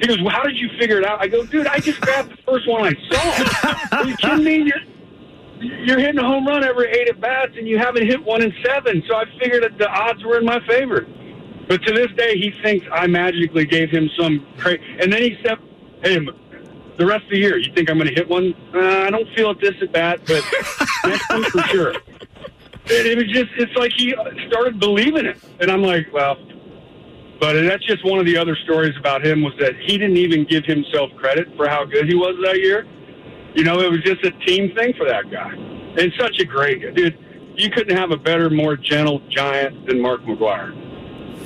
He goes, well, how did you figure it out? I go, dude, I just grabbed the first one I saw. Are you kidding me? You're, you're hitting a home run every eight at bats, and you haven't hit one in seven. So I figured that the odds were in my favor. But to this day, he thinks I magically gave him some crazy. And then he said, "Hey, the rest of the year, you think I'm going to hit one? Uh, I don't feel it this at bat, but next one for sure." And it was just—it's like he started believing it, and I'm like, "Well." But that's just one of the other stories about him was that he didn't even give himself credit for how good he was that year. You know, it was just a team thing for that guy, and such a great guy, dude. You couldn't have a better, more gentle giant than Mark McGwire.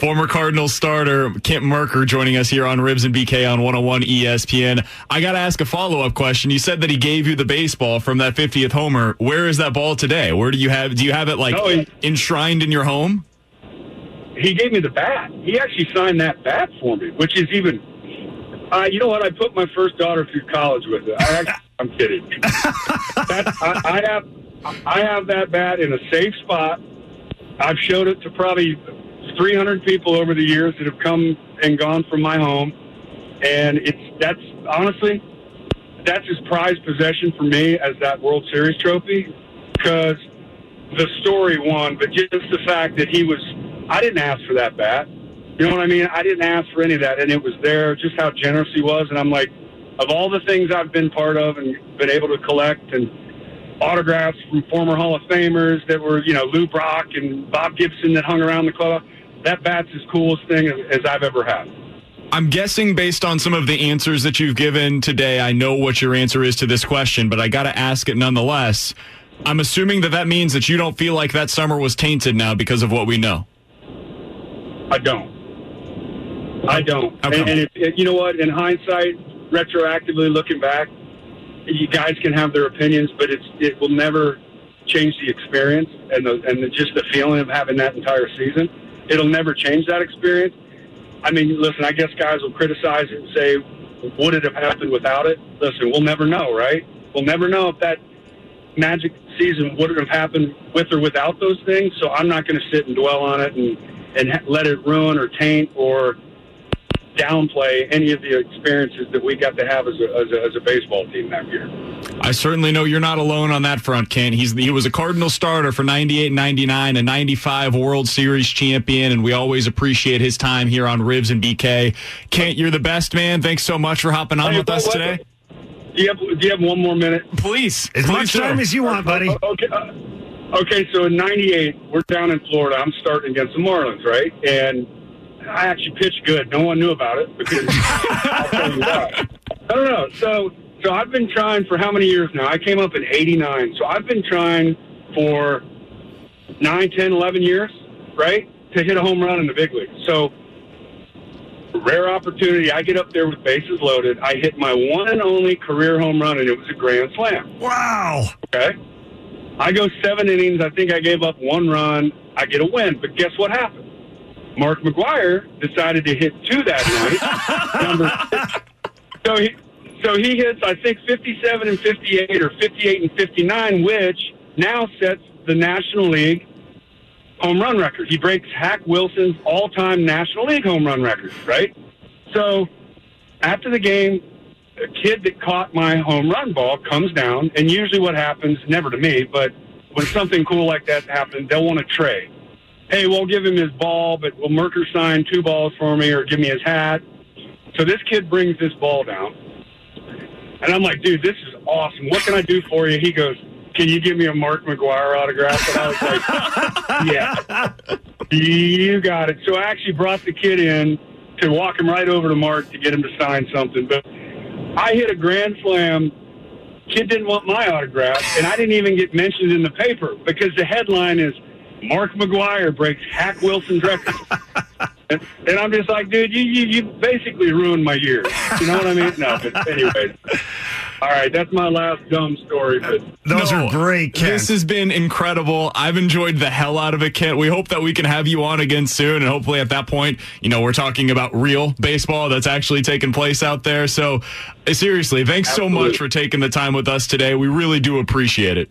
Former Cardinals starter Kent Mercker joining us here on Rivs and BK on 101 ESPN. I got to ask a follow up question. You said that he gave you the baseball from that 50th homer. Where is that ball today? Where do you have? Do you have it like No, he- enshrined in your home? he gave me the bat. He actually signed that bat for me, which is even. Uh, you know what? I put my first daughter through college with it. I actually, I'm kidding. that, I, I have I have that bat in a safe spot. I've showed it to probably 300 people over the years that have come and gone from my home, and it's that's honestly that's as prized possession for me as that World Series trophy because the story won, but just the fact that he was I didn't ask for that bat. You know what I mean? I didn't ask for any of that, and it was there. Just how generous he was, and I'm like, of all the things I've been part of and been able to collect, and autographs from former Hall of Famers that were, you know, Lou Brock and Bob Gibson that hung around the club. That bat's as coolest thing as, as I've ever had. I'm guessing based on some of the answers that you've given today, I know what your answer is to this question, but I got to ask it nonetheless. I'm assuming that that means that you don't feel like that summer was tainted now because of what we know. I don't. I don't. And, and if, if- you know what? In hindsight, retroactively looking back, you guys can have their opinions, but it's it will never change the experience and the, and the, just the feeling of having that entire season. It'll never change that experience. I mean, listen, I guess guys will criticize it and say, would it have happened without it? Listen, we'll never know, right? We'll never know if that magic season would have happened with or without those things. So I'm not going to sit and dwell on it and and let it ruin or taint or downplay any of the experiences that we got to have as a, as a, as a baseball team that year. I certainly know you're not alone on that front, Kent. He's he was a Cardinal starter for 98 and 99, a 95 World Series champion, and we always appreciate his time here on Rivs and BK. Kent, you're the best man. Thanks so much for hopping on Hey, with us what- today. Do you have Do you have one more minute? Please, As much time as you want, buddy. Okay. uh, Okay, so in '98, we're down in Florida. I'm starting against the Marlins, right? And I actually pitched good. No one knew about it because I'll tell you why. I don't know. So, so I've been trying for how many years now? I came up in '89, so I've been trying for nine, ten, eleven years, right, to hit a home run in the big league. So, rare opportunity. I get up there with bases loaded. I hit my one and only career home run, and it was a grand slam. Wow. Okay. I go seven innings. I think I gave up one run. I get a win. But guess what happened? Mark McGwire decided to hit two that night. Number so he so he hits I think 57 and 58 or 58 and 59, which now sets the National League home run record. He breaks Hack Wilson's all-time National League home run record, right? So after the game, a kid that caught my home run ball comes down, and usually what happens, never to me, but when something cool like that happens, they'll want to trade. Hey, we'll give him his ball, but will Mercker sign two balls for me or give me his hat? So this kid brings this ball down. And I'm like, dude, this is awesome. What can I do for you? He goes, can you give me a Mark McGwire autograph? And I was like, yeah, you got it. So I actually brought the kid in to walk him right over to Mark to get him to sign something. But I hit a grand slam. Kid didn't want my autograph, and I didn't even get mentioned in the paper because the headline is Mark McGwire breaks Hack Wilson's record. and, and I'm just like, dude, you, you you basically ruined my year. You know what I mean? No, but anyway. All right, that's my last dumb story. But Those are great, Kent. This has been incredible. I've enjoyed the hell out of it, Kent. We hope that we can have you on again soon. And hopefully at that point, you know, we're talking about real baseball that's actually taking place out there. So uh, seriously, thanks so much for taking the time with us today. We really do appreciate it.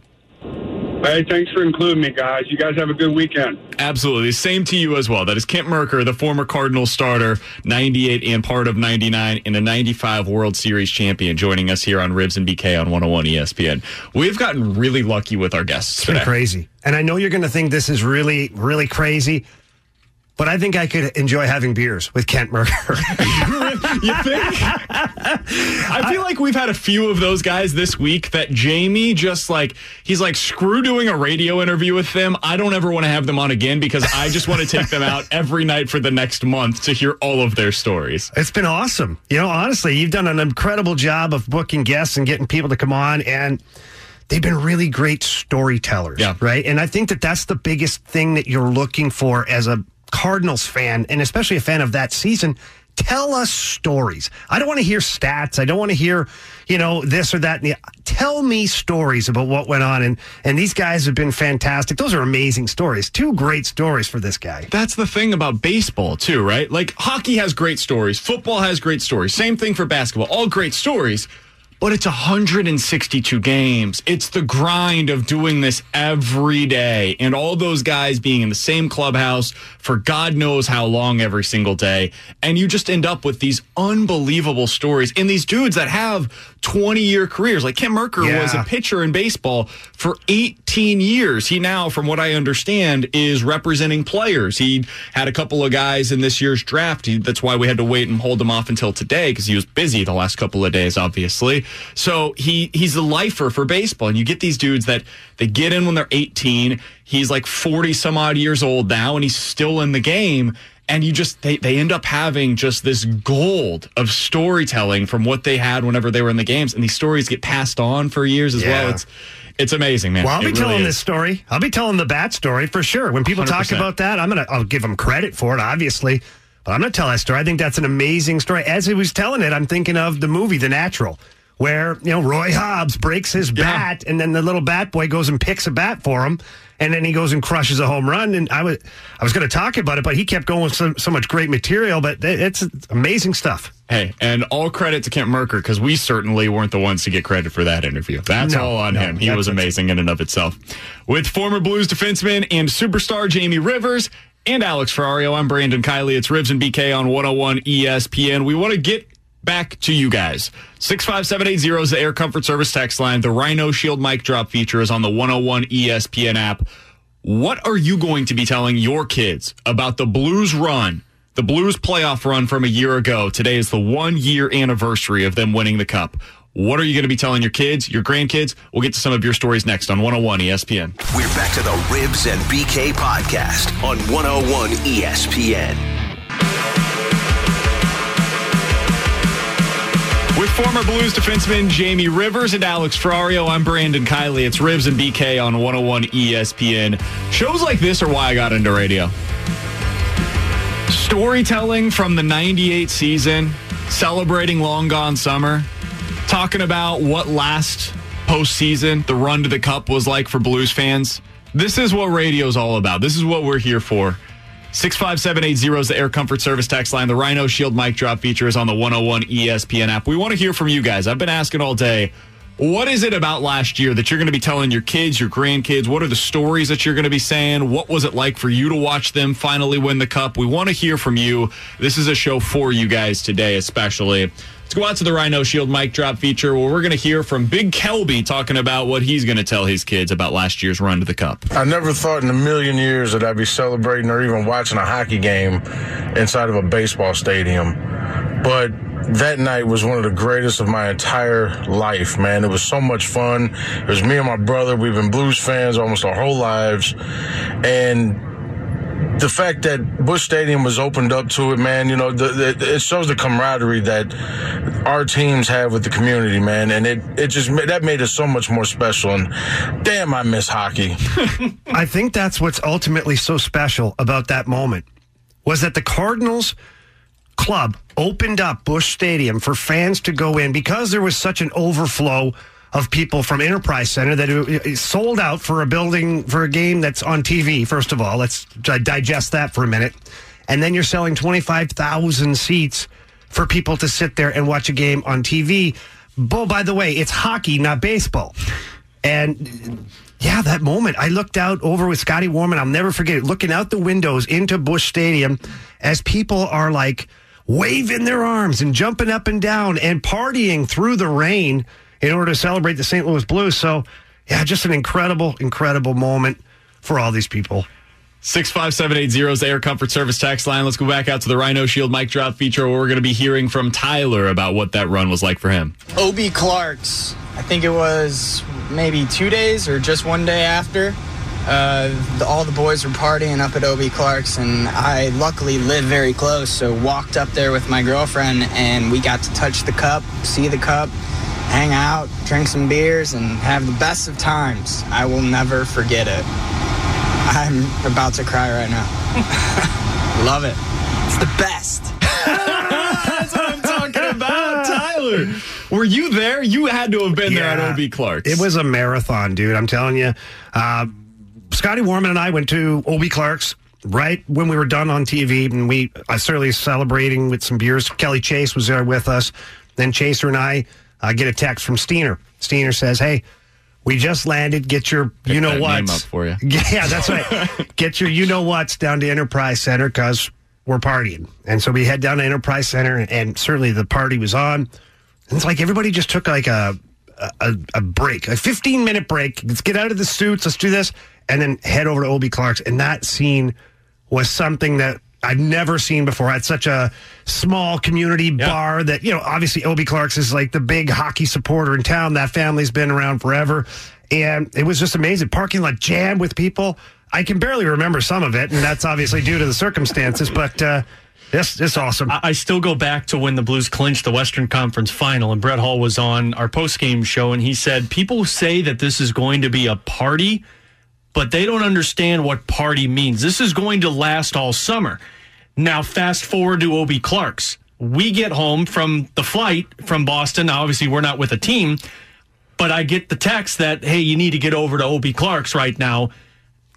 Hey, thanks for including me, guys. You guys have a good weekend. Absolutely. Same to you as well. That is Kent Mercker, the former Cardinal starter, 98 and part of 99 and a 95 World Series champion, joining us here on Rivs and BK on 101 ESPN. We've gotten really lucky with our guests It's been today. crazy. And I know you're going to think this is really, really crazy, but I think I could enjoy having beers with Kent Mercker. you think? I feel like we've had a few of those guys this week that Jamie just like he's like screw doing a radio interview with them. I don't ever want to have them on again because I just want to take them out every night for the next month to hear all of their stories. It's been awesome. You know, honestly, you've done an incredible job of booking guests and getting people to come on, and they've been really great storytellers. Yeah. Right. And I think that that's the biggest thing that you're looking for as a Cardinals fan, and especially a fan of that season. Tell us stories. I don't want to hear stats. I don't want to hear, you know, this or that. Tell me stories about what went on. And, and these guys have been fantastic. Those are amazing stories. Two great stories for this guy. That's the thing about baseball, too, right? Like hockey has great stories, football has great stories. Same thing for basketball, all great stories. But it's 162 games. It's the grind of doing this every day. And all those guys being in the same clubhouse for God knows how long every single day. And you just end up with these unbelievable stories and these dudes that have 20 year careers. Like Kim Mercker Yeah. was a pitcher in baseball for 18 years. He now, from what I understand, is representing players. He had a couple of guys in this year's draft. He, that's why we had to wait and hold him off until today because he was busy the last couple of days, obviously. So he he's a lifer for baseball. And you get these dudes that they get in when they're 18. He's like 40 some odd years old now, and he's still in the game and you just they, they end up having just this gold of storytelling from what they had whenever they were in the games and these stories get passed on for years as well it's it's amazing man Well, I'll be really telling is. this story. I'll be telling the bat story for sure. When people talk 100%. about that, I'm gonna I'll give them credit for it, obviously. But I'm gonna tell that story. I think that's an amazing story. As he was telling it, I'm thinking of the movie The Natural, where you know Roy Hobbs breaks his bat, and then the little bat boy goes and picks a bat for him, and then he goes and crushes a home run. And I was I was gonna talk about it, but he kept going with so, so much great material. But it's amazing stuff. Hey, and all credit to Kent Mercker because we certainly weren't the ones to get credit for that interview. That's No, all on no, him. He was amazing in and of itself. With former Blues defenseman and superstar Jamie Rivers and Alex Ferrario, I'm Brandon Kiley. It's Rivs and BK on 101 ESPN. We want to get back to you guys. 65780 is the Air Comfort Service text line. The Rhino Shield mic drop feature is on the 101 ESPN app. What are you going to be telling your kids about the Blues run, the Blues playoff run from a year ago? Today is the one year anniversary of them winning the cup. What are you going to be telling your kids, your grandkids? We'll get to some of your stories next on 101 ESPN. We're back to the Rivs and BK podcast on 101 ESPN. With former Blues defenseman Jamie Rivers and Alex Ferrario, I'm Brandon Kiley. It's Rivs and BK on 101 ESPN. Shows like this are why I got into radio. Storytelling from the 98 season, celebrating Long Gone Summer, talking about what last postseason, the run to the cup was like for Blues fans. This is what radio's all about. This is what we're here for. 65780 is the Air Comfort Service text line. The Rhino Shield mic drop feature is on the 101 ESPN app. We want to hear from you guys. I've been asking all day. What is it about last year that you're going to be telling your kids, your grandkids? What are the stories that you're going to be saying? What was it like for you to watch them finally win the cup? We want to hear from you. This is a show for you guys today, especially. Let's go out to the Rhino Shield mic drop feature where we're going to hear from Big Kelby talking about what he's going to tell his kids about last year's run to the cup. I never thought in a million years that I'd be celebrating or even watching a hockey game inside of a baseball stadium. But that night was one of the greatest of my entire life, man. It was so much fun. It was me and my brother. We've been Blues fans almost our whole lives. And the fact that Busch Stadium was opened up to it, man, you know, the, the, it shows the camaraderie that our teams have with the community, man, and it it just that made it so much more special. And damn, I miss hockey. I think that's what's ultimately so special about that moment was that the Cardinals club opened up Busch Stadium for fans to go in because there was such an overflow of people from Enterprise Center that sold out for a building for a game that's on TV. First of all, let's digest that for a minute, and then you're selling twenty five thousand seats for people to sit there and watch a game on TV. Bo, by the way, it's hockey, not baseball, and yeah, that moment. I looked out over with Scotty Warmann. I'll never forget it. Looking out the windows into Busch Stadium as people are like waving their arms and jumping up and down and partying through the rain in order to celebrate the St. Louis Blues. So, yeah, just an incredible, incredible moment for all these people. 65780 is the Air Comfort Service text line. Let's go back out to the Rhino Shield mic drop feature where we're going to be hearing from Tyler about what that run was like for him. Obie Clark's, I think it was maybe two days or just one day after. Uh, the, all the boys were partying up at Obie Clark's, and I luckily live very close, so walked up there with my girlfriend, and we got to touch the cup, see the cup, hang out, drink some beers, and have the best of times. I will never forget it. I'm about to cry right now. Love it. It's the best. That's what I'm talking about, Tyler. Were you there? You had to have been there at Obie Clark's. It was a marathon, dude. I'm telling you. Uh, Scotty Warmann and I went to Obie Clark's right when we were done on TV, and we uh, certainly celebrating with some beers. Kelly Chase was there with us. Then Chaser and I uh, get a text from Steiner. Steiner says, "Hey, we just landed. Get your you know what up for you. Yeah, that's right. Get your you know what's down to Enterprise Center because we're partying. And so we head down to Enterprise Center, and, and certainly the party was on. And it's like everybody just took like a a, a break, a 15 minute break. Let's get out of the suits. Let's do this, and then head over to Obie Clark's. And that scene was something that I'd never seen before. At such a small community bar that, you know, obviously Obie Clark's is like the big hockey supporter in town. That family's been around forever. And it was just amazing. Parking lot jammed with people. I can barely remember some of it, and that's obviously due to the circumstances, but uh, it's, it's awesome. I, I still go back to when the Blues clinched the Western Conference final, and Brett Hull was on our post game show, and he said, People say that this is going to be a party, but they don't understand what party means. This is going to last all summer. Now, fast forward to Obie Clark's. We get home from the flight from Boston. Now, obviously, we're not with a team, but I get the text that, hey, you need to get over to Obie Clark's right now.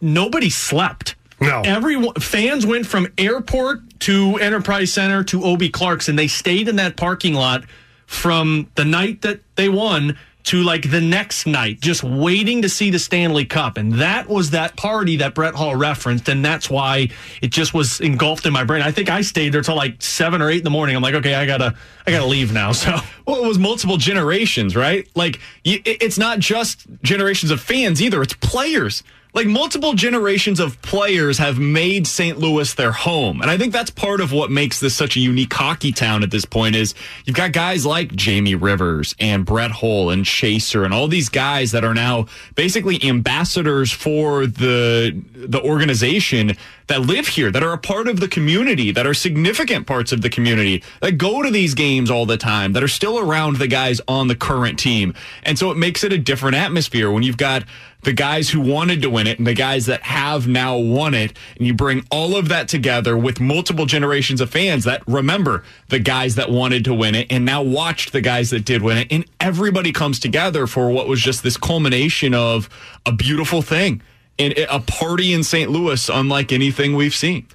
Nobody slept. No. Everyone fans went from airport to Enterprise Center to Obie Clark's and they stayed in that parking lot from the night that they won to like the next night, just waiting to see the Stanley Cup. And that was that party that Brett Hull referenced. And that's why it just was engulfed in my brain. I think I stayed there till like seven or eight in the morning. I'm like, okay, I gotta, I gotta leave now. So, well, it was multiple generations, right? Like, it's not just generations of fans either, it's players. Like, multiple generations of players have made St. Louis their home. And I think that's part of what makes this such a unique hockey town at this point is you've got guys like Jamie Rivers and Brett Hull and Chaser and all these guys that are now basically ambassadors for the the organization that live here, that are a part of the community, that are significant parts of the community, that go to these games all the time, that are still around the guys on the current team. And so it makes it a different atmosphere when you've got the guys who wanted to win it and the guys that have now won it. And you bring all of that together with multiple generations of fans that remember the guys that wanted to win it and now watched the guys that did win it. And everybody comes together for what was just this culmination of a beautiful thing and a party in St. Louis unlike anything we've seen.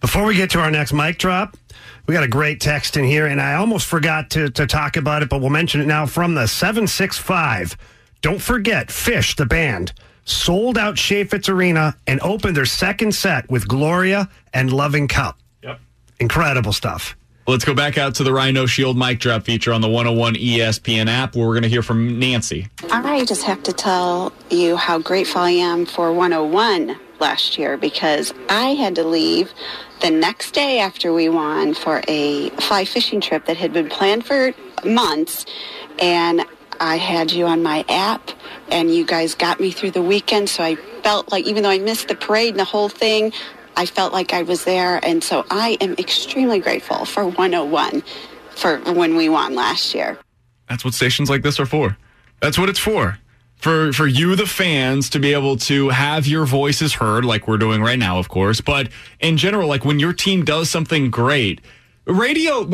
Before we get to our next mic drop, we got a great text in here, and I almost forgot to, to talk about it, but we'll mention it now from the 765. Don't forget, Phish, the band, sold out Chaifetz Arena and opened their second set with Gloria and Loving Cup. Yep. Incredible stuff. Let's go back out to the Rhino Shield mic drop feature on the 101 ESPN app where we're going to hear from Nancy. I just have to tell you how grateful I am for 101 last year because I had to leave the next day after we won for a fly fishing trip that had been planned for months and I had you on my app and you guys got me through the weekend so I felt like even though I missed the parade and the whole thing I felt like I was there and so I am extremely grateful for 101 for when we won last year. That's what stations like this are for. That's what it's for. For for you the fans to be able to have your voices heard like we're doing right now of course, but in general like when your team does something great, radio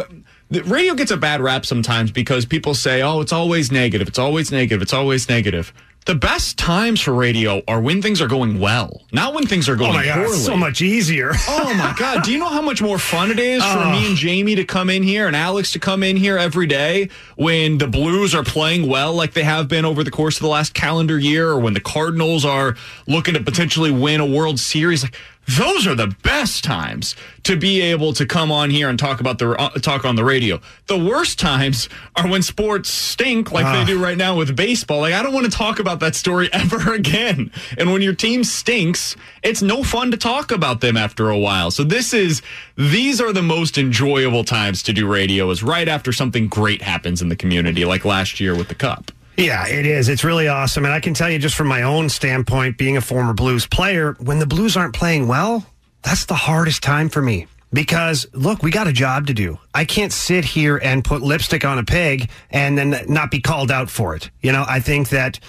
the radio gets a bad rap sometimes because people say, "Oh, it's always negative. It's always negative. It's always negative." The best times for radio are when things are going well, not when things are going Oh my God, poorly. so much easier. oh my God. Do you know how much more fun it is for Oh. me and Jamie to come in here and Alex to come in here every day when the Blues are playing well like they have been over the course of the last calendar year or when the Cardinals are looking to potentially win a World Series? Like, those are the best times to be able to come on here and talk about the uh, talk on the radio. The worst times are when sports stink like Ah. they do right now with baseball. Like I don't want to talk about that story ever again. And when your team stinks, it's no fun to talk about them after a while. So this is these are the most enjoyable times to do radio is right after something great happens in the community like last year with the cup. Yeah, it is. It's really awesome. And I can tell you just from my own standpoint, being a former Blues player, when the Blues aren't playing well, that's the hardest time for me. Because look, we got a job to do. I can't sit here and put lipstick on a pig and then not be called out for it. You know, I think that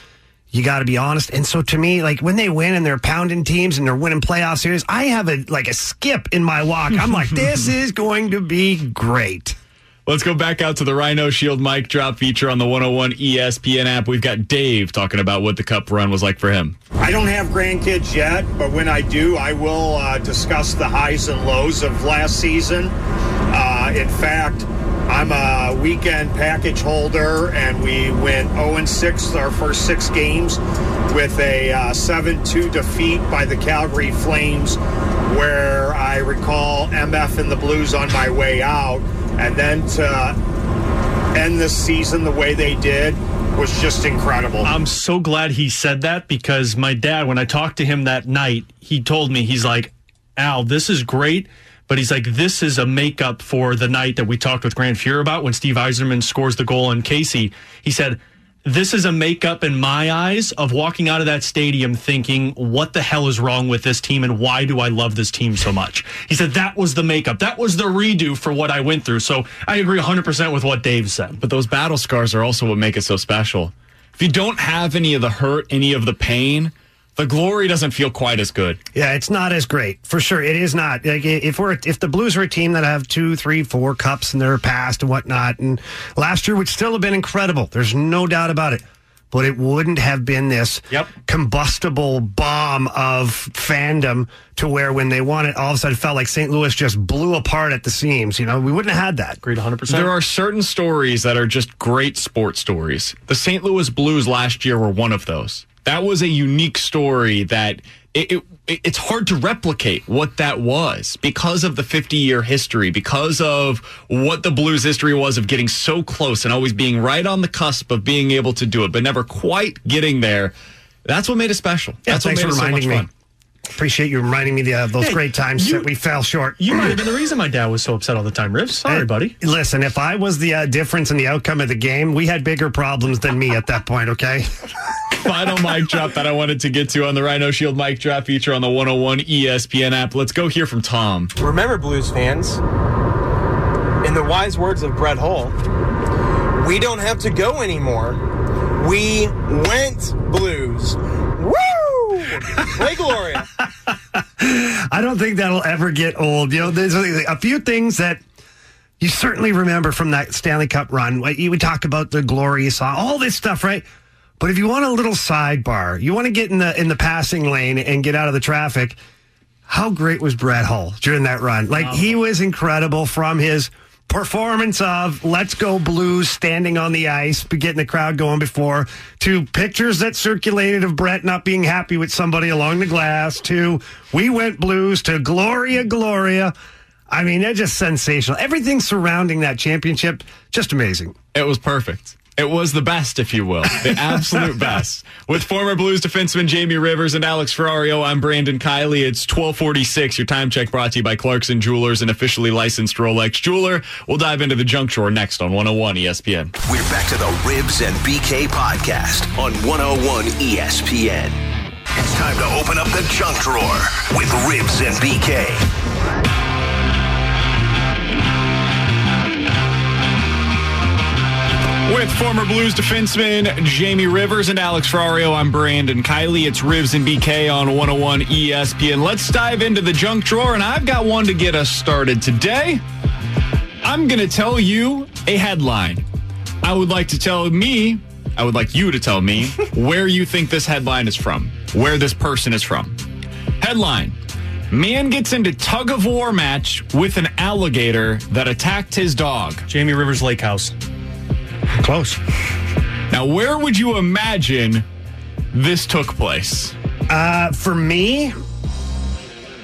you got to be honest. And so to me, like when they win and they're pounding teams and they're winning playoff series, I have a like a skip in my walk. I'm like, this is going to be great. Let's go back out to the Rhino Shield mic drop feature on the 101 ESPN app. We've got Dave talking about what the cup run was like for him. I don't have grandkids yet, but when I do, I will uh, discuss the highs and lows of last season. Uh, in fact, I'm a weekend package holder, and we went 0 6 our first six games with a 7 2 defeat by the Calgary Flames, where I recall MF and the Blues on my way out. And then to end the season the way they did was just incredible. I'm so glad he said that because my dad, when I talked to him that night, he told me, he's like, Al, this is great. But he's like, this is a makeup for the night that we talked with Grant Fuhr about when Steve Yzerman scores the goal on Casey. He said, this is a makeup in my eyes of walking out of that stadium thinking, what the hell is wrong with this team and why do I love this team so much? He said, that was the makeup. That was the redo for what I went through. So I agree 100% with what Dave said. But those battle scars are also what make it so special. If you don't have any of the hurt, any of the pain, the glory doesn't feel quite as good. Yeah, it's not as great for sure. It is not. Like if we're if the Blues are a team that have two, three, four cups in their past and whatnot, and last year would still have been incredible. There's no doubt about it. But it wouldn't have been this combustible bomb of fandom to where when they won it, all of a sudden it felt like St. Louis just blew apart at the seams. You know, we wouldn't have had that. Agreed 100%. There are certain stories that are just great sports stories. The St. Louis Blues last year were one of those. That was a unique story that it, it it's hard to replicate what that was because of the 50 year history, because of what the Blues history was of getting so close and always being right on the cusp of being able to do it, but never quite getting there. That's what made it special. Yeah, That's what made for it so much me. Fun. Appreciate you reminding me the, uh, those Hey, great times you- that we fell short. You might have been the reason my dad was so upset all the time, Rivs. Sorry, Hey, buddy. Listen, if I was the uh, difference in the outcome of the game, we had bigger problems than me at that point, okay? Final mic drop that I wanted to get to on the Rhino Shield mic drop feature on the 101 ESPN app. Let's go hear from Tom. Remember, Blues fans, in the wise words of Brett Hull, we don't have to go anymore. We went Blues. Woo! Play Gloria. I don't think that'll ever get old. You know, there's a a few things that you certainly remember from that Stanley Cup run. You would talk about the glory you saw, all this stuff, right? But if you want a little sidebar, you want to get in the in the passing lane and get out of the traffic. how great was Brett Hull during that run? Like he was incredible from his performance of Let's Go Blues standing on the ice, getting the crowd going before, to pictures that circulated of Brett not being happy with somebody along the glass, to We Went Blues, to Gloria Gloria. I mean, they're just sensational. Everything surrounding that championship, just amazing. It was perfect. It was the best, if you will, the absolute best. With former Blues defenseman Jamie Rivers and Alex Ferrario, I'm Brandon Kiley. It's 1246. Your time check brought to you by Clarkson Jewelers, an officially licensed Rolex jeweler. We'll dive into the junk drawer next on 101 ESPN. We're back to the Rivs and BK podcast on 101 ESPN. It's time to open up the junk drawer with Rivs and BK. With former Blues defenseman Jamie Rivers and Alex Ferrario, I'm Brandon Kiley. It's Rivs and BK on 101 ESPN. Let's dive into the junk drawer, and I've got one to get us started today. I'm going to tell you a headline. I would like to tell me, I would like you to tell me where you think this headline is from, where this person is from. Headline Man gets into tug of war match with an alligator that attacked his dog. Jamie Rivers Lake House. Close. Now, where would you imagine this took place? Uh, for me,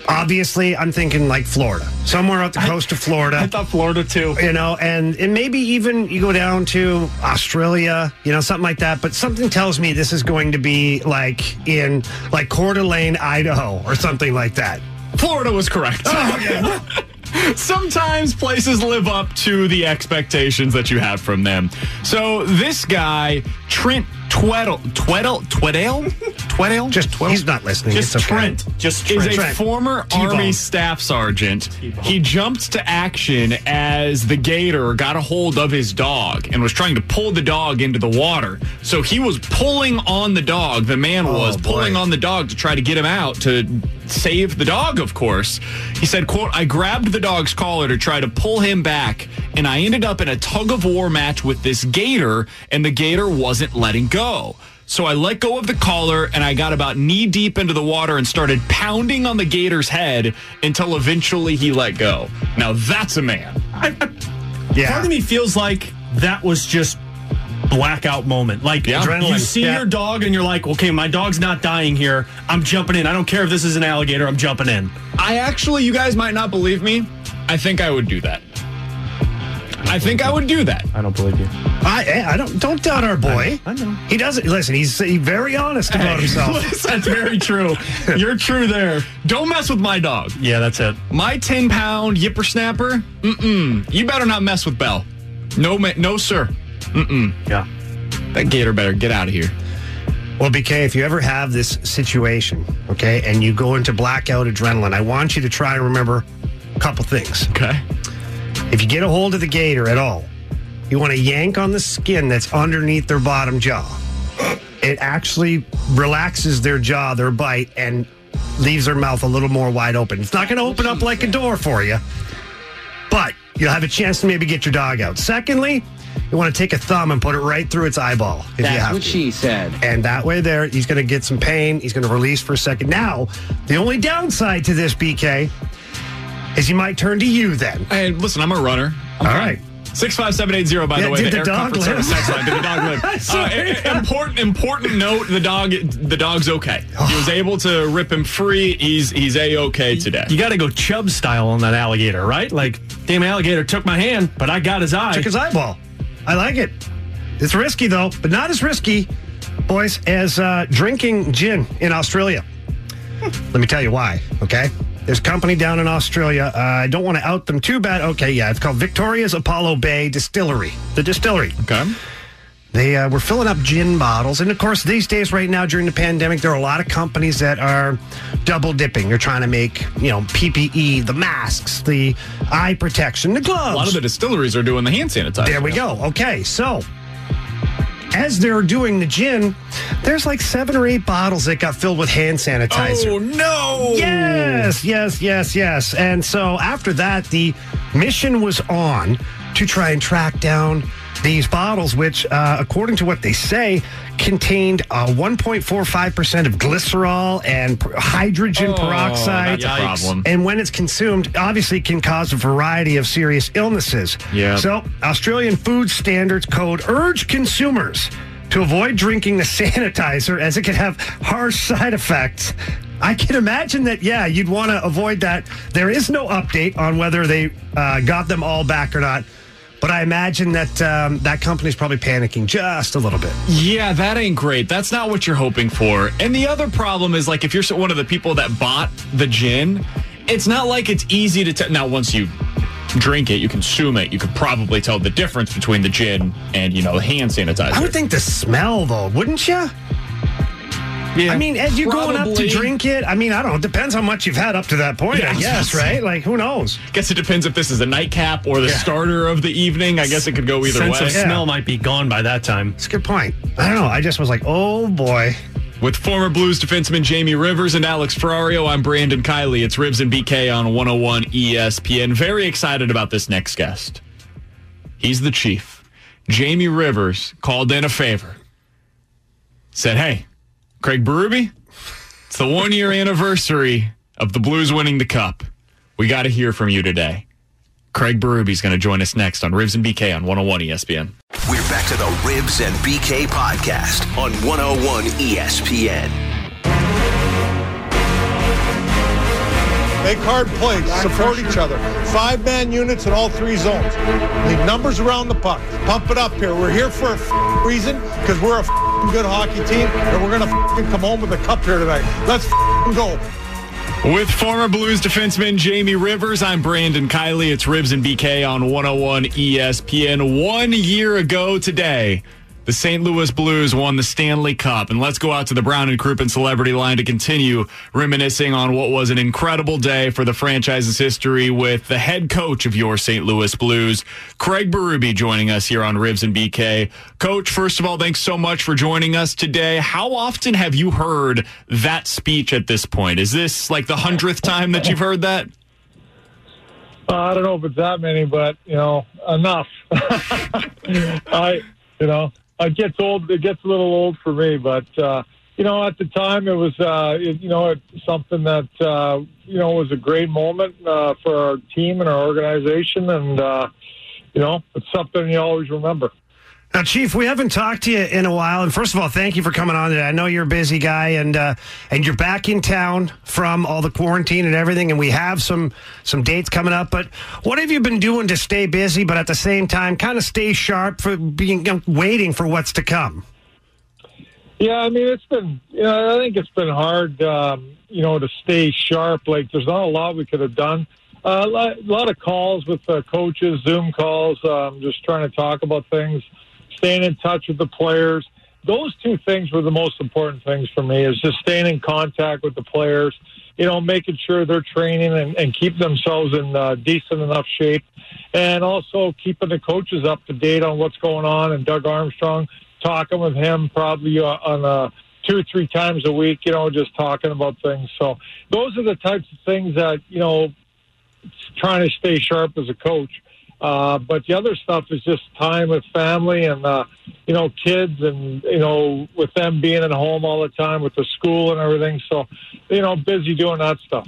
obviously, I'm thinking like Florida, somewhere out the coast of Florida. I thought Florida too. You know, and and maybe even you go down to Australia, you know, something like that. But something tells me this is going to be like in like Coeur d'Alene, Idaho, or something like that. Florida was correct. Sometimes places live up to the expectations that you have from them. So this guy, Trent Tweddle, Tweddle, Tweddale, Tweddale, Just he's not listening. just it's okay. Trent, Just is Trent. a Trent. former T-bone. Army staff sergeant. He jumped to action as the gator got a hold of his dog and was trying to pull the dog into the water. So he was pulling on the dog. The man oh, was boy. pulling on the dog to try to get him out to save the dog, of course. He said, quote, I grabbed the dog's collar to try to pull him back, and I ended up in a tug of war match with this gator, and the gator wasn't letting go. So I let go of the collar and I got about knee deep into the water and started pounding on the gator's head until eventually he let go. Now that's a man. Yeah. Part of me feels like that was just blackout moment. Like Yeah. you see Yeah. your dog and you're like, okay, my dog's not dying here. I'm jumping in. I don't care if this is an alligator. I'm jumping in. I actually, you guys might not believe me. I think I would do that. I think I would do that. I don't believe you. I, eh, I don't don't doubt our boy. I know. He doesn't listen. He's, he's very honest about himself. That's very true. You're true there. Don't mess with my dog. Yeah, that's it. My 10 pound yipper snapper, mm-mm. You better not mess with Bell. No, ma- no, sir. Mm-mm. Yeah. That gator better get out of here. Well, BK, if you ever have this situation, okay, and you go into blackout adrenaline, I want you to try and remember a couple things. Okay. If you get a hold of the gator at all, you want to yank on the skin that's underneath their bottom jaw. It actually relaxes their jaw, their bite, and leaves their mouth a little more wide open. It's not going to open up like a door for you, but you'll have a chance to maybe get your dog out. Secondly, you want to take a thumb and put it right through its eyeball if you That's have what to. she said. And that way, there, he's going to get some pain. He's going to release for a second. Now, the only downside to this, BK, is he might turn to you then. Hey, listen, I'm a runner. All right. Six five seven eight zero. By Yeah, the way, did the air dog comfort live? service text line. Did the dog live? Uh, important, important note: the dog, the dog's okay. He was able to rip him free. He's he's a okay today. You got to go Chubb style on that alligator, right? Like, damn alligator took my hand, but I got his eye. Took his eyeball. I like it. It's risky, though, but not as risky, boys, as uh, drinking gin in Australia. Let me tell you why, okay? There's a company down in Australia. Uh, I don't want to out them too bad. Okay, yeah, it's called Victoria's Apollo Bay Distillery. The distillery. Okay. They uh, were filling up gin bottles. And of course, these days, right now, during the pandemic, there are a lot of companies that are double dipping. They're trying to make, you know, PPE, the masks, the eye protection, the gloves. A lot of the distilleries are doing the hand sanitizer. There we go. Okay, so as they're doing the gin, there's like seven or eight bottles that got filled with hand sanitizer. Oh no! Yes, yes, yes, yes. And so after that, the mission was on to try and track down these bottles, which, uh, according to what they say, contained uh, 1.45% of glycerol and per- hydrogen Oh, peroxide. that's a problem. And when it's consumed, obviously can cause a variety of serious illnesses. Yeah. So, Australian Food Standards Code urge consumers to avoid drinking the sanitizer as it can have harsh side effects. I can imagine that, yeah, you'd want to avoid that. There is no update on whether they uh, got them all back or not. But I imagine that um, that company's probably panicking just a little bit. Yeah, that ain't great. That's not what you're hoping for. And the other problem is like if you're one of the people that bought the gin, it's not like it's easy to tell. Now, once you drink it, you consume it, you could probably tell the difference between the gin and you know the hand sanitizer. I would think the smell, though, wouldn't you? Yeah, I mean, as you're going up to drink it, I mean, I don't know. It depends how much you've had up to that point, Yeah, I I guess, gonna right? Like, who knows? I Guess it depends if this is a nightcap or the Yeah. starter of the evening. I guess it could go either Sense way. of smell might be gone by that time. It's a good point. I don't know. I just was like, oh boy. With former Blues defenseman Jamie Rivers and Alex Ferrario, I'm Brandon Kiley. It's Rivs and BK on 101 ESPN. Very excited about this next guest. He's the chief. Jamie Rivers called in a favor. Said, hey, Craig Berube, it's the one year anniversary of the Blues winning the Cup. We got to hear from you today. Craig Berube's going to join us next on Rivs and BK on 101 ESPN. We're back to the Rivs and BK podcast on 101 ESPN. Make hard plays, support each other. Five man units in all three zones. Leave numbers around the puck. Pump it up here. We're here for a reason because we're a good hockey team and we're going to come home with a cup here tonight. Let's go. With former Blues defenseman Jamie Rivers, I'm Brandon Kiley. It's Rivs and BK on 101 ESPN. One year ago today, the St. Louis Blues won the Stanley Cup. And let's go out to the Brown and Crouppen celebrity line to continue reminiscing on what was an incredible day for the franchise's history with the head coach of your St. Louis Blues, Craig Berube, joining us here on Rivs and BK. Coach, first of all, thanks so much for joining us today. How often have you heard that speech at this point? Is this like the hundredth time that you've heard that? Uh, I don't know if it's that many, but you know, enough. I, you know, it gets old. It gets a little old for me, but uh, you know, at the time, it was, uh, it, you know, something that uh, you know was a great moment uh, for our team and our organization, and uh, you know, it's something you always remember. Now, Chief, we haven't talked to you in a while, and first of all, thank you for coming on today. I know you're a busy guy, and uh, and you're back in town from all the quarantine and everything, and we have some some dates coming up. But what have you been doing to stay busy, but at the same time, kind of stay sharp for being you know, waiting for what's to come? Yeah, I mean, it's been, you know, I think it's been hard, um, you know, to stay sharp. Like, there's not a lot we could have done. Uh, a lot, of calls with uh, coaches, Zoom calls, um, just trying to talk about things, staying in touch with the players. Those two things were the most important things for me is just staying in contact with the players, you know, making sure they're training and, and keep themselves in uh, decent enough shape. And also keeping the coaches up to date on what's going on and Doug Armstrong, talking with him probably uh, on uh, two or three times a week, you know, just talking about things. So those are the types of things that, you know, trying to stay sharp as a coach. Uh, but the other stuff is just time with family and, uh, you know, kids and, you know, with them being at home all the time with the school and everything. So, you know, busy doing that stuff.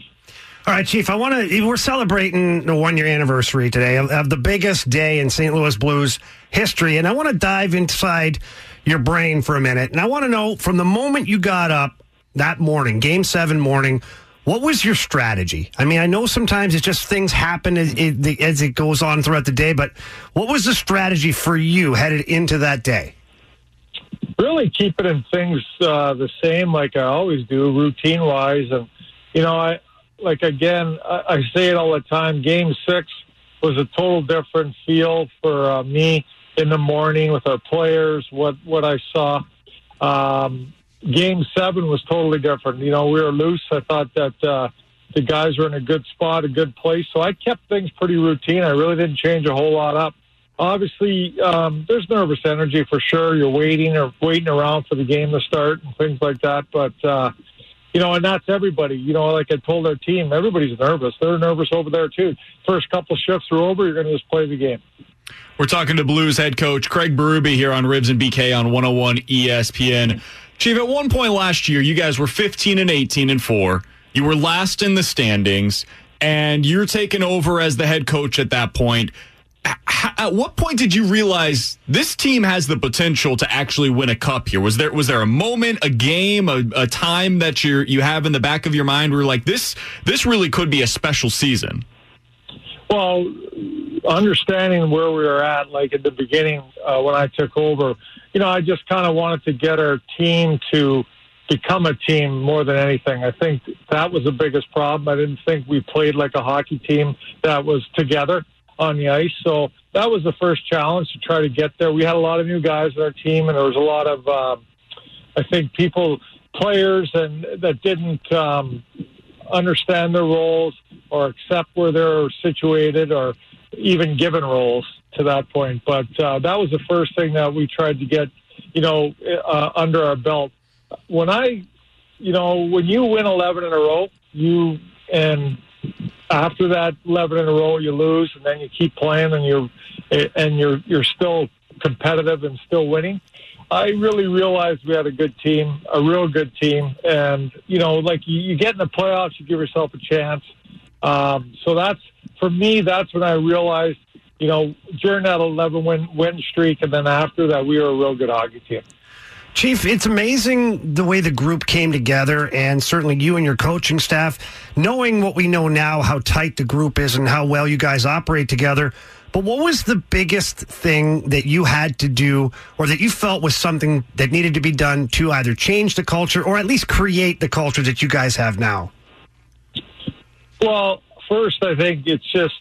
All right, Chief. I want to. We're celebrating the one year anniversary today of, of the biggest day in St. Louis Blues history, and I want to dive inside your brain for a minute. And I want to know from the moment you got up that morning, Game Seven morning, what was your strategy? I mean, I know sometimes it's just things happen as it, as it goes on throughout the day, but what was the strategy for you headed into that day? really keeping things uh, the same like I always do, routine wise. And, you know, I like again, I, I say it all the time. Game six was a total different feel for uh, me in the morning with our players, what, what I saw. Um, game seven was totally different. You know, we were loose. I thought that uh, the guys were in a good spot, a good place. So I kept things pretty routine. I really didn't change a whole lot up obviously um, there's nervous energy for sure. You're waiting or waiting around for the game to start and things like that. But uh, you know, and that's everybody. You know, like I told our team, everybody's nervous. They're nervous over there too. First couple shifts are over, you're going to just play the game. We're talking to Blues head coach Craig Berube here on Rivs and BK on 101 ESPN. Chief, at one point last year, you guys were 15 and 18 and 4. You were last in the standings, and you're taking over as the head coach at that point. At what point did you realize this team has the potential to actually win a cup here? Was there was there a moment, a game, a, a time that you you have in the back of your mind where like this this really could be a special season? Well, understanding where we were at, like at the beginning uh, when I took over, you know, I just kind of wanted to get our team to become a team more than anything. I think that was the biggest problem. I didn't think we played like a hockey team that was together on the ice. So that was the first challenge to try to get there. We had a lot of new guys on our team, and there was a lot of, um, I think, people, players, and that didn't um, understand their roles or accept where they're situated or even given roles to that point. But uh, that was the first thing that we tried to get, you know, uh, under our belt. When I, you know, when you win 11 in a row, you and after that 11 in a row you lose and then you keep playing and you're and you're you're still competitive and still winning i really realized we had a good team a real good team and you know like you, you get in the playoffs you give yourself a chance um, so that's for me that's when i realized you know during that 11 win win streak and then after that we were a real good hockey team Chief, it's amazing the way the group came together, and certainly you and your coaching staff, knowing what we know now, how tight the group is and how well you guys operate together. But what was the biggest thing that you had to do, or that you felt was something that needed to be done to either change the culture or at least create the culture that you guys have now? Well, first, I think it's just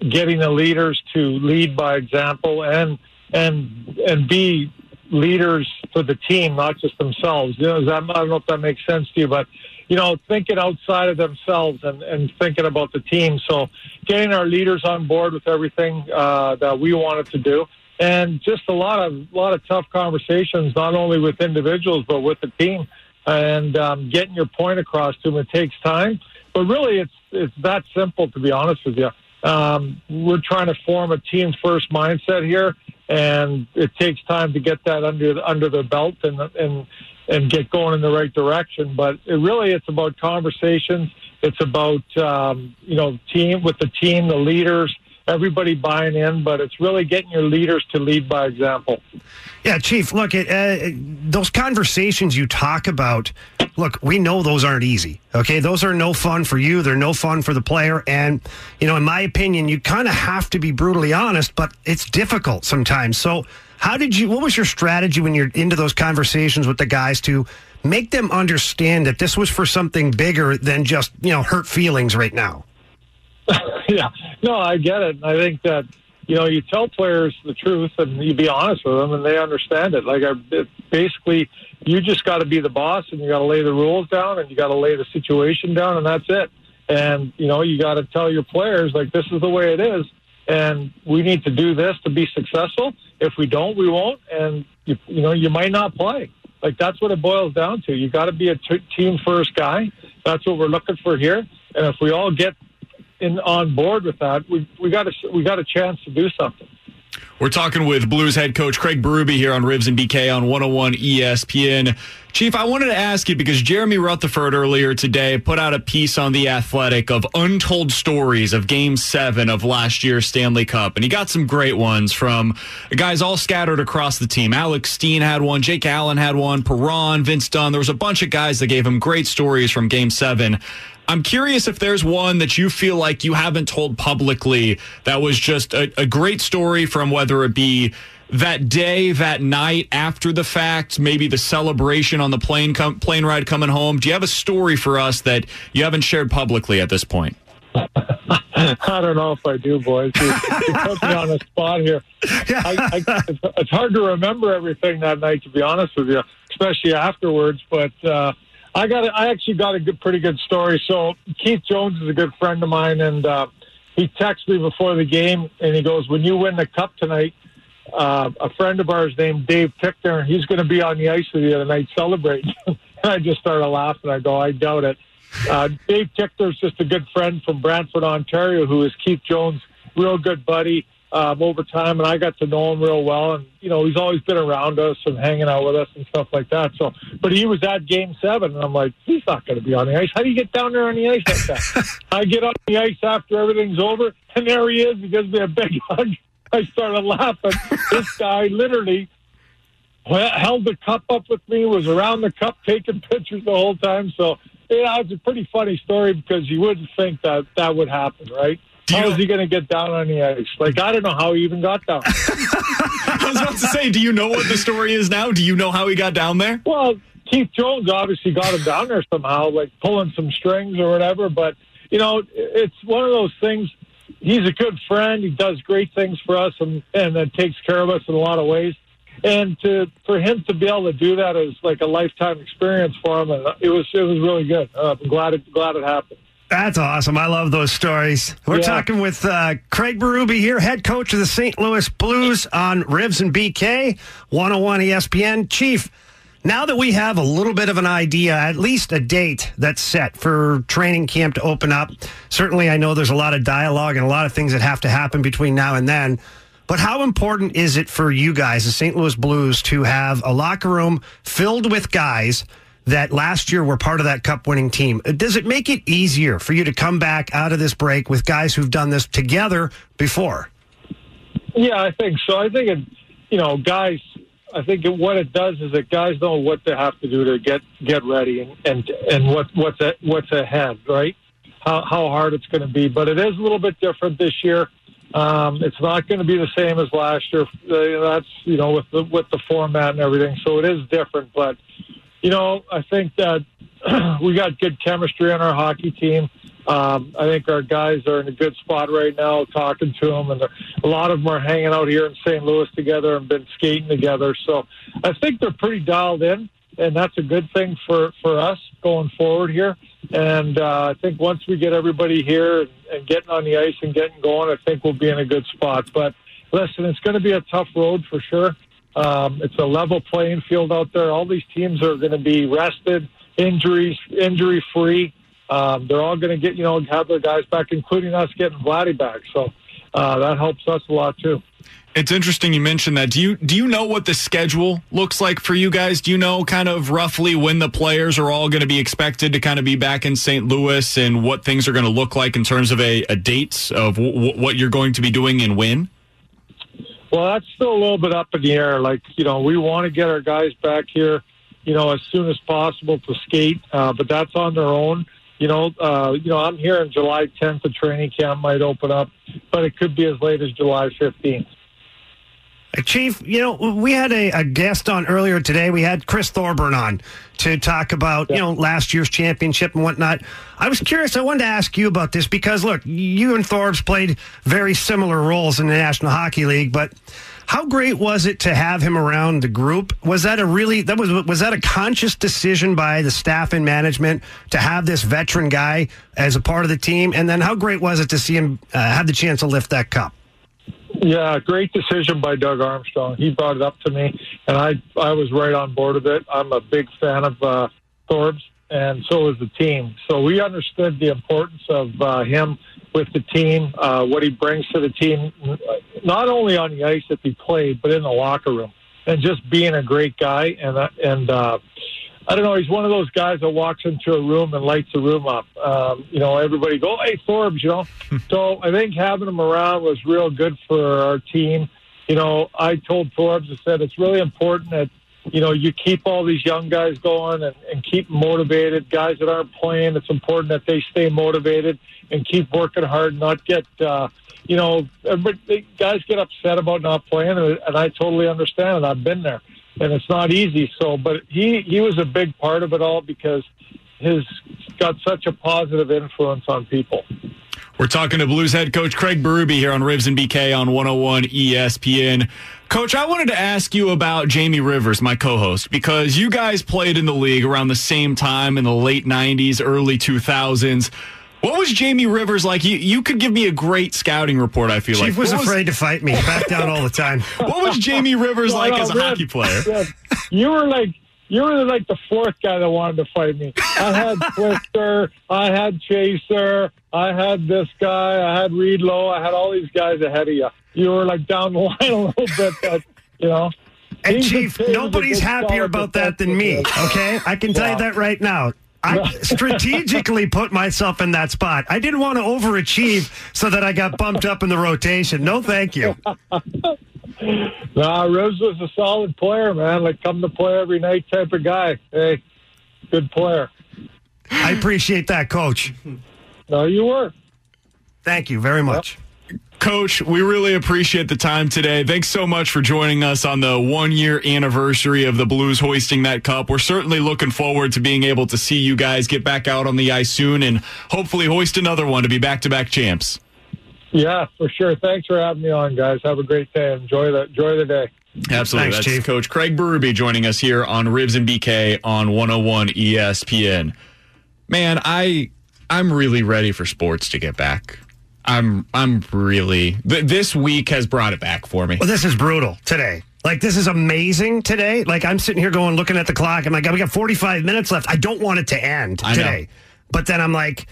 getting the leaders to lead by example and and and be leaders for the team, not just themselves. You know, that, I don't know if that makes sense to you, but you know, thinking outside of themselves and, and thinking about the team. So, getting our leaders on board with everything uh, that we wanted to do, and just a lot of lot of tough conversations, not only with individuals but with the team, and um, getting your point across to them. It takes time, but really, it's it's that simple. To be honest with you, um, we're trying to form a team first mindset here, and it takes time to get that under under their belt and and and get going in the right direction. But it really, it's about conversations. It's about um, you know team with the team, the leaders, everybody buying in. But it's really getting your leaders to lead by example. Yeah, Chief, look, uh, those conversations you talk about, look, we know those aren't easy. Okay. Those are no fun for you. They're no fun for the player. And, you know, in my opinion, you kind of have to be brutally honest, but it's difficult sometimes. So, how did you, what was your strategy when you're into those conversations with the guys to make them understand that this was for something bigger than just, you know, hurt feelings right now? yeah, no, I get it. I think that you know you tell players the truth and you be honest with them, and they understand it. Like I, it, basically, you just got to be the boss, and you got to lay the rules down, and you got to lay the situation down, and that's it. And you know you got to tell your players like this is the way it is, and we need to do this to be successful. If we don't, we won't, and you, you know you might not play. Like that's what it boils down to. You got to be a t- team first guy. That's what we're looking for here. And if we all get in on board with that, we we got a we got a chance to do something. We're talking with Blues head coach Craig Berube here on Rivs and BK on 101 ESPN. Chief, I wanted to ask you because Jeremy Rutherford earlier today put out a piece on The Athletic of untold stories of Game 7 of last year's Stanley Cup. And he got some great ones from guys all scattered across the team. Alex Steen had one, Jake Allen had one, Perron, Vince Dunn. There was a bunch of guys that gave him great stories from Game 7. I'm curious if there's one that you feel like you haven't told publicly that was just a, a great story from whether it be that day, that night, after the fact, maybe the celebration on the plane com- plane ride coming home. Do you have a story for us that you haven't shared publicly at this point? I don't know if I do, boys. You, you put me on the spot here. I, I, it's, it's hard to remember everything that night, to be honest with you, especially afterwards. But uh, I got, a, I actually got a good, pretty good story. So Keith Jones is a good friend of mine, and uh, he texted me before the game, and he goes, "When you win the cup tonight." Uh, a friend of ours named Dave Tickner, he's going to be on the ice with you tonight celebrating. and I just started laughing. I go, I doubt it. Uh, Dave Tickner's just a good friend from Brantford, Ontario, who is Keith Jones' real good buddy. Um, over time, and I got to know him real well. And you know, he's always been around us and hanging out with us and stuff like that. So, but he was at Game Seven, and I'm like, he's not going to be on the ice. How do you get down there on the ice like that? I get on the ice after everything's over, and there he is. He gives me a big hug. I started laughing. this guy literally held the cup up with me, was around the cup taking pictures the whole time. So, yeah, it's a pretty funny story because you wouldn't think that that would happen, right? How is he going to get down on the ice? Like, I don't know how he even got down. I was about to say, do you know what the story is now? Do you know how he got down there? Well, Keith Jones obviously got him down there somehow, like pulling some strings or whatever. But, you know, it's one of those things. He's a good friend. He does great things for us and, and uh, takes care of us in a lot of ways. And to for him to be able to do that is like a lifetime experience for him, and it was it was really good. Uh, I'm glad it glad it happened. That's awesome. I love those stories. We're Yeah. talking with uh, Craig Berube here, head coach of the St. Louis Blues on Rivs and BK, 101 ESPN. Chief, now that we have a little bit of an idea, at least a date that's set for training camp to open up, certainly I know there's a lot of dialogue and a lot of things that have to happen between now and then. But how important is it for you guys, the St. Louis Blues, to have a locker room filled with guys that last year were part of that cup winning team? Does it make it easier for you to come back out of this break with guys who've done this together before? Yeah, I think so. I think it, you know, guys. I think it, what it does is that guys know what they have to do to get get ready and and and what what's a, what's ahead, right? How how hard it's going to be, but it is a little bit different this year. Um, it's not going to be the same as last year. Uh, That's you know with the with the format and everything, so it is different. But you know, I think that we got good chemistry on our hockey team. Um, I think our guys are in a good spot right now, talking to them, and a lot of them are hanging out here in St. Louis together and been skating together. So I think they're pretty dialed in, and that's a good thing for for us going forward here. And uh, I think once we get everybody here and, and getting on the ice and getting going, I think we'll be in a good spot. But listen, it's going to be a tough road for sure. Um, it's a level playing field out there. All these teams are going to be rested, injuries, injury free. Um, they're all going to get, you know, have their guys back, including us getting Vladdy back. So uh, that helps us a lot too. It's interesting you mentioned that. Do you do you know what the schedule looks like for you guys? Do you know kind of roughly when the players are all going to be expected to kind of be back in St. Louis and what things are going to look like in terms of a, a dates of w- what you're going to be doing and when? Well, that's still a little bit up in the air. Like, you know, we want to get our guys back here, you know, as soon as possible to skate, uh, but that's on their own. You know, uh, you know, I'm here in July 10th. The training camp might open up, but it could be as late as July 15th. Chief, you know, we had a, a guest on earlier today. We had Chris Thorburn on to talk about, you know, last year's championship and whatnot. I was curious. I wanted to ask you about this because, look, you and Thorbs played very similar roles in the National Hockey League, but how great was it to have him around the group? Was that a really that was was that a conscious decision by the staff and management to have this veteran guy as a part of the team? And then how great was it to see him uh, have the chance to lift that cup? Yeah, great decision by Doug Armstrong. He brought it up to me, and I I was right on board with it. I'm a big fan of uh, Thorbs, and so is the team. So we understood the importance of uh, him with the team, uh, what he brings to the team, not only on the ice if he played, but in the locker room, and just being a great guy. And uh, and uh, I don't know, he's one of those guys that walks into a room and lights the room up. Um, you know, everybody go, hey, Thorbs, you know. so I think having him around was real good for our team. You know, I told Thorbs, I said, it's really important that, you know, you keep all these young guys going and, and keep motivated. Guys that aren't playing, it's important that they stay motivated and keep working hard, not get, uh, you know, everybody, guys get upset about not playing, and, and I totally understand it. I've been there, and it's not easy. So, but he he was a big part of it all because his got such a positive influence on people. We're talking to Blues head coach Craig Berube here on Rivs and BK on 101 ESPN. Coach, I wanted to ask you about Jamie Rivers, my co-host, because you guys played in the league around the same time in the late 90s, early 2000s. What was Jamie Rivers like? You, you could give me a great scouting report, I feel like. Chief was What afraid to fight me. Back down all the time. What was Jamie Rivers No, like no, as a Rib, hockey player? Rib, you were like you were like the fourth guy that wanted to fight me. I had Twister, I had Chaser, I had this guy, I had Reed Low, I had all these guys ahead of you. You were like down the line a little bit, but you know. And Chief, nobody's happier about that than me. Okay, I can tell you that right now. I strategically put myself in that spot. I didn't want to overachieve so that I got bumped up in the rotation. No, thank you. Nah, Rose was a solid player, man. Like come to play every night type of guy. Hey, good player. I appreciate that, Coach. No, you were. Thank you very much. Coach, we really appreciate the time today. Thanks so much for joining us on the one year anniversary of the Blues hoisting that cup. We're certainly looking forward to being able to see you guys get back out on the ice soon and hopefully hoist another one to be back to back champs. Yeah, for sure. Thanks for having me on, guys. Have a great day. Enjoy the enjoy the day. Absolutely. Thanks, That's Chief. Coach Craig Berube joining us here on Rivs and BK on 101 ESPN. Man, I I'm really ready for sports to get back. I'm I'm really th- this week has brought it back for me. Well, this is brutal today. Like this is amazing today. Like I'm sitting here going, looking at the clock. I'm like, we got 45 minutes left. I don't want it to end today. But then I'm like,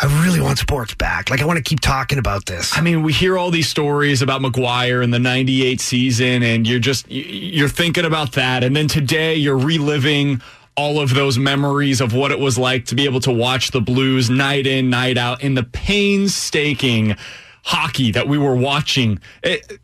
I really want sports back. Like I want to keep talking about this. I mean, we hear all these stories about McGwire in the 98 season and you're just you're thinking about that and then today you're reliving all of those memories of what it was like to be able to watch the Blues night in, night out in the painstaking hockey that we were watching. It,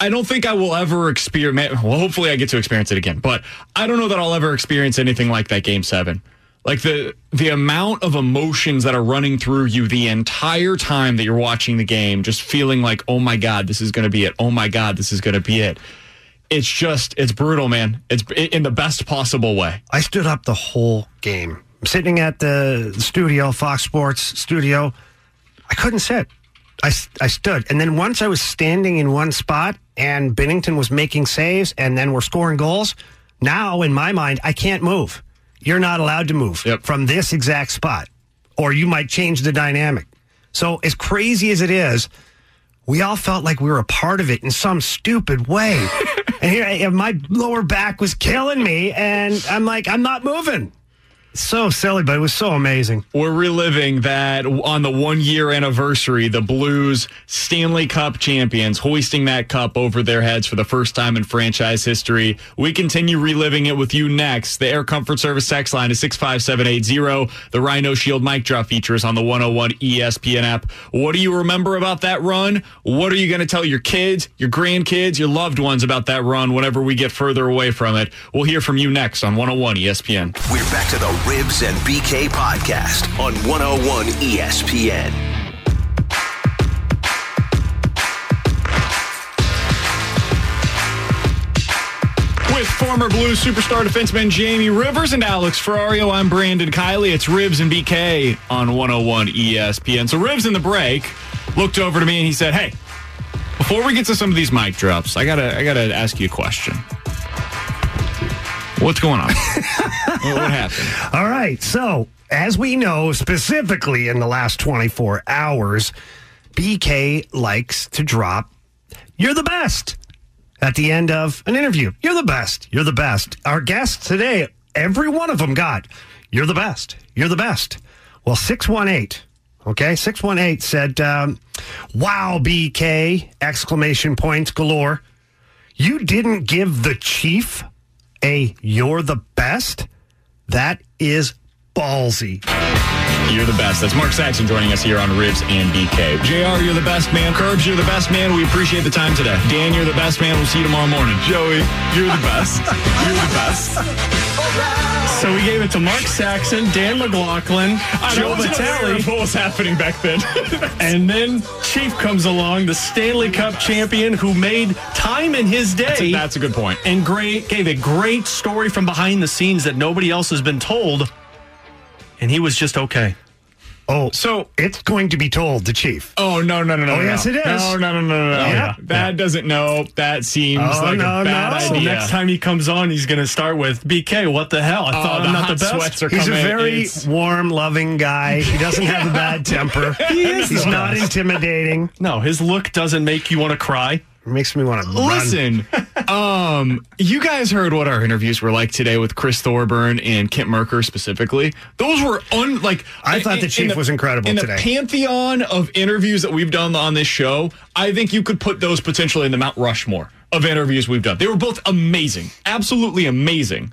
I don't think I will ever experience. Well, hopefully, I get to experience it again. But I don't know that I'll ever experience anything like that Game Seven. Like the the amount of emotions that are running through you the entire time that you're watching the game, just feeling like, oh my god, this is going to be it. Oh my god, this is going to be it. It's just, it's brutal, man. It's in the best possible way. I stood up the whole game. I'm sitting at the studio, Fox Sports studio. I couldn't sit. I, I stood. And then once I was standing in one spot and Binnington was making saves and then we're scoring goals, now in my mind, I can't move. You're not allowed to move from this exact spot, or you might change the dynamic. So, as crazy as it is, we all felt like we were a part of it in some stupid way. and here, I- my lower back was killing me, and I'm like, I'm not moving. So silly, but it was so amazing. We're reliving that on the one year anniversary, the Blues Stanley Cup champions hoisting that cup over their heads for the first time in franchise history. We continue reliving it with you next. The Air Comfort Service text line is 65780. The Rhino Shield mic drop features on the 101 ESPN app. What do you remember about that run? What are you going to tell your kids, your grandkids, your loved ones about that run whenever we get further away from it? We'll hear from you next on 101 ESPN. We're back to the Rivs and BK podcast on 101 ESPN. With former Blues superstar defenseman Jamie Rivers and Alex Ferrario, I'm Brandon Kiley. It's Rivs and BK on 101 ESPN. So Rivs in the break looked over to me and he said, "Hey, before we get to some of these mic drops, I gotta I gotta ask you a question. What's going on? what, happened? All right. So, as we know, specifically in the last 24 hours, BK likes to drop, You're the best at the end of an interview. You're the best. You're the best. Our guests today, every one of them got, You're the best. You're the best. Well, 618, okay, 618 said, um, Wow, BK! Exclamation points galore. You didn't give the chief a You're the best? That is ballsy. You're the best. That's Mark Saxon joining us here on Rivs and BK. JR, you're the best man. Curbs, you're the best man. We appreciate the time today. Dan, you're the best man. We'll see you tomorrow morning. Joey, you're the best. You're the best. So we gave it to Mark Saxon, Dan McLaughlin, Joe wasn't aware Vitale. of What was happening back then? and then Chief comes along, the Stanley Cup champion who made time in his day. That's a, that's a good point. and great gave a great story from behind the scenes that nobody else has been told. And he was just okay. Oh, so it's going to be told the chief. Oh no no no no! Oh, no. yes, it is. No no no no no! no. Yeah. That doesn't know. That seems Oh, like no, a bad no. idea. So next time he comes on, he's going to start with BK. What the hell? I oh, thought the I'm not the best. sweats are He's a very It's- warm, loving guy. He doesn't have a bad temper. He is He's not intimidating. No, his look doesn't make you want to cry. Makes me want to. Listen, um, you guys heard what our interviews were like today with Chris Thorburn and Kent Mercker specifically. Those were un like I thought the in- Chief in was incredible in today. the pantheon of interviews that we've done on this show. I think you could put those potentially in the Mount Rushmore of interviews we've done. They were both amazing, absolutely amazing,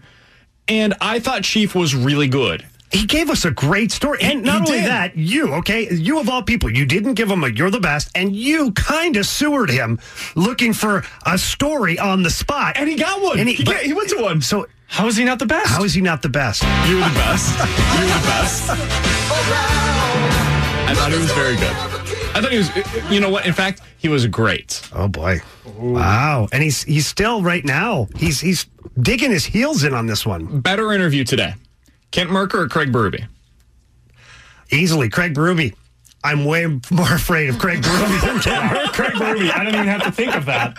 and I thought Chief was really good. He gave us a great story. And not he only did. that, you, okay, you of all people, you didn't give him a you're the best, and you kind of sewered him looking for a story on the spot. And he got one. And He got- he went to one. So How is he not the best? how is he not the best? You're the best. You're the best. I thought he was very good. I thought he was. You know what? In fact, he was great. Oh boy. Wow. And he's he's still right now. He's he's digging his heels in on this one. Better interview today. Kent Mercker or Craig Berube? Easily. Craig Berube. I'm way more afraid of Craig Berube than Ken Mercker. Craig Berube. I don't even have to think of that.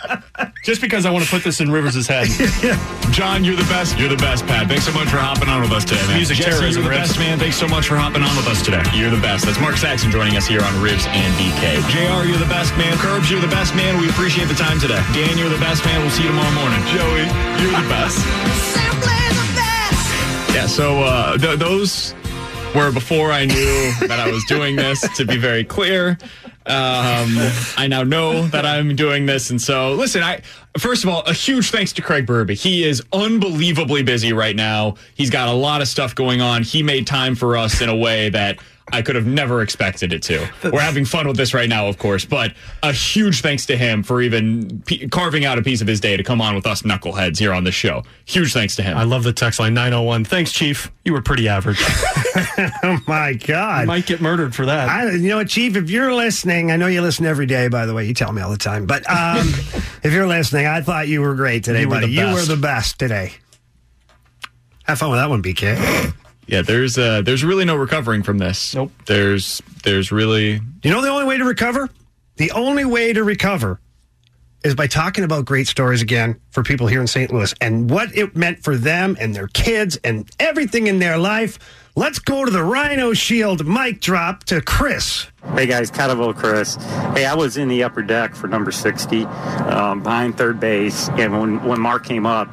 Just because I want to put this in Rivers' head. John, you're the best. You're the best, Pat. Thanks so much for hopping on with us today, man. Music Jesse, terrorism, you're the Ribs. best, man. Thanks so much for hopping on with us today. You're the best. That's Mark Saxon joining us here on Rivs and BK. JR, you're the best, man. Curbs, you're the best, man. We appreciate the time today. Dan, you're the best, man. We'll see you tomorrow morning. Joey, you're the best. Yeah, so uh, th- those were before I knew that I was doing this, to be very clear. Um, I now know that I'm doing this. And so, listen, I first of all, a huge thanks to Craig Berube. He is unbelievably busy right now. He's got a lot of stuff going on. He made time for us in a way that I could have never expected it to. We're having fun with this right now, of course, but a huge thanks to him for even p- carving out a piece of his day to come on with us knuckleheads here on the show. Huge thanks to him. I love the text line 901. Thanks, Chief. You were pretty average. oh my God. Might get murdered for that. I, you know what, Chief, if you're listening, I know you listen every day, by the way. You tell me all the time. But um, if you're listening, I thought you were great today, You were buddy. the You best. were the best today. Have fun with that one, BK. Yeah, there's uh, there's really no recovering from this. Nope. There's there's really You know the only way to recover? The only way to recover is by talking about great stories again for people here in St. Louis and what it meant for them and their kids and everything in their life. Let's go to the Rhino Shield mic drop to Chris. Hey guys, Cataville Chris. Hey, I was in the upper deck for number 60, um, behind third base, and when, when Mark came up,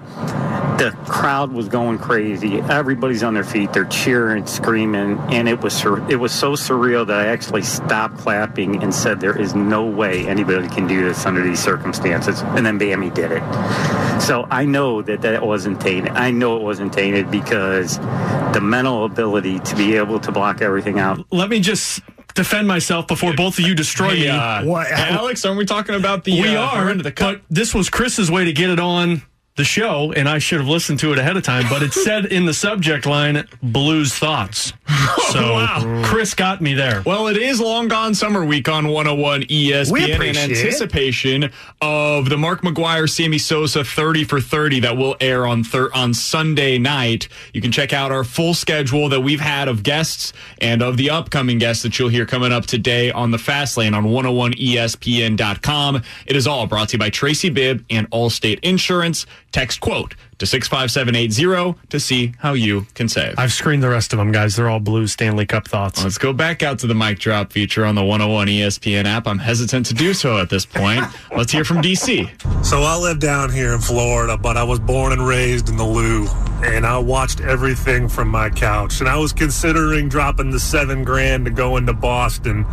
the crowd was going crazy. Everybody's on their feet. They're cheering, screaming, and it was sur- it was so surreal that I actually stopped clapping and said, "There is no way anybody can do this under these circumstances." And then Bammy did it. So I know that that wasn't tainted. I know it wasn't tainted because the mental ability to be able to block everything out. Let me just defend myself before both of you destroy Hey, me. uh, What? Alex, aren't we talking about the, we uh, are, the end of the but this was Chris's way to get it on the show, and I should have listened to it ahead of time. But it said in the subject line, "Blues thoughts." So Wow. Chris got me there. Well, it is Long Gone Summer Week on 101 We ESPN in appreciate it. anticipation of the Mark McGwire Sammy Sosa 30 for 30 that will air on thir- on Sunday night. You can check out our full schedule that we've had of guests and of the upcoming guests that you'll hear coming up today on the Fast Lane on 101ESPN.com. It is all brought to you by Tracy Bibb and Allstate Insurance. Text quote to 65780 to see how you can save. I've screened the rest of them, guys. They're all blue Stanley Cup thoughts. Let's go back out to the mic drop feature on the 101 ESPN app. I'm hesitant to do so at this point. Let's hear from DC. So I live down here in Florida, but I was born and raised in the Lou, and I watched everything from my couch. And I was considering dropping the seven grand to go into Boston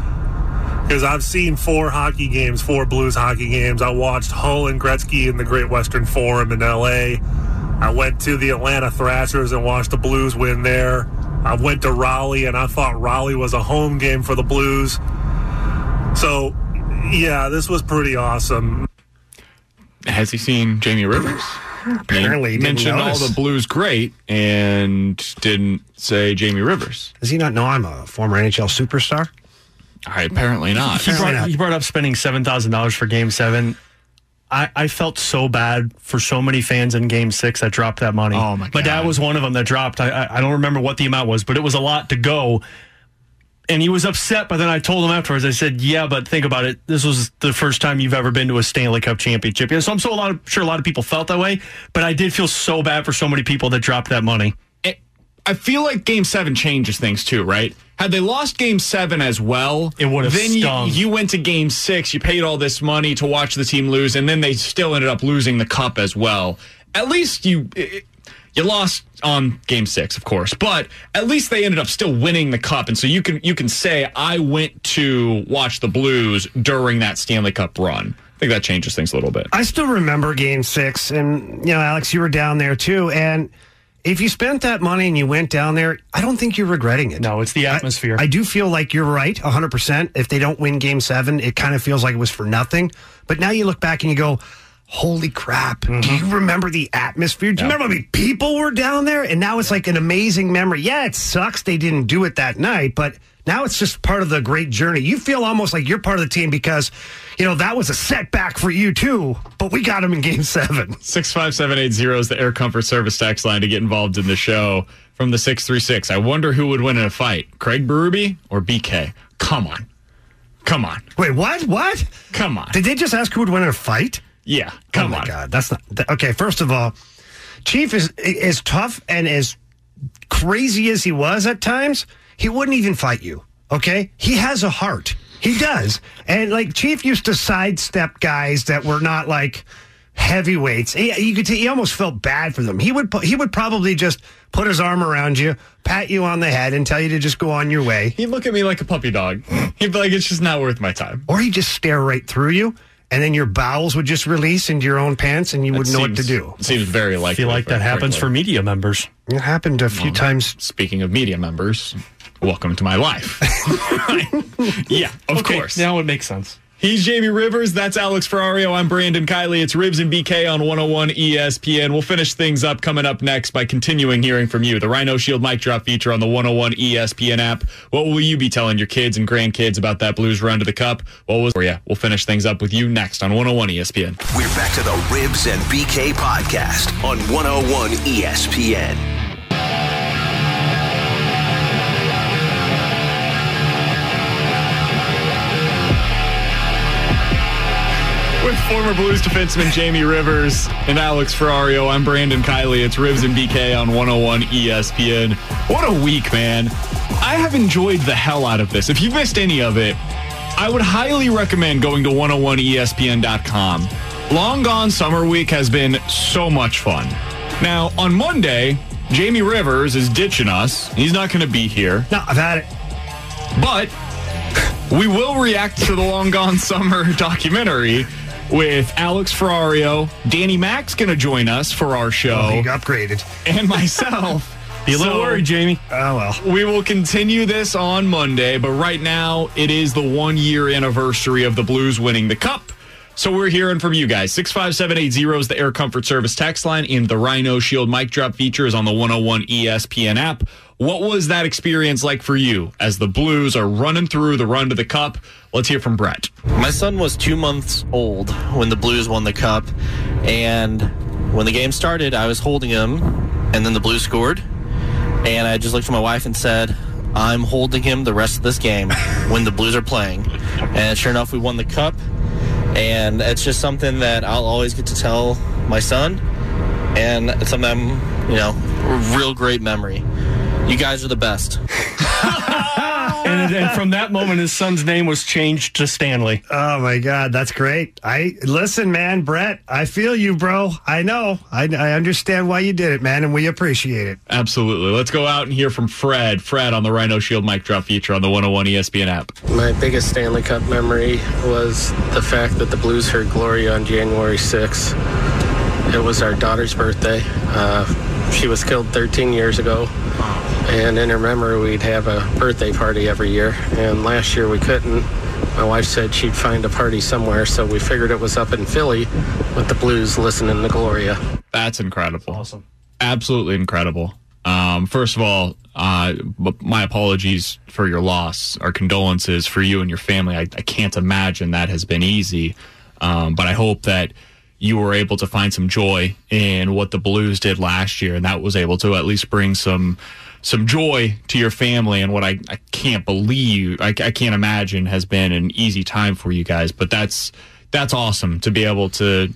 because I've seen four hockey games, four Blues hockey games. I watched Hull and Gretzky in the Great Western Forum in L.A. I went to the Atlanta Thrashers and watched the Blues win there. I went to Raleigh, and I thought Raleigh was a home game for the Blues. So, yeah, this was pretty awesome. Has he seen Jamie Rivers? Apparently, he didn't mentioned all the Blues great and didn't say Jamie Rivers. Does he not know I'm a former NHL superstar? All right, apparently not. He brought, he brought up spending seven thousand dollars for Game Seven. I, I felt so bad for so many fans in Game Six that dropped that money. Oh, my My dad God. was one of them that dropped. I, I I don't remember what the amount was, but it was a lot to go. And he was upset, but then I told him afterwards. I said, "Yeah, but think about it. This was the first time you've ever been to a Stanley Cup championship. Yeah, so I'm so a lot of, sure a lot of people felt that way, but I did feel so bad for so many people that dropped that money. I feel like Game Seven changes things too, right? Had they lost game seven as well, It would've then you, you went to game six, you paid all this money to watch the team lose, and then they still ended up losing the cup as well. At least you you lost on game six, of course, but at least they ended up still winning the cup, and so you can you can say I went to watch the Blues during that Stanley Cup run. I think that changes things a little bit. I still remember game six, and, you know, Alex, you were down there too. And if you spent that money and you went down there, I don't think you're regretting it. No, it's the atmosphere. I, I do feel like you're right, 100%. If they don't win game seven, it kind of feels like it was for nothing. But now you look back and you go, holy crap. Do mm-hmm. you remember the atmosphere? Do you remember how many people were down there? And now it's like an amazing memory. Yeah, it sucks they didn't do it that night, but now it's just part of the great journey. You feel almost like you're part of the team because, you know, that was a setback for you too, but we got him in game seven. 65780 is the Air Comfort Service text line to get involved in the show from the 636. I wonder who would win in a fight, Craig Berube or BK? Come on. Come on. Wait, what? What? Come on. Did they just ask who would win in a fight? Yeah, come oh my on. God, that's not th- okay. First of all, Chief is as tough and as crazy as he was at times. He wouldn't even fight you. Okay, he has a heart. He does, and like Chief used to sidestep guys that were not like heavyweights. He, you could t- he almost felt bad for them. He would pu- he would probably just put his arm around you, pat you on the head, and tell you to just go on your way. He'd look at me like a puppy dog. He'd be like, it's just not worth my time. Or he'd just stare right through you, and then your bowels would just release into your own pants, and you wouldn't know what to do. Seems very likely. I likely. feel like that happens for media members. It happened a few times. Speaking of media members, welcome to my life. yeah, of Okay, course. Now it makes sense. He's Jamie Rivers. That's Alex Ferrario. I'm Brandon Kiley. It's Rivs and BK on 101 ESPN. We'll finish things up coming up next by continuing hearing from you. The Rhino Shield mic drop feature on the 101 ESPN app. What will you be telling your kids and grandkids about that Blues run to the Cup? What was? Yeah, we'll finish things up with you next on 101 ESPN. We're back to the Rivs and BK podcast on 101 ESPN. Former Blues defenseman Jamie Rivers and Alex Ferrario, I'm Brandon Kiley. It's Rivs and BK on 101 ESPN. What a week, man. I have enjoyed the hell out of this. If you missed any of it, I would highly recommend going to 101ESPN.com. Long Gone Summer Week has been so much fun. Now, on Monday, Jamie Rivers is ditching us. He's not going to be here. No, I've had it. But we will react to the Long Gone Summer documentary with Alex Ferrario. Danny Mack's going to join us for our show. Oh, upgraded. And myself. Be a little So- worried, Jamie. Uh, oh, well. We will continue this on Monday, but right now it is the one year anniversary of the Blues winning the Cup. So we're hearing from you guys. 65780 is the Air Comfort Service text line, and the Rhino Shield mic drop feature is on the 101 ESPN app. What was that experience like for you as the Blues are running through the run to the Cup? Let's hear from Brett. My son was two months old when the Blues won the cup, and when the game started, I was holding him, and then the Blues scored, and I just looked at my wife and said, "I'm holding him the rest of this game when the Blues are playing." And sure enough, we won the cup, and it's just something that I'll always get to tell my son, and it's something I'm, you know, a real great memory. You guys are the best. and, and from that moment, his son's name was changed to Stanley. Oh my God, that's great. I listen, man, Brett. I feel you, bro. I know. I, I understand why you did it, man, and we appreciate it. Absolutely. Let's go out and hear from Fred. Fred on the Rhino Shield mic drop feature on the 101 ESPN app. My biggest Stanley Cup memory was the fact that the Blues heard "Glory" on January 6th. It was our daughter's birthday. Uh, she was killed 13 years ago. And in her memory, we'd have a birthday party every year. And last year we couldn't. My wife said she'd find a party somewhere, so we figured it was up in Philly with the Blues listening to Gloria. That's incredible. Awesome. Absolutely incredible. Um, first of all, uh, my apologies for your loss. Our condolences for you and your family. I, I can't imagine that has been easy. Um, but I hope that you were able to find some joy in what the Blues did last year, and that was able to at least bring some some joy to your family and what I, I can't believe I, I can't imagine has been an easy time for you guys but that's that's awesome to be able to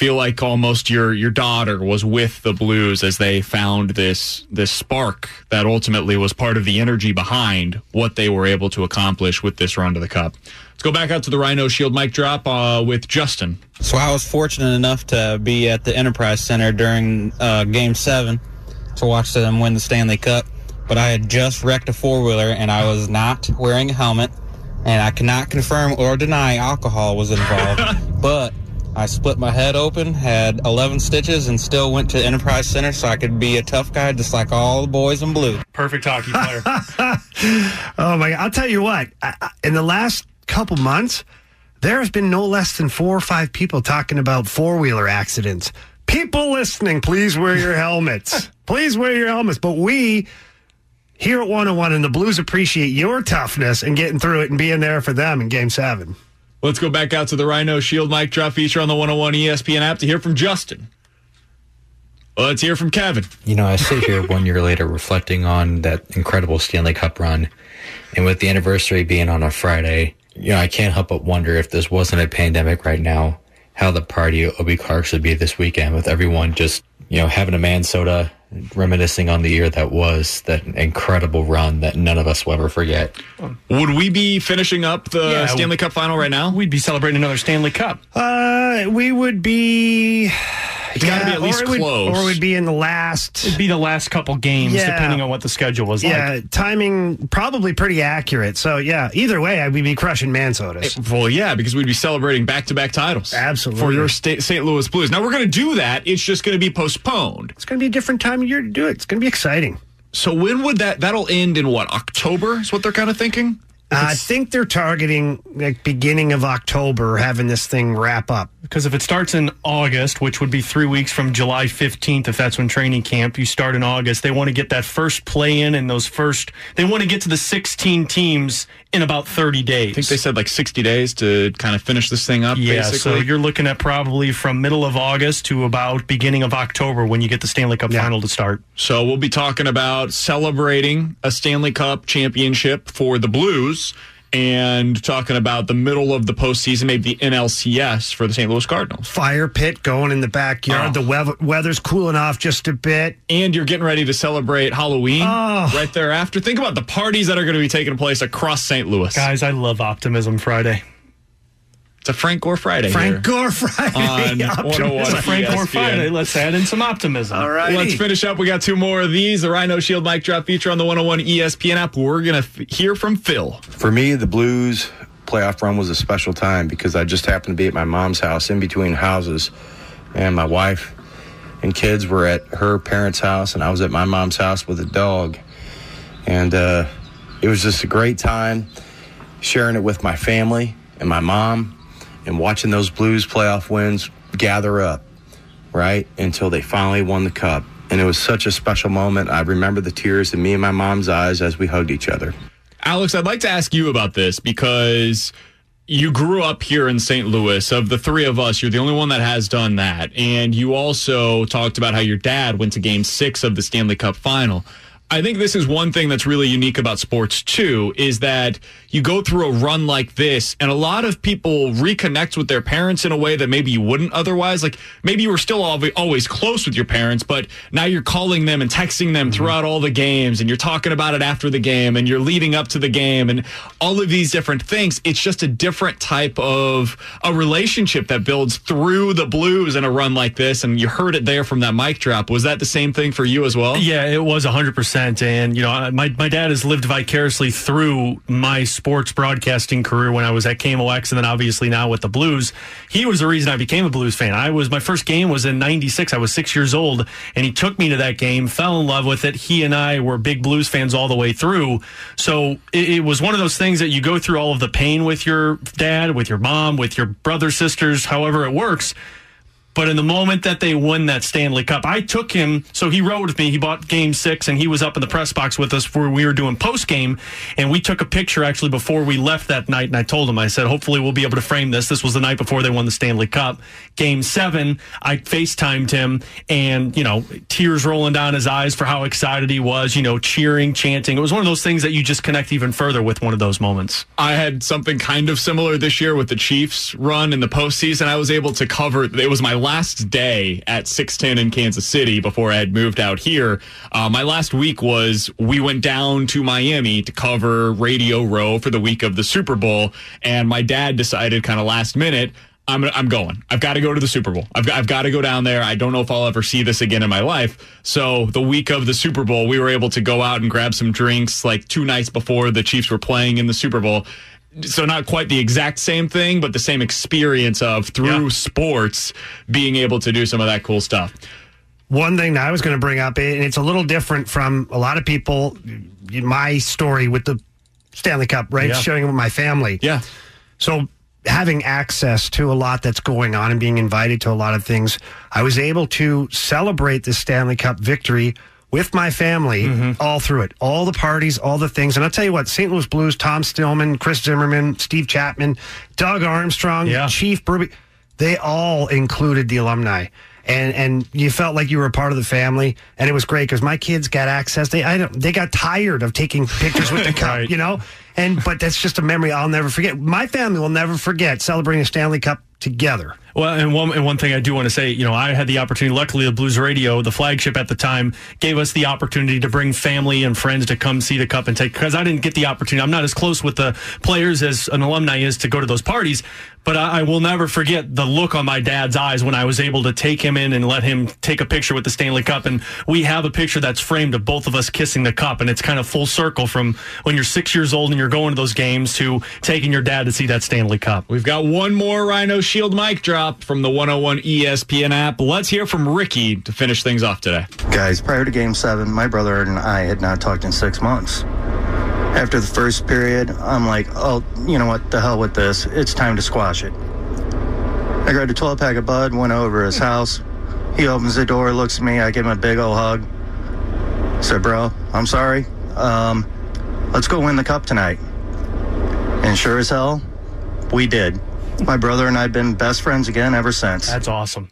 feel like almost your your daughter was with the Blues as they found this this spark that ultimately was part of the energy behind what they were able to accomplish with this run to the Cup. Let's go back out to the Rhino Shield mic drop uh, with Justin. So I was fortunate enough to be at the Enterprise Center during uh, Game Seven to watch them win the Stanley Cup. But I had just wrecked a four wheeler and I was not wearing a helmet, and I cannot confirm or deny alcohol was involved. but I split my head open, had 11 stitches, and still went to Enterprise Center so I could be a tough guy just like all the boys in blue. Perfect hockey player. oh my! God. I'll tell you what. I, I- in the last couple months, there has been no less than four or five people talking about four wheeler accidents. People listening, please wear your helmets. please wear your helmets. But we here at 101 and the Blues appreciate your toughness and getting through it and being there for them in Game Seven. Let's go back out to the Rhino Shield mic drop feature on the 101 ESPN app to hear from Justin. Let's hear from Kevin. You know, I sit here one year later reflecting on that incredible Stanley Cup run. And with the anniversary being on a Friday, you know, I can't help but wonder if this wasn't a pandemic right now, how the party at Obi Clark's should be this weekend with everyone just, you know, having a man soda, reminiscing on the year that was, that incredible run that none of us will ever forget. Would we be finishing up the Yeah, Stanley Cup final right now? We'd be celebrating another Stanley Cup. Uh, we would be. It's gotta be at least or it would- close. or it would be in the last. It'd be the last couple games, Yeah. depending on what the schedule was Yeah, like. timing probably pretty accurate. So yeah, either way, we'd be crushing man sodas. Well, yeah, because we'd be celebrating back to back titles. Absolutely. For your St. Louis Blues. Now, we're going to do that. It's just going to be postponed. It's going to be a different time of year to do it. It's going to be exciting. So, when would that, that'll end in what, October is what they're kind of thinking? I think they're targeting like beginning of October, having this thing wrap up. Because if it starts in August, which would be three weeks from July 15th, if that's when training camp, you start in August. They want to get that first play in and those first, they want to get to the 16 teams in about 30 days. I think they said like 60 days to kind of finish this thing up, Yeah, so you're looking at probably from middle of August to about beginning of October when you get the Stanley Cup final to start. So we'll be talking about celebrating a Stanley Cup championship for the Blues and talking about the middle of the postseason, maybe the NLCS for the St. Louis Cardinals. Fire pit going in the backyard. Oh. The weather, weather's cooling off just a bit. And you're getting ready to celebrate Halloween Oh. right thereafter. Think about the parties that are going to be taking place across St. Louis. Guys, I love Optimism Friday. It's a Frank Gore Friday. Frank here Gore Friday. On Optimism. 101 It's a Frank Gore Friday. Let's add in some optimism. All right. Let's finish up. We got two more of these. The Rhino Shield mic drop feature on the 101 ESPN app. We're going to f- hear from Phil. For me, the Blues playoff run was a special time because I just happened to be at my mom's house in between houses, and my wife and kids were at her parents' house, and I was at my mom's house with a dog. And uh, it was just a great time sharing it with my family and my mom and watching those Blues playoff wins gather up, right, until they finally won the cup. And it was such a special moment. I remember the tears in me and my mom's eyes as we hugged each other. Alex, I'd like to ask you about this because you grew up here in St. Louis. Of the three of us, you're the only one that has done that. And you also talked about how your dad went to game six of the Stanley Cup final. I think this is one thing that's really unique about sports too, is that you go through a run like this and a lot of people reconnect with their parents in a way that maybe you wouldn't otherwise. Like maybe you were still always close with your parents, but now you're calling them and texting them mm-hmm. throughout all the games and you're talking about it after the game and you're leading up to the game and all of these different things. It's just a different type of a relationship that builds through the blues in a run like this. And you heard it there from that mic drop. Was that the same thing for you as well? Yeah, it was 100%. And, you know, my, my dad has lived vicariously through my sports broadcasting career when I was at KMOX and then obviously now with the Blues. He was the reason I became a Blues fan. I was, my first game was in 96. I was six years old and he took me to that game, fell in love with it. He and I were big Blues fans all the way through. So it, it was one of those things that you go through all of the pain with your dad, with your mom, with your brother, sisters, however it works. But in the moment that they won that Stanley Cup, I took him. So he rode with me. He bought game six and he was up in the press box with us where we were doing post game. And we took a picture actually before we left that night. And I told him, I said, hopefully we'll be able to frame this. This was the night before they won the Stanley Cup. Game seven, I FaceTimed him and, you know, tears rolling down his eyes for how excited he was, you know, cheering, chanting. It was one of those things that you just connect even further with one of those moments. I had something kind of similar this year with the Chiefs run in the postseason. I was able to cover, it was my last day at 610 in Kansas City before I had moved out here, uh, my last week was we went down to Miami to cover Radio Row for the week of the Super Bowl. And my dad decided kind of last minute, I'm, I'm going. I've got to go to the Super Bowl. I've got, I've got to go down there. I don't know if I'll ever see this again in my life. So the week of the Super Bowl, we were able to go out and grab some drinks like two nights before the Chiefs were playing in the Super Bowl. So not quite the exact same thing, but the same experience of through sports being able to do some of that cool stuff. One thing that I was going to bring up, and it's a little different from a lot of people, my story with the Stanley Cup, right? Yeah. Sharing it with my family. Yeah. So having access to a lot that's going on and being invited to a lot of things, I was able to celebrate the Stanley Cup victory with my family Mm-hmm. all through it. All the parties, all the things. And I'll tell you what, St. Louis Blues, Tom Stillman, Chris Zimmerman, Steve Chapman, Doug Armstrong, Chief Berube, they all included the alumni. And and you felt like you were a part of the family, and it was great because my kids got access. They I don't, they got tired of taking pictures with the cup, you know. And but that's just a memory I'll never forget. My family will never forget celebrating a Stanley Cup together. Well, and one and one thing I do want to say, you know, I had the opportunity. Luckily, the Blues Radio, the flagship at the time, gave us the opportunity to bring family and friends to come see the cup and take. Because I didn't get the opportunity. I'm not as close with the players as an alumni is to go to those parties. But I, I will never forget the look on my dad's eyes when I was able to take him in and let him take a picture with the Stanley Cup. And we have a picture that's framed of both of us kissing the cup, and it's kind of full circle from when you're six years old and you're going to those games to taking your dad to see that Stanley Cup. We've got one more Rhino Shield mic drop from the 101 ESPN app. Let's hear from Ricky to finish things off today. Guys, prior to game seven, my brother and I had not talked in six months. After the first period, I'm like, oh, you know what? The hell with this. It's time to squash it. I grabbed a 12 pack of Bud, went over his house. He opens the door, looks at me. I give him a big old hug. Said, bro, I'm sorry. Um, let's go win the cup tonight. And sure as hell, we did. My brother and I have been best friends again ever since. That's awesome.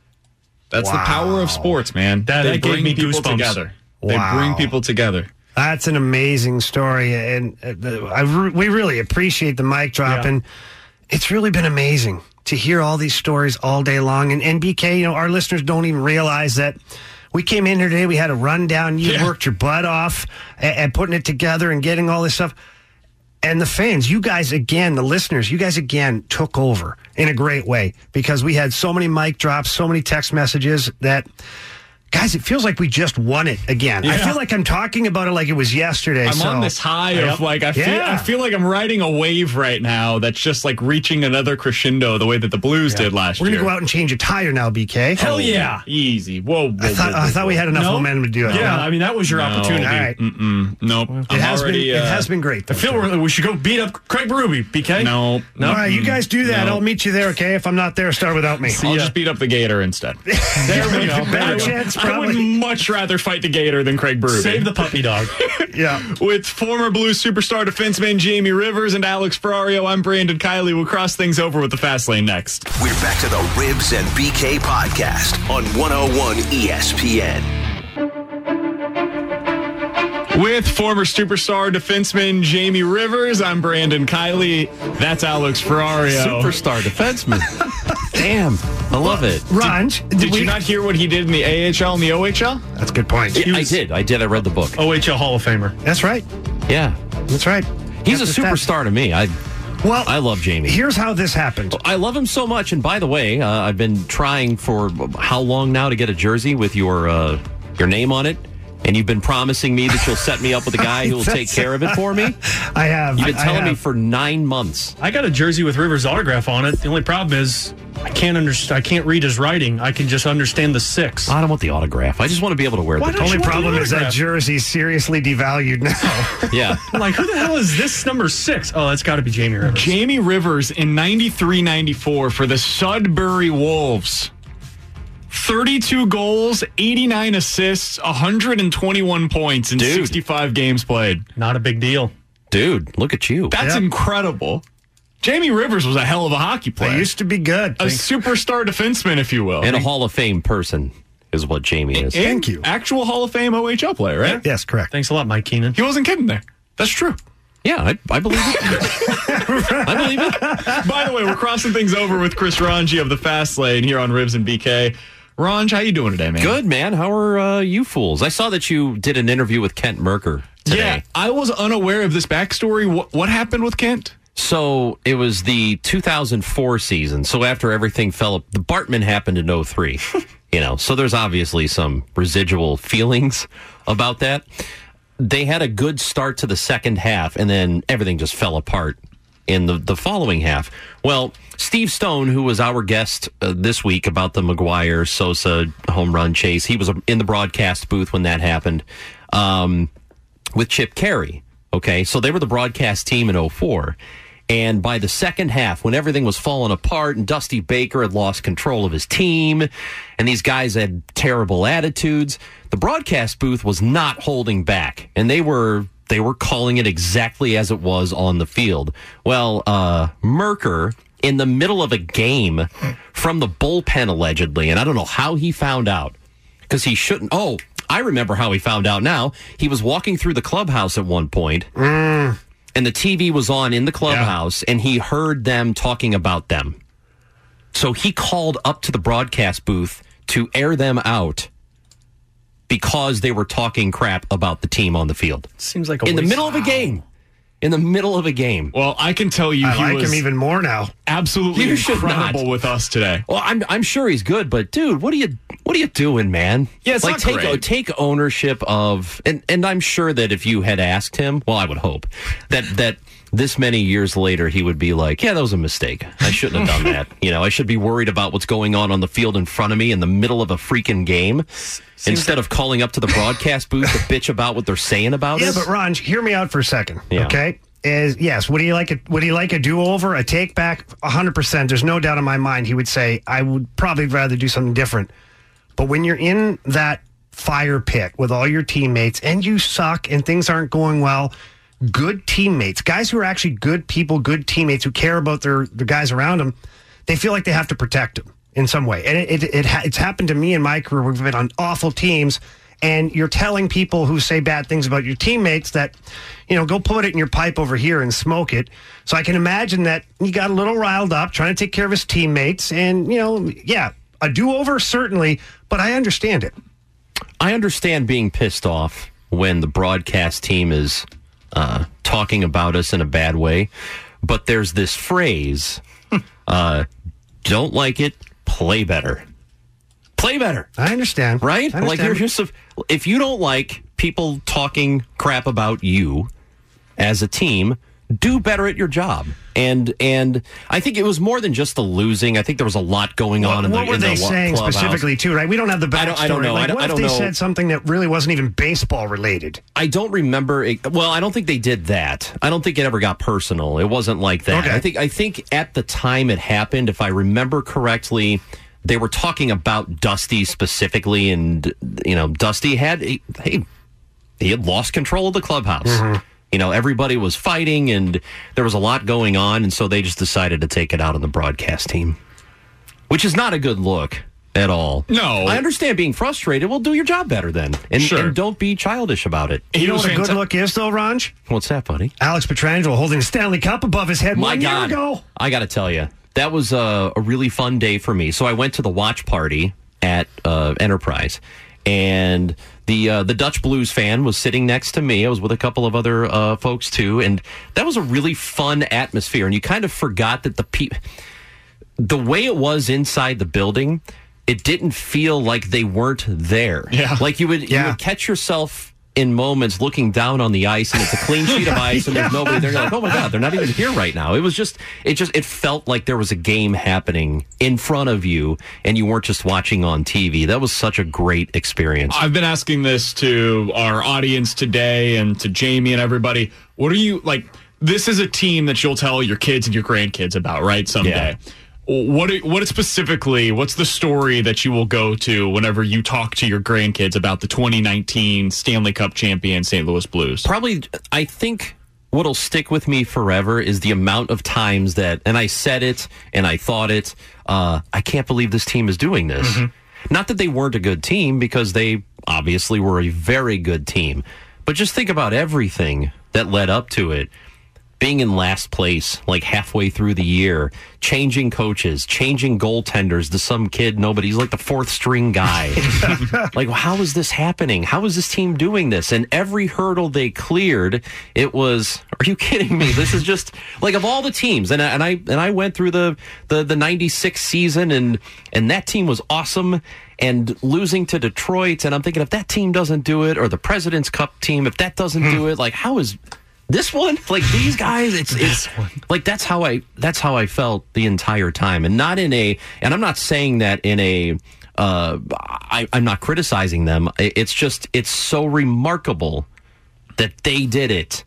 That's the power of sports, man. That they gave bring me people goosebumps. together. They bring people together. That's an amazing story, and uh, I re- we really appreciate the mic drop, and it's really been amazing to hear all these stories all day long. And, and BK, you know, our listeners don't even realize that we came in here today, we had a rundown, you worked your butt off and, and putting it together and getting all this stuff. And the fans, you guys again, the listeners, you guys again took over in a great way because we had so many mic drops, so many text messages that. Guys, it feels like we just won it again. I feel like I'm talking about it like it was yesterday. I'm so- on this high of like I feel Yeah. I feel like I'm riding a wave right now that's just like reaching another crescendo the way that the Blues did last year. We're gonna go out and change a tire now, BK. Hell yeah. Easy. Whoa. whoa, I thought, whoa, I thought we had enough No? momentum to do it. Yeah, I mean that was your No. opportunity. All right. Mm-mm. Nope. It I'm has already, been it uh, has been great. I feel we're- we should go beat up Craig Berube, BK. No. All right, you guys do that. No. I'll meet you there, okay? If I'm not there, start without me. I'll just beat up the Gator instead. There we go. Better chance, I would much rather fight the Gator than Craig Berube. Save the puppy dog. yeah. With former Blues superstar defenseman Jamie Rivers and Alex Ferrario, I'm Brandon Kiley. We'll cross things over with the fast lane next. We're back to the Rivs and BK podcast on 101 ESPN. With former superstar defenseman Jamie Rivers, I'm Brandon Kiley. That's Alex Ferrario. Superstar defenseman. Damn, I love it. Ranj, Did you not hear what he did in the AHL and the OHL? That's a good point. Yeah, I did. I did. I read the book. OHL Hall of Famer. That's right. Yeah, That's right. he's a That's the stats. superstar to me. I Well, I love Jamie. Here's how this happened. I love him so much. And by the way, uh, I've been trying for how long now to get a jersey with your uh, your name on it. And you've been promising me that you'll set me up with a guy who will take care of it for me. I have. You've been I- I telling me for nine months. I got a jersey with Rivers' autograph on it. The only problem is I can't understand. I can't read his writing. I can just understand the six. I don't want the autograph. I just want to be able to wear Why the don't Only problem the is that autograph? jersey's seriously devalued now. Yeah. I'm like, who the hell is this number six? Oh, that's got to be Jamie Rivers. Jamie Rivers in 93 94 for the Sudbury Wolves. 32 goals, 89 assists, 121 points in Dude. 65 games played. Not a big deal. Dude, look at you. That's Yep. incredible. Jamie Rivers was a hell of a hockey player. I used to be good. a superstar defenseman, if you will. And a Hall of Fame person is what Jamie is. And Thank you. Actual Hall of Fame OHL player, right? Yes, correct. Thanks a lot, Mike Keenan. He wasn't kidding there. That's true. Yeah, I, I believe it. I believe it. By the way, we're crossing things over with Chris Rongey of the Fast Lane here on Rivs and BK. Ranj, how you doing today, man? Good, man. How are uh, you fools? I saw that you did an interview with Kent Mercker today. Yeah, I was unaware of this backstory. What, what happened with Kent? So it was the 2004 season. So after everything fell, up the Bartman happened in 03. you know, so there's obviously some residual feelings about that. They had a good start to the second half, and then everything just fell apart in the, the following half. Well, Steve Stone, who was our guest uh, this week about the McGwire Sosa home run chase, he was in the broadcast booth when that happened um, with Chip Caray. Okay, so they were the broadcast team in 04. And by the second half, when everything was falling apart and Dusty Baker had lost control of his team and these guys had terrible attitudes, the broadcast booth was not holding back. And they were they were calling it exactly as it was on the field. Well, uh, Mercker in the middle of a game from the bullpen allegedly, and I don't know how he found out because he shouldn't. Oh, I remember how he found out now. He was walking through the clubhouse at one point, and the TV was on in the clubhouse, and he heard them talking about them. So he called up to the broadcast booth to air them out because they were talking crap about the team on the field. Seems like in the middle of a game. In the middle of a game. Well, I can tell you, I he like was him even more now. absolutely You should incredible not. with us today. Well, I'm I'm sure he's good, but dude, what are you what are you doing, man? Yeah, it's like not take great. take ownership of and and I'm sure that if you had asked him, well, I would hope that that this many years later he would be like, yeah, that was a mistake. I shouldn't have done that. You know, I should be worried about what's going on on the field in front of me in the middle of a freaking game instead of calling up to the broadcast booth to bitch about what they're saying about Yeah, us. Yeah, but Ron, hear me out for a second. Yeah. Okay. Is yes, would he like a would he like a do over, a take back? hundred percent. There's no doubt in my mind he would say, I would probably rather do something different. But when you're in that fire pit with all your teammates and you suck and things aren't going well, good teammates, guys who are actually good people, good teammates who care about their the guys around them, they feel like they have to protect them in some way. And it, it, it it's happened to me in my career. We've been on awful teams, and you're telling people who say bad things about your teammates that, you know, go put it in your pipe over here and smoke it. So I can imagine that he got a little riled up trying to take care of his teammates. And, you know, yeah, a do over, certainly, but I understand it. I understand being pissed off when the broadcast team is uh, talking about us in a bad way, but there's this phrase: uh, "Don't like it, play better." Play better. I understand. Right? I Like understand. you're just a, if you don't like people talking crap about you as a team, do better at your job. And and I think it was more than just the losing. I think there was a lot going on in the what were in they the saying clubhouse. specifically too? Right, we don't have the backstory. I don't- I don't know. Like, I don't- what I if don't they know. said something that really wasn't even baseball related? I don't remember. It, well, I don't think they did that. I don't think it ever got personal. It wasn't like that. Okay. I think. I think at the time it happened, if I remember correctly, they were talking about Dusty specifically, and you know, Dusty had he, he, he had lost control of the clubhouse. Mm-hmm. You know, everybody was fighting, and there was a lot going on, and so they just decided to take it out on the broadcast team, which is not a good look at all. No. I understand being frustrated. Well, do your job better then, and, Sure. and don't be childish about it. You know what a good look is, though, Ranj? What's that, buddy? Alex Pietrangelo holding a Stanley Cup above his head My one God, year ago. I got to tell you, that was a, a really fun day for me. So I went to the watch party at uh, Enterprise, and the uh, the Dutch Blues fan was sitting next to me. I was with a couple of other uh, folks too, and that was a really fun atmosphere. And you kind of forgot that the pe- the way it was inside the building, it didn't feel like they weren't there. Yeah. like you would you would catch yourself. In moments, looking down on the ice, and it's a clean sheet of ice, and there's nobody there. You're like, oh my god, they're not even here right now. It was just, it just, it felt like there was a game happening in front of you, and you weren't just watching on TV. That was such a great experience. I've been asking this to our audience today and to Jamie and everybody. What are you like? This is a team that you'll tell your kids and your grandkids about, right? Someday. What what specifically? What's the story that you will go to whenever you talk to your grandkids about the 2019 Stanley Cup champion St. Louis Blues? Probably, I think what'll stick with me forever is the amount of times that, and I said it and I thought it, uh, I can't believe this team is doing this. Not that they weren't a good team, because they obviously were a very good team. But just think about everything that led up to it. Being in last place, like halfway through the year, changing coaches, changing goaltenders to some kid nobody's like the fourth string guy. like, how is this happening? How is this team doing this? And every hurdle they cleared, it was, are you kidding me? This is just like of all the teams. And, I- and I, and I went through the, the, the 96 season and, and that team was awesome and losing to Detroit. And I'm thinking if that team doesn't do it or the President's Cup team, if that doesn't do hmm. it, like how is this one like these guys it's it's like that's how i that's how i felt the entire time and not in a and i'm not saying that in a uh I, i'm not criticizing them it's just it's so remarkable that they did it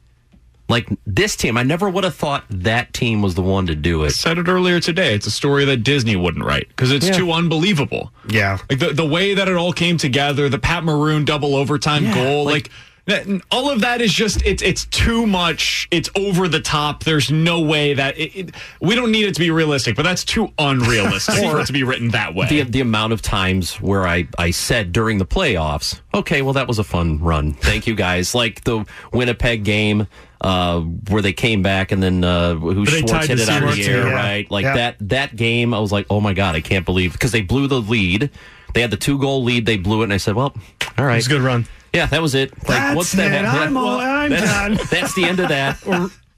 like this team i never would have thought that team was the one to do it I said it earlier today. It's a story that Disney wouldn't write because it's Yeah. too unbelievable. Yeah. Like the, the way that it all came together, the Pat Maroon double overtime Yeah, goal, like- like, that- all of that is just it's it's too much. It's over the top. There's no way that it, it, we don't need it to be realistic, but that's too unrealistic for it to be written that way. the the amount of times where I I said during the playoffs, okay, well that was a fun run. Thank you guys. Like the Winnipeg game uh, where they came back and then uh, who They Schwartz hit it out of the air, yeah. right? Like Yeah. that that game, I was like, oh my god, I can't believe because they blew the lead. They had the two goal lead, they blew it, and I said, well, all right, It's a good run. Yeah, that was it. Like, That's what's that? it. I'm all- I'm that's, done. That's the end of that.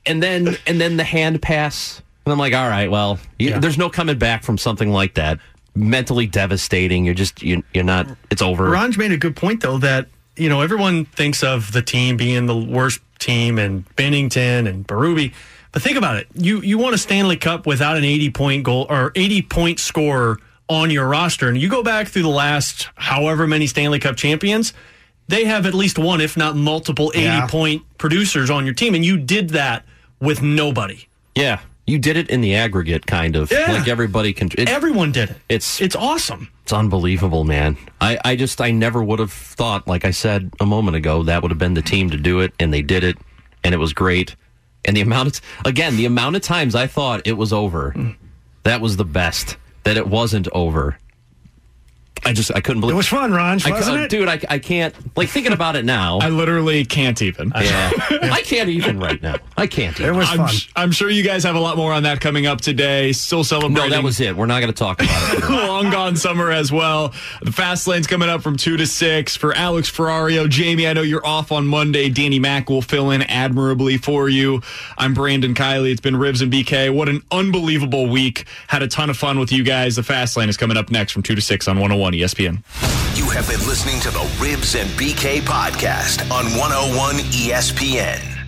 and then and then the hand pass, and I'm like, all right, well, you, there's no coming back from something like that. Mentally devastating. You're just you, you're not. It's over. Ranj made a good point though that you know everyone thinks of the team being the worst team and Binnington and Berube, but think about it. You you want a Stanley Cup without an 80 point goal or 80 point scorer on your roster, and you go back through the last however many Stanley Cup champions. They have at least one, if not multiple, 80 Yeah. point producers on your team, and you did that with nobody. Yeah, you did it in the aggregate, kind of. Yeah. Like everybody can. It, Everyone did it. it's It's awesome. It's unbelievable, man. I, I just I never would have thought, like I said a moment ago, that would have been the team to do it, and they did it, and it was great. And the amount of again, the amount of times I thought it was over, mm. that was the best. That it wasn't over. I just I couldn't believe It was fun, Ron, I, wasn't uh, it? dude. I, I can't like thinking about it now. I literally can't even. yeah, I can't even right now. I can't. Even. It was I'm, fun. I'm sure you guys have a lot more on that coming up today. Still celebrating. No, that was it. We're not going to talk about it. Long gone summer as well. The fast lane's coming up from two to six for Alex Ferrario. Jamie, I know you're off on Monday. Danny Mack will fill in admirably for you. I'm Brandon Kiley. It's been Rivs and BK. What an unbelievable week. Had a ton of fun with you guys. The fast lane is coming up next from two to six on 101 ESPN. You have been listening to the Rivs and BK podcast on 101 ESPN.